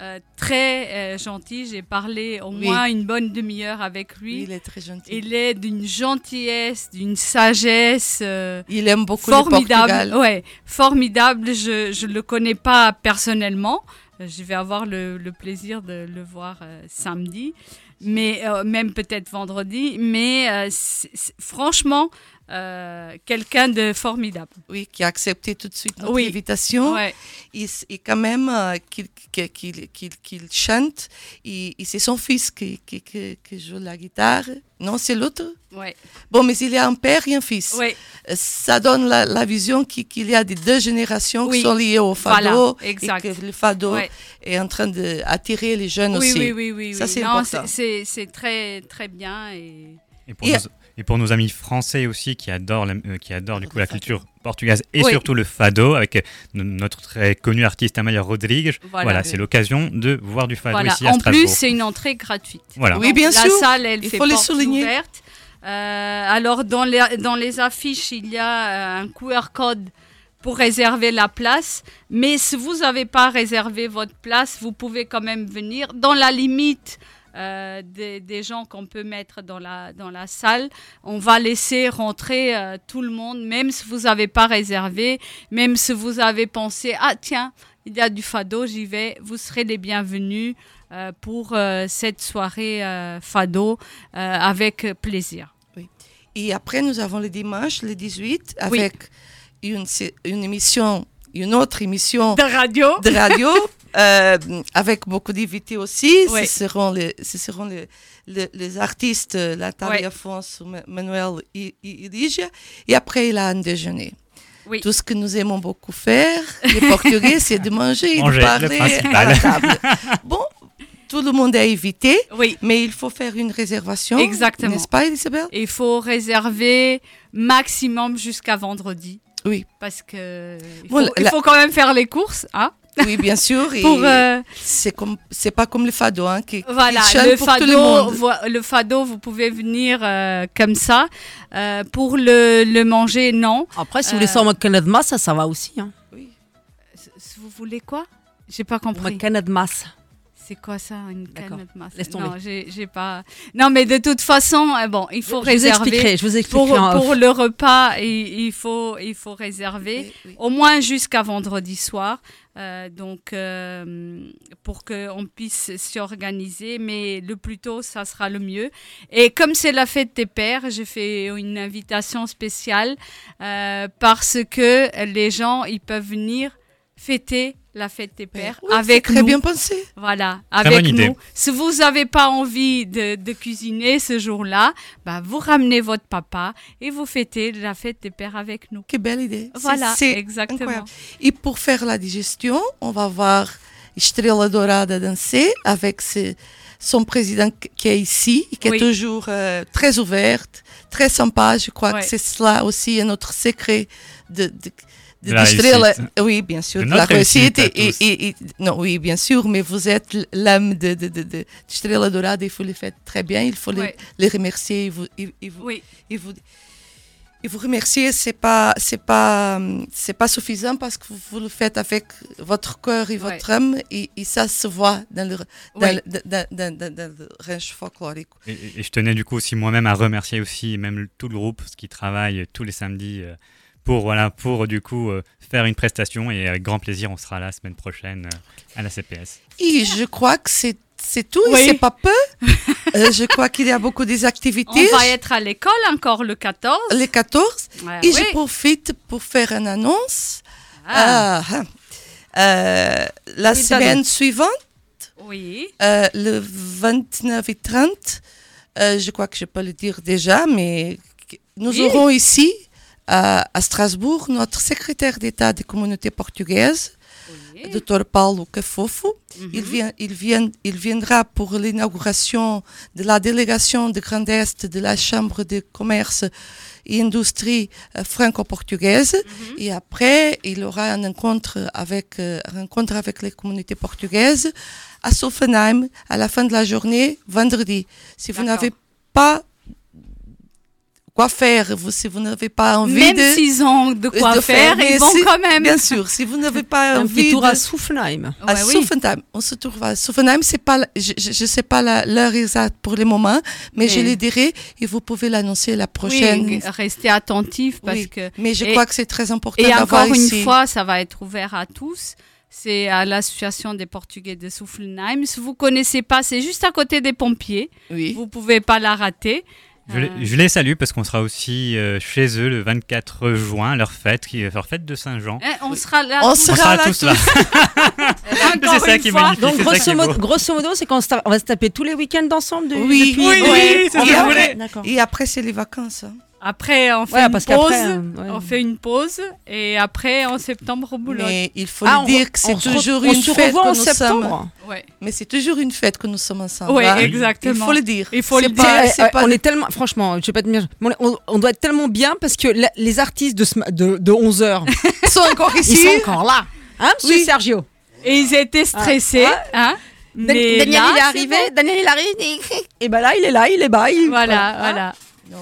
euh, très euh, gentil. J'ai parlé au Oui. moins une bonne demi-heure avec lui. Il est très gentil. Il est d'une gentillesse, d'une sagesse. euh, Il aime beaucoup le formidable. Portugal. Ouais, formidable. Je ne le connais pas personnellement. Je vais avoir le, le plaisir de le voir samedi, mais même peut-être vendredi. Mais franchement, euh, quelqu'un de formidable. Oui, qui a accepté tout de suite notre Oui. invitation. Ouais. Et, et quand même, euh, qu'il chante. Et, et c'est son fils qui, qui, qui- qui joue la guitare. Non, c'est l'autre Ouais. Bon, mais il y a un père et un fils. Ouais. Ça donne la, la vision qui- qu'il y a des deux générations Oui. qui sont liées au Voilà, fado exact. et que le fado Ouais. est en train d'attirer les jeunes oui, aussi. oui, oui, oui, Ça, c'est important. c'est- très, très bien. Et... Et pour, nos, et pour nos amis français aussi qui adorent, la- euh, qui adorent du coup la culture portugaise et Oui. surtout le fado avec euh, no- notre très connu artiste Amalia Rodrigues. Voilà. Voilà, c'est l'occasion de voir du fado Voilà. ici à En Strasbourg. plus, c'est une entrée gratuite. Voilà. Oui, Donc, bien la sûr. salle, elle Il fait faut le porte souligner. ouverte. Euh, alors, dans les, dans les affiches, il y a un QR code pour réserver la place. Mais si vous n'avez pas réservé votre place, vous pouvez quand même venir dans la limite euh, des, des gens qu'on peut mettre dans la, dans la salle. On va laisser rentrer euh, tout le monde, même si vous n'avez pas réservé, même si vous avez pensé, ah tiens, il y a du fado, j'y vais, vous serez les bienvenus euh, pour cette soirée fado avec plaisir. Et après, nous avons le dimanche, le 18, Oui. avec une, une émission, une autre émission De radio. de radio Euh, avec beaucoup d'invités aussi. Ce seront les, ce seront les, les, les artistes euh, Natalia Ma- Manuel et, et et. Et après, il a un déjeuner. Oui. Tout ce que nous aimons beaucoup faire, les Portugais, c'est de manger et Manger, de le parler à la table. Bon, tout le monde est invité, Oui. mais il faut faire une réservation. Exactement. N'est-ce pas, Isabelle Il faut réserver maximum jusqu'à vendredi. Oui. Parce que il Bon, faut, il la- faut quand même faire les courses, hein? Oui, bien sûr. Pour, euh, C'est comme, c'est pas comme le fado, hein, qui, Voilà, le pour tout le fado, monde. voi- le fado, vous pouvez venir euh, comme ça. Euh, pour le, le manger, non. Après, si vous voulez ça en ça, ça va aussi. Hein. Vous voulez quoi? J'ai pas compris. En masse. C'est quoi ça, une canne de masse? Laisse tomber. Non, j'ai pas. Non, mais de toute façon, euh, bon, il faut Je vous réserver. expliquerai, je vous expliquerai pour, le repas, il, il faut il faut réserver au moins jusqu'à vendredi soir. Euh, donc euh, pour qu'on puisse s'organiser, mais le plus tôt, ça sera le mieux. Et comme c'est la fête des pères, j'ai fait une invitation spéciale euh, parce que les gens ils peuvent venir fêter la fête des pères Oui, avec c'est très nous. bien pensé. Voilà, Très avec idée. nous. Si vous n'avez pas envie de, de cuisiner ce jour-là, bah, vous ramenez votre papa et vous fêtez la fête des pères avec nous. Quelle belle idée. Voilà, C'est- exactement. incroyable. Et pour faire la digestion, on va voir Estrela Dourada danser avec ce- son président qui est ici, et qui Oui. est toujours euh, très ouverte, très sympa. Je crois Ouais. que c'est cela aussi notre secret de, de, De la Estrela. réussite. Oui, bien sûr, De de la réussite et, et- et- non, oui, bien sûr, mais vous êtes l'âme de, de, de, de Estrela Dourada, il faut le faire très bien, il faut les- Ouais. les, remercier et vous, et- et vous, Oui. et vous, et vous remercier, c'est pas, c'est pas, c'est pas suffisant parce que vous, vous le faites avec votre cœur et votre âme et, et ça se voit dans le, dans, le- dans, dans, dans- dans le range folklorique. Et, et- et je tenais du coup aussi moi-même à remercier aussi même tout le groupe ce qui travaille tous les samedis euh, pour voilà pour du coup euh, faire une prestation et avec grand plaisir on sera là la semaine prochaine euh, à la CPS. Et je crois que c'est, c'est tout Oui. et c'est pas peu. Euh, je crois qu'il y a beaucoup des On activités. va être à l'école encore le 14. Le 14. Ouais, et oui. je profite pour faire une annonce. Ah. Ah, euh, la Oui, semaine suivante, Oui. Euh, le 29 et 30, euh, je crois que je peux le dire déjà, mais nous Oui. aurons ici, à, à Strasbourg, notre secrétaire d'État des communautés portugaises, Dr. Paulo Cafofo. il, vient, il, vient, il viendra pour l'inauguration de la délégation de Grand Est de la Chambre de commerce et industrie euh, franco-portugaise. Et après, il aura un rencontre avec, euh, rencontre avec les communautés portugaises à Sophenheim à la fin de la journée, vendredi. Si vous n'avez pas quoi faire, vous, si vous n'avez pas envie Même de... s'ils ont de quoi faire, mais ils vont si- quand même. Bien sûr, si vous n'avez pas envie tour de... à Souffenheim. À Ouais, oui. On se trouve à Souffenheim. C'est pas, je, je sais pas l'heure exacte pour le moment, mais, je le dirai et vous pouvez l'annoncer la prochaine. Oui, restez attentifs parce Oui, que. mais je et- crois que c'est très important Et encore une ici. fois, ça va être ouvert à tous. C'est à l'association des Portugais de Soufflenheim. Si vous connaissez pas, c'est juste à côté des pompiers. Oui. Vous pouvez pas la rater. Je, les- je les salue parce qu'on sera aussi euh, chez eux le 24 juin, leur fête, qui leur fête de Saint-Jean. Eh, on sera là. On tous. sera là tous là. C'est ça qui est magnifique. Donc, grosso modo, beau. grosso modo, c'est qu'on on va se taper tous les week-ends ensemble de- Oui, depuis- oui, oui, oui. c'est ce Et que je après- voulais. D'accord. Et après, c'est les vacances. hein. Après, on fait Ouais, une parce pause. qu'après, euh, ouais. On fait une pause et après, en septembre, au boulot. Mais il faut Ah, le on dire re- que c'est on toujours on une se fête revoit que en nous septembre. sommes. Ouais. Mais c'est toujours une fête que nous sommes ensemble. Oui, hein. exactement. Il faut le dire. Il faut le pas- dire. Eh, pas on est tellement, franchement, je sais pas te dire, on, on doit être tellement bien parce que la- les artistes de, ce de, de 11h, sont encore ils ici. sont encore là. Hein, monsieur Oui. Sergio? Et ils étaient stressés. hein. Dan- Mais Daniel, là, il est arrivé, bon. Daniel, il arrive, et ben là, il est là, il est bas. il- Voilà, Hein voilà.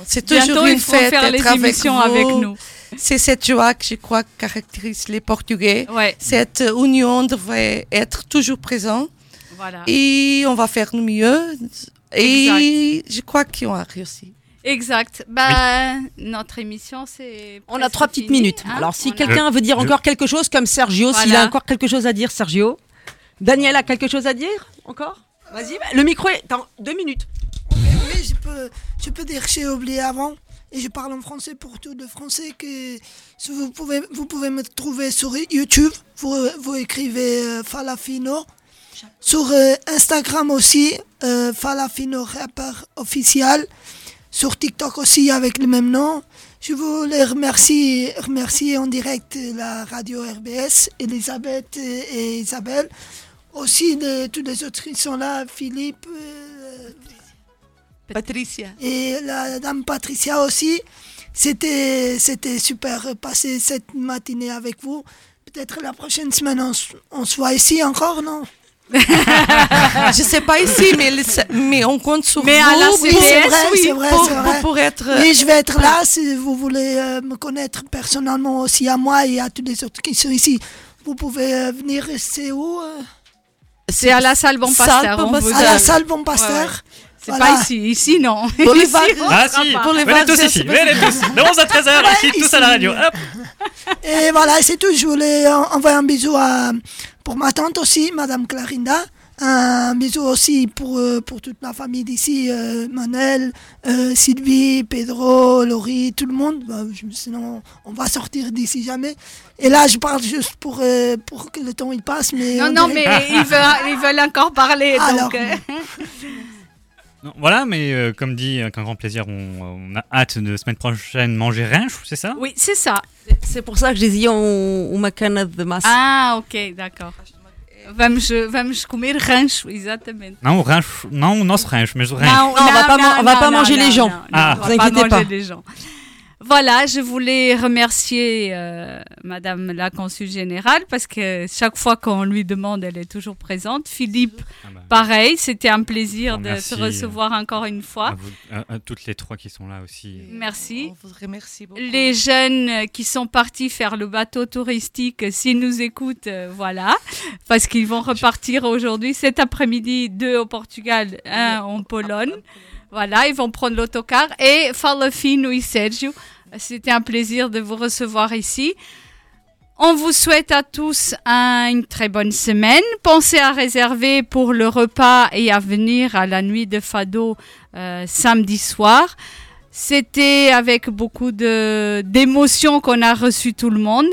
C'est toujours Bientôt, une fête faire les d'être avec émissions vous. avec nous. C'est cette joie que je crois caractérise les Portugais. Ouais. Cette union devrait être toujours présente. Voilà. Et on va faire le mieux. Et je crois qu'on a réussi. Exact. Bah, notre émission, c'est. On a trois petites fini, minutes. hein. Alors, si a- quelqu'un veut dire encore quelque chose, comme Sergio, s'il a encore quelque chose à dire, Sergio. Daniel a quelque chose à dire encore? Vas-y, bah, le micro est dans deux minutes. Je peux, je peux dire que j'ai oublié avant. et je parle en français pour tous les Français que si vous pouvez, vous pouvez me trouver sur YouTube. Vous, vous écrivez euh, Falafino. Sur euh, Instagram aussi, euh, Falafino Rapper officiel. Sur TikTok aussi avec le même nom. Je voulais remercier, remercier en direct la radio RBS, Elisabeth et Isabelle. Aussi de, tous les autres qui sont là, Philippe. Patricia. et la dame Patricia aussi. C'était, c'était super passer cette matinée avec vous. Peut-être la prochaine semaine, on, se- on se voit ici encore, non? Je sais pas ici, mais, le- mais on compte sur Mais vous. à la oui, c'est vrai, oui, c'est pour, vrai, pour, pour, pour être. Oui, je vais être là si vous voulez euh, me connaître personnellement aussi à moi et à tous les autres qui sont ici. Vous pouvez euh, venir, c'est où euh? C'est à la salle Bon Pasteur. À la salle Bon Pasteur. Ouais. C'est Voilà. pas ici. Ici, non. Pour les on Ah si, venez tous ici, venez tous. De 11 à 13h, Ouais, ici, tous à la radio. Hop. Et voilà, c'est tout. Je voulais envoyer un bisou à, pour ma tante aussi, Madame Clarinda. Un bisou aussi pour, euh, pour toute la famille d'ici, euh, Manel, euh, Sylvie, Pedro, Laurie, tout le monde. Bah, je- sinon, on va sortir d'ici jamais. Et là, je parle juste pour, euh, pour que le temps il passe. Mais Non, on non, dirait- mais ils veulent, ils veulent encore parler. Alors. donc, euh, voilà, mais euh, comme dit, euh, avec un grand plaisir, on, a hâte de semaine prochaine manger rinche, c'est ça? Oui, c'est ça. C'est pour ça que j'ai dit on makan de masse. Ah, ok, d'accord. Vamos, vamos comer rancho, exatamente. Não, rancho, não o nosso rancho, mas o rancho. Não, não, não, não, não, não, não, não, não, não, não, não, não, voilà, je voulais remercier euh, Madame la consul générale parce que chaque fois qu'on lui demande, elle est toujours présente. Philippe, pareil, c'était un plaisir Bon, de te recevoir encore une fois. À, vous- à- à toutes les trois qui sont là aussi. Merci. On vous remercie beaucoup. Les jeunes euh, qui sont partis faire le bateau touristique, euh, s'ils nous écoutent, euh, voilà, parce qu'ils vont repartir aujourd'hui, cet après-midi, deux au Portugal, un en Pologne. Voilà, ils vont prendre l'autocar. Et Falafino et Sergio, c'était un plaisir de vous recevoir ici. On vous souhaite à tous un- une très bonne semaine. Pensez à réserver pour le repas et à venir à la nuit de Fado euh, samedi soir. C'était avec beaucoup d'émotion qu'on a reçu tout le monde.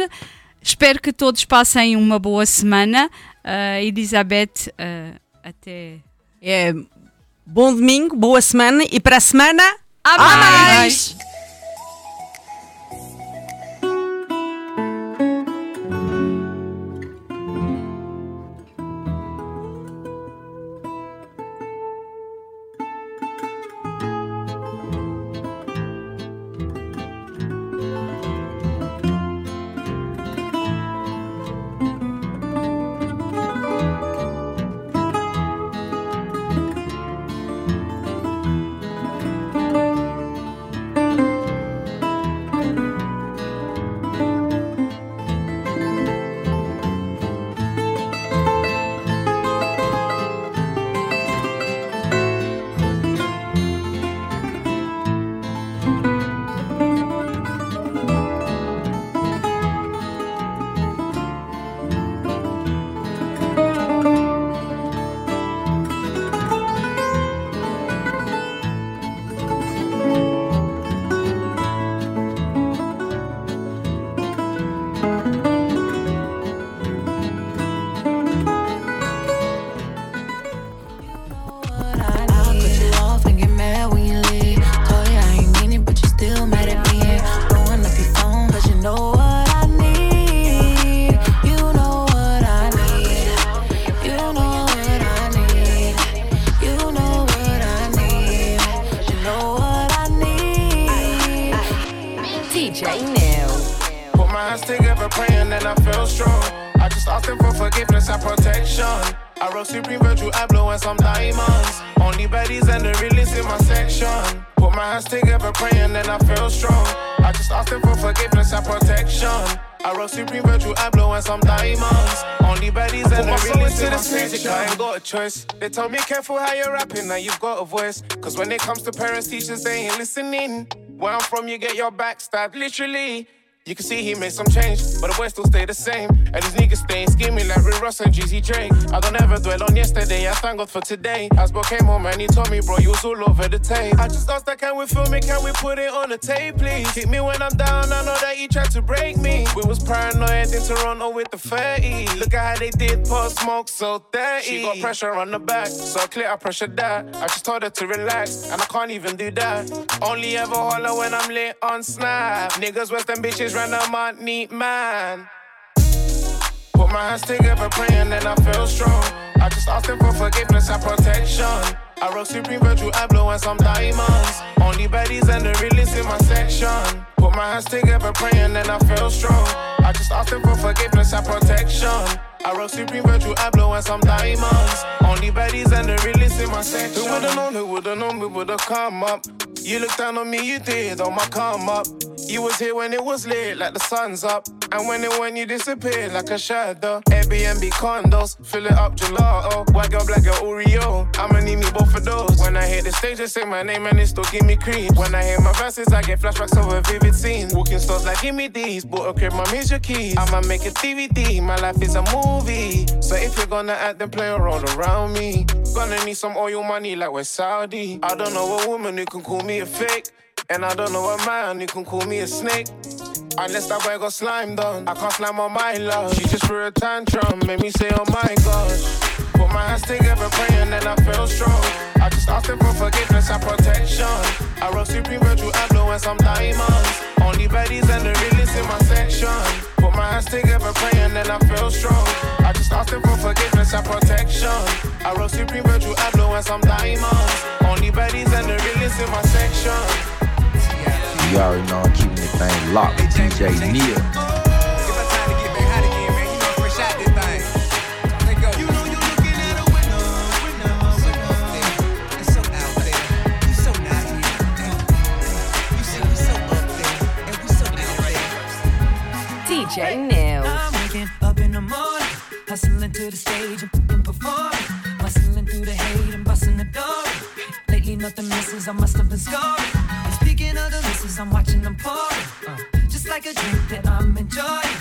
Espero que todos passem uma boa semana. Uh, Elizabeth, uh, até. É, bom domingo, boa semana e para a semana. A mais! Choice. They told me careful how you're rapping, now you've got a voice. Cause when it comes to parents, teachers, they ain't listening. Where I'm from, you get your back stabbed, literally. You can see he made some change, but the boy still stay the same. And these niggas staying scheming like Rick Ross and Jeezy Drake. I don't ever dwell on yesterday, I thank God for today. Asbo came home and he told me, bro, you was all over the tape. I just asked that, can we film it, can we put it on the tape, please? Hit me when I'm down, I know that he tried to break me. We was paranoid in Toronto with the 30. Look at how they did post smoke so dirty. She got pressure on the back, so clear I pressure that. I just told her to relax, and I can't even do that. Only ever holler when I'm lit on snap. Niggas, Western bitches, random out neat man. Put my hands together, praying, and I feel strong. I just asked him for forgiveness and protection. I wrote Supreme Virtue, I blow and some diamonds. Only baddies and the realest in my section. Put my hands together, praying, and I feel strong. I just asked him for forgiveness and protection. I wrote Supreme Virtue, I blow and some diamonds. Only baddies and the realest in my section. Who would've known, who would've known, we would've come up. You looked down on me, you did on my come up. You was here when it was lit, like the sun's up. And when it went, you disappeared like a shadow. Airbnb condos, fill it up gelato. White girl, black girl, Oreo. I'ma need me both of those. When I hit the stage, they say my name and they still give me creep. When I hear my verses, I get flashbacks of a vivid scene. Walking stores like, give me these. Bought a crib, my major keys. I'ma make a DVD. My life is a movie. So if you're gonna act, then play a role around me. Gonna need some oil money like we're Saudi. I don't know a woman who can call me a fake. And I don't know a man who can call me a snake. Unless that boy got slimed on, I can't slam on my love. She just threw a tantrum, made me say, oh my gosh. Put my hands together, praying, and I feel strong. I just asked him for forgiveness and protection. I wrote Supreme Virtue, I blow and some diamonds. Only baddies and the realest in my section. Put my hands together, praying, and I feel strong. I just asked him for forgiveness and protection. I wrote Supreme Virtue, I blow and some diamonds. Only baddies and the realest in my section. You already know I'm keeping the thing locked. DJ Neil. DJ Neil. I'm waking up in the morning, hustling to the stage and performing, hustling through the hate and busting the door. Lately nothing misses, I must have been scoring. And speaking of the misses, I'm watching them pouring, uh, just like a drink that I'm enjoying.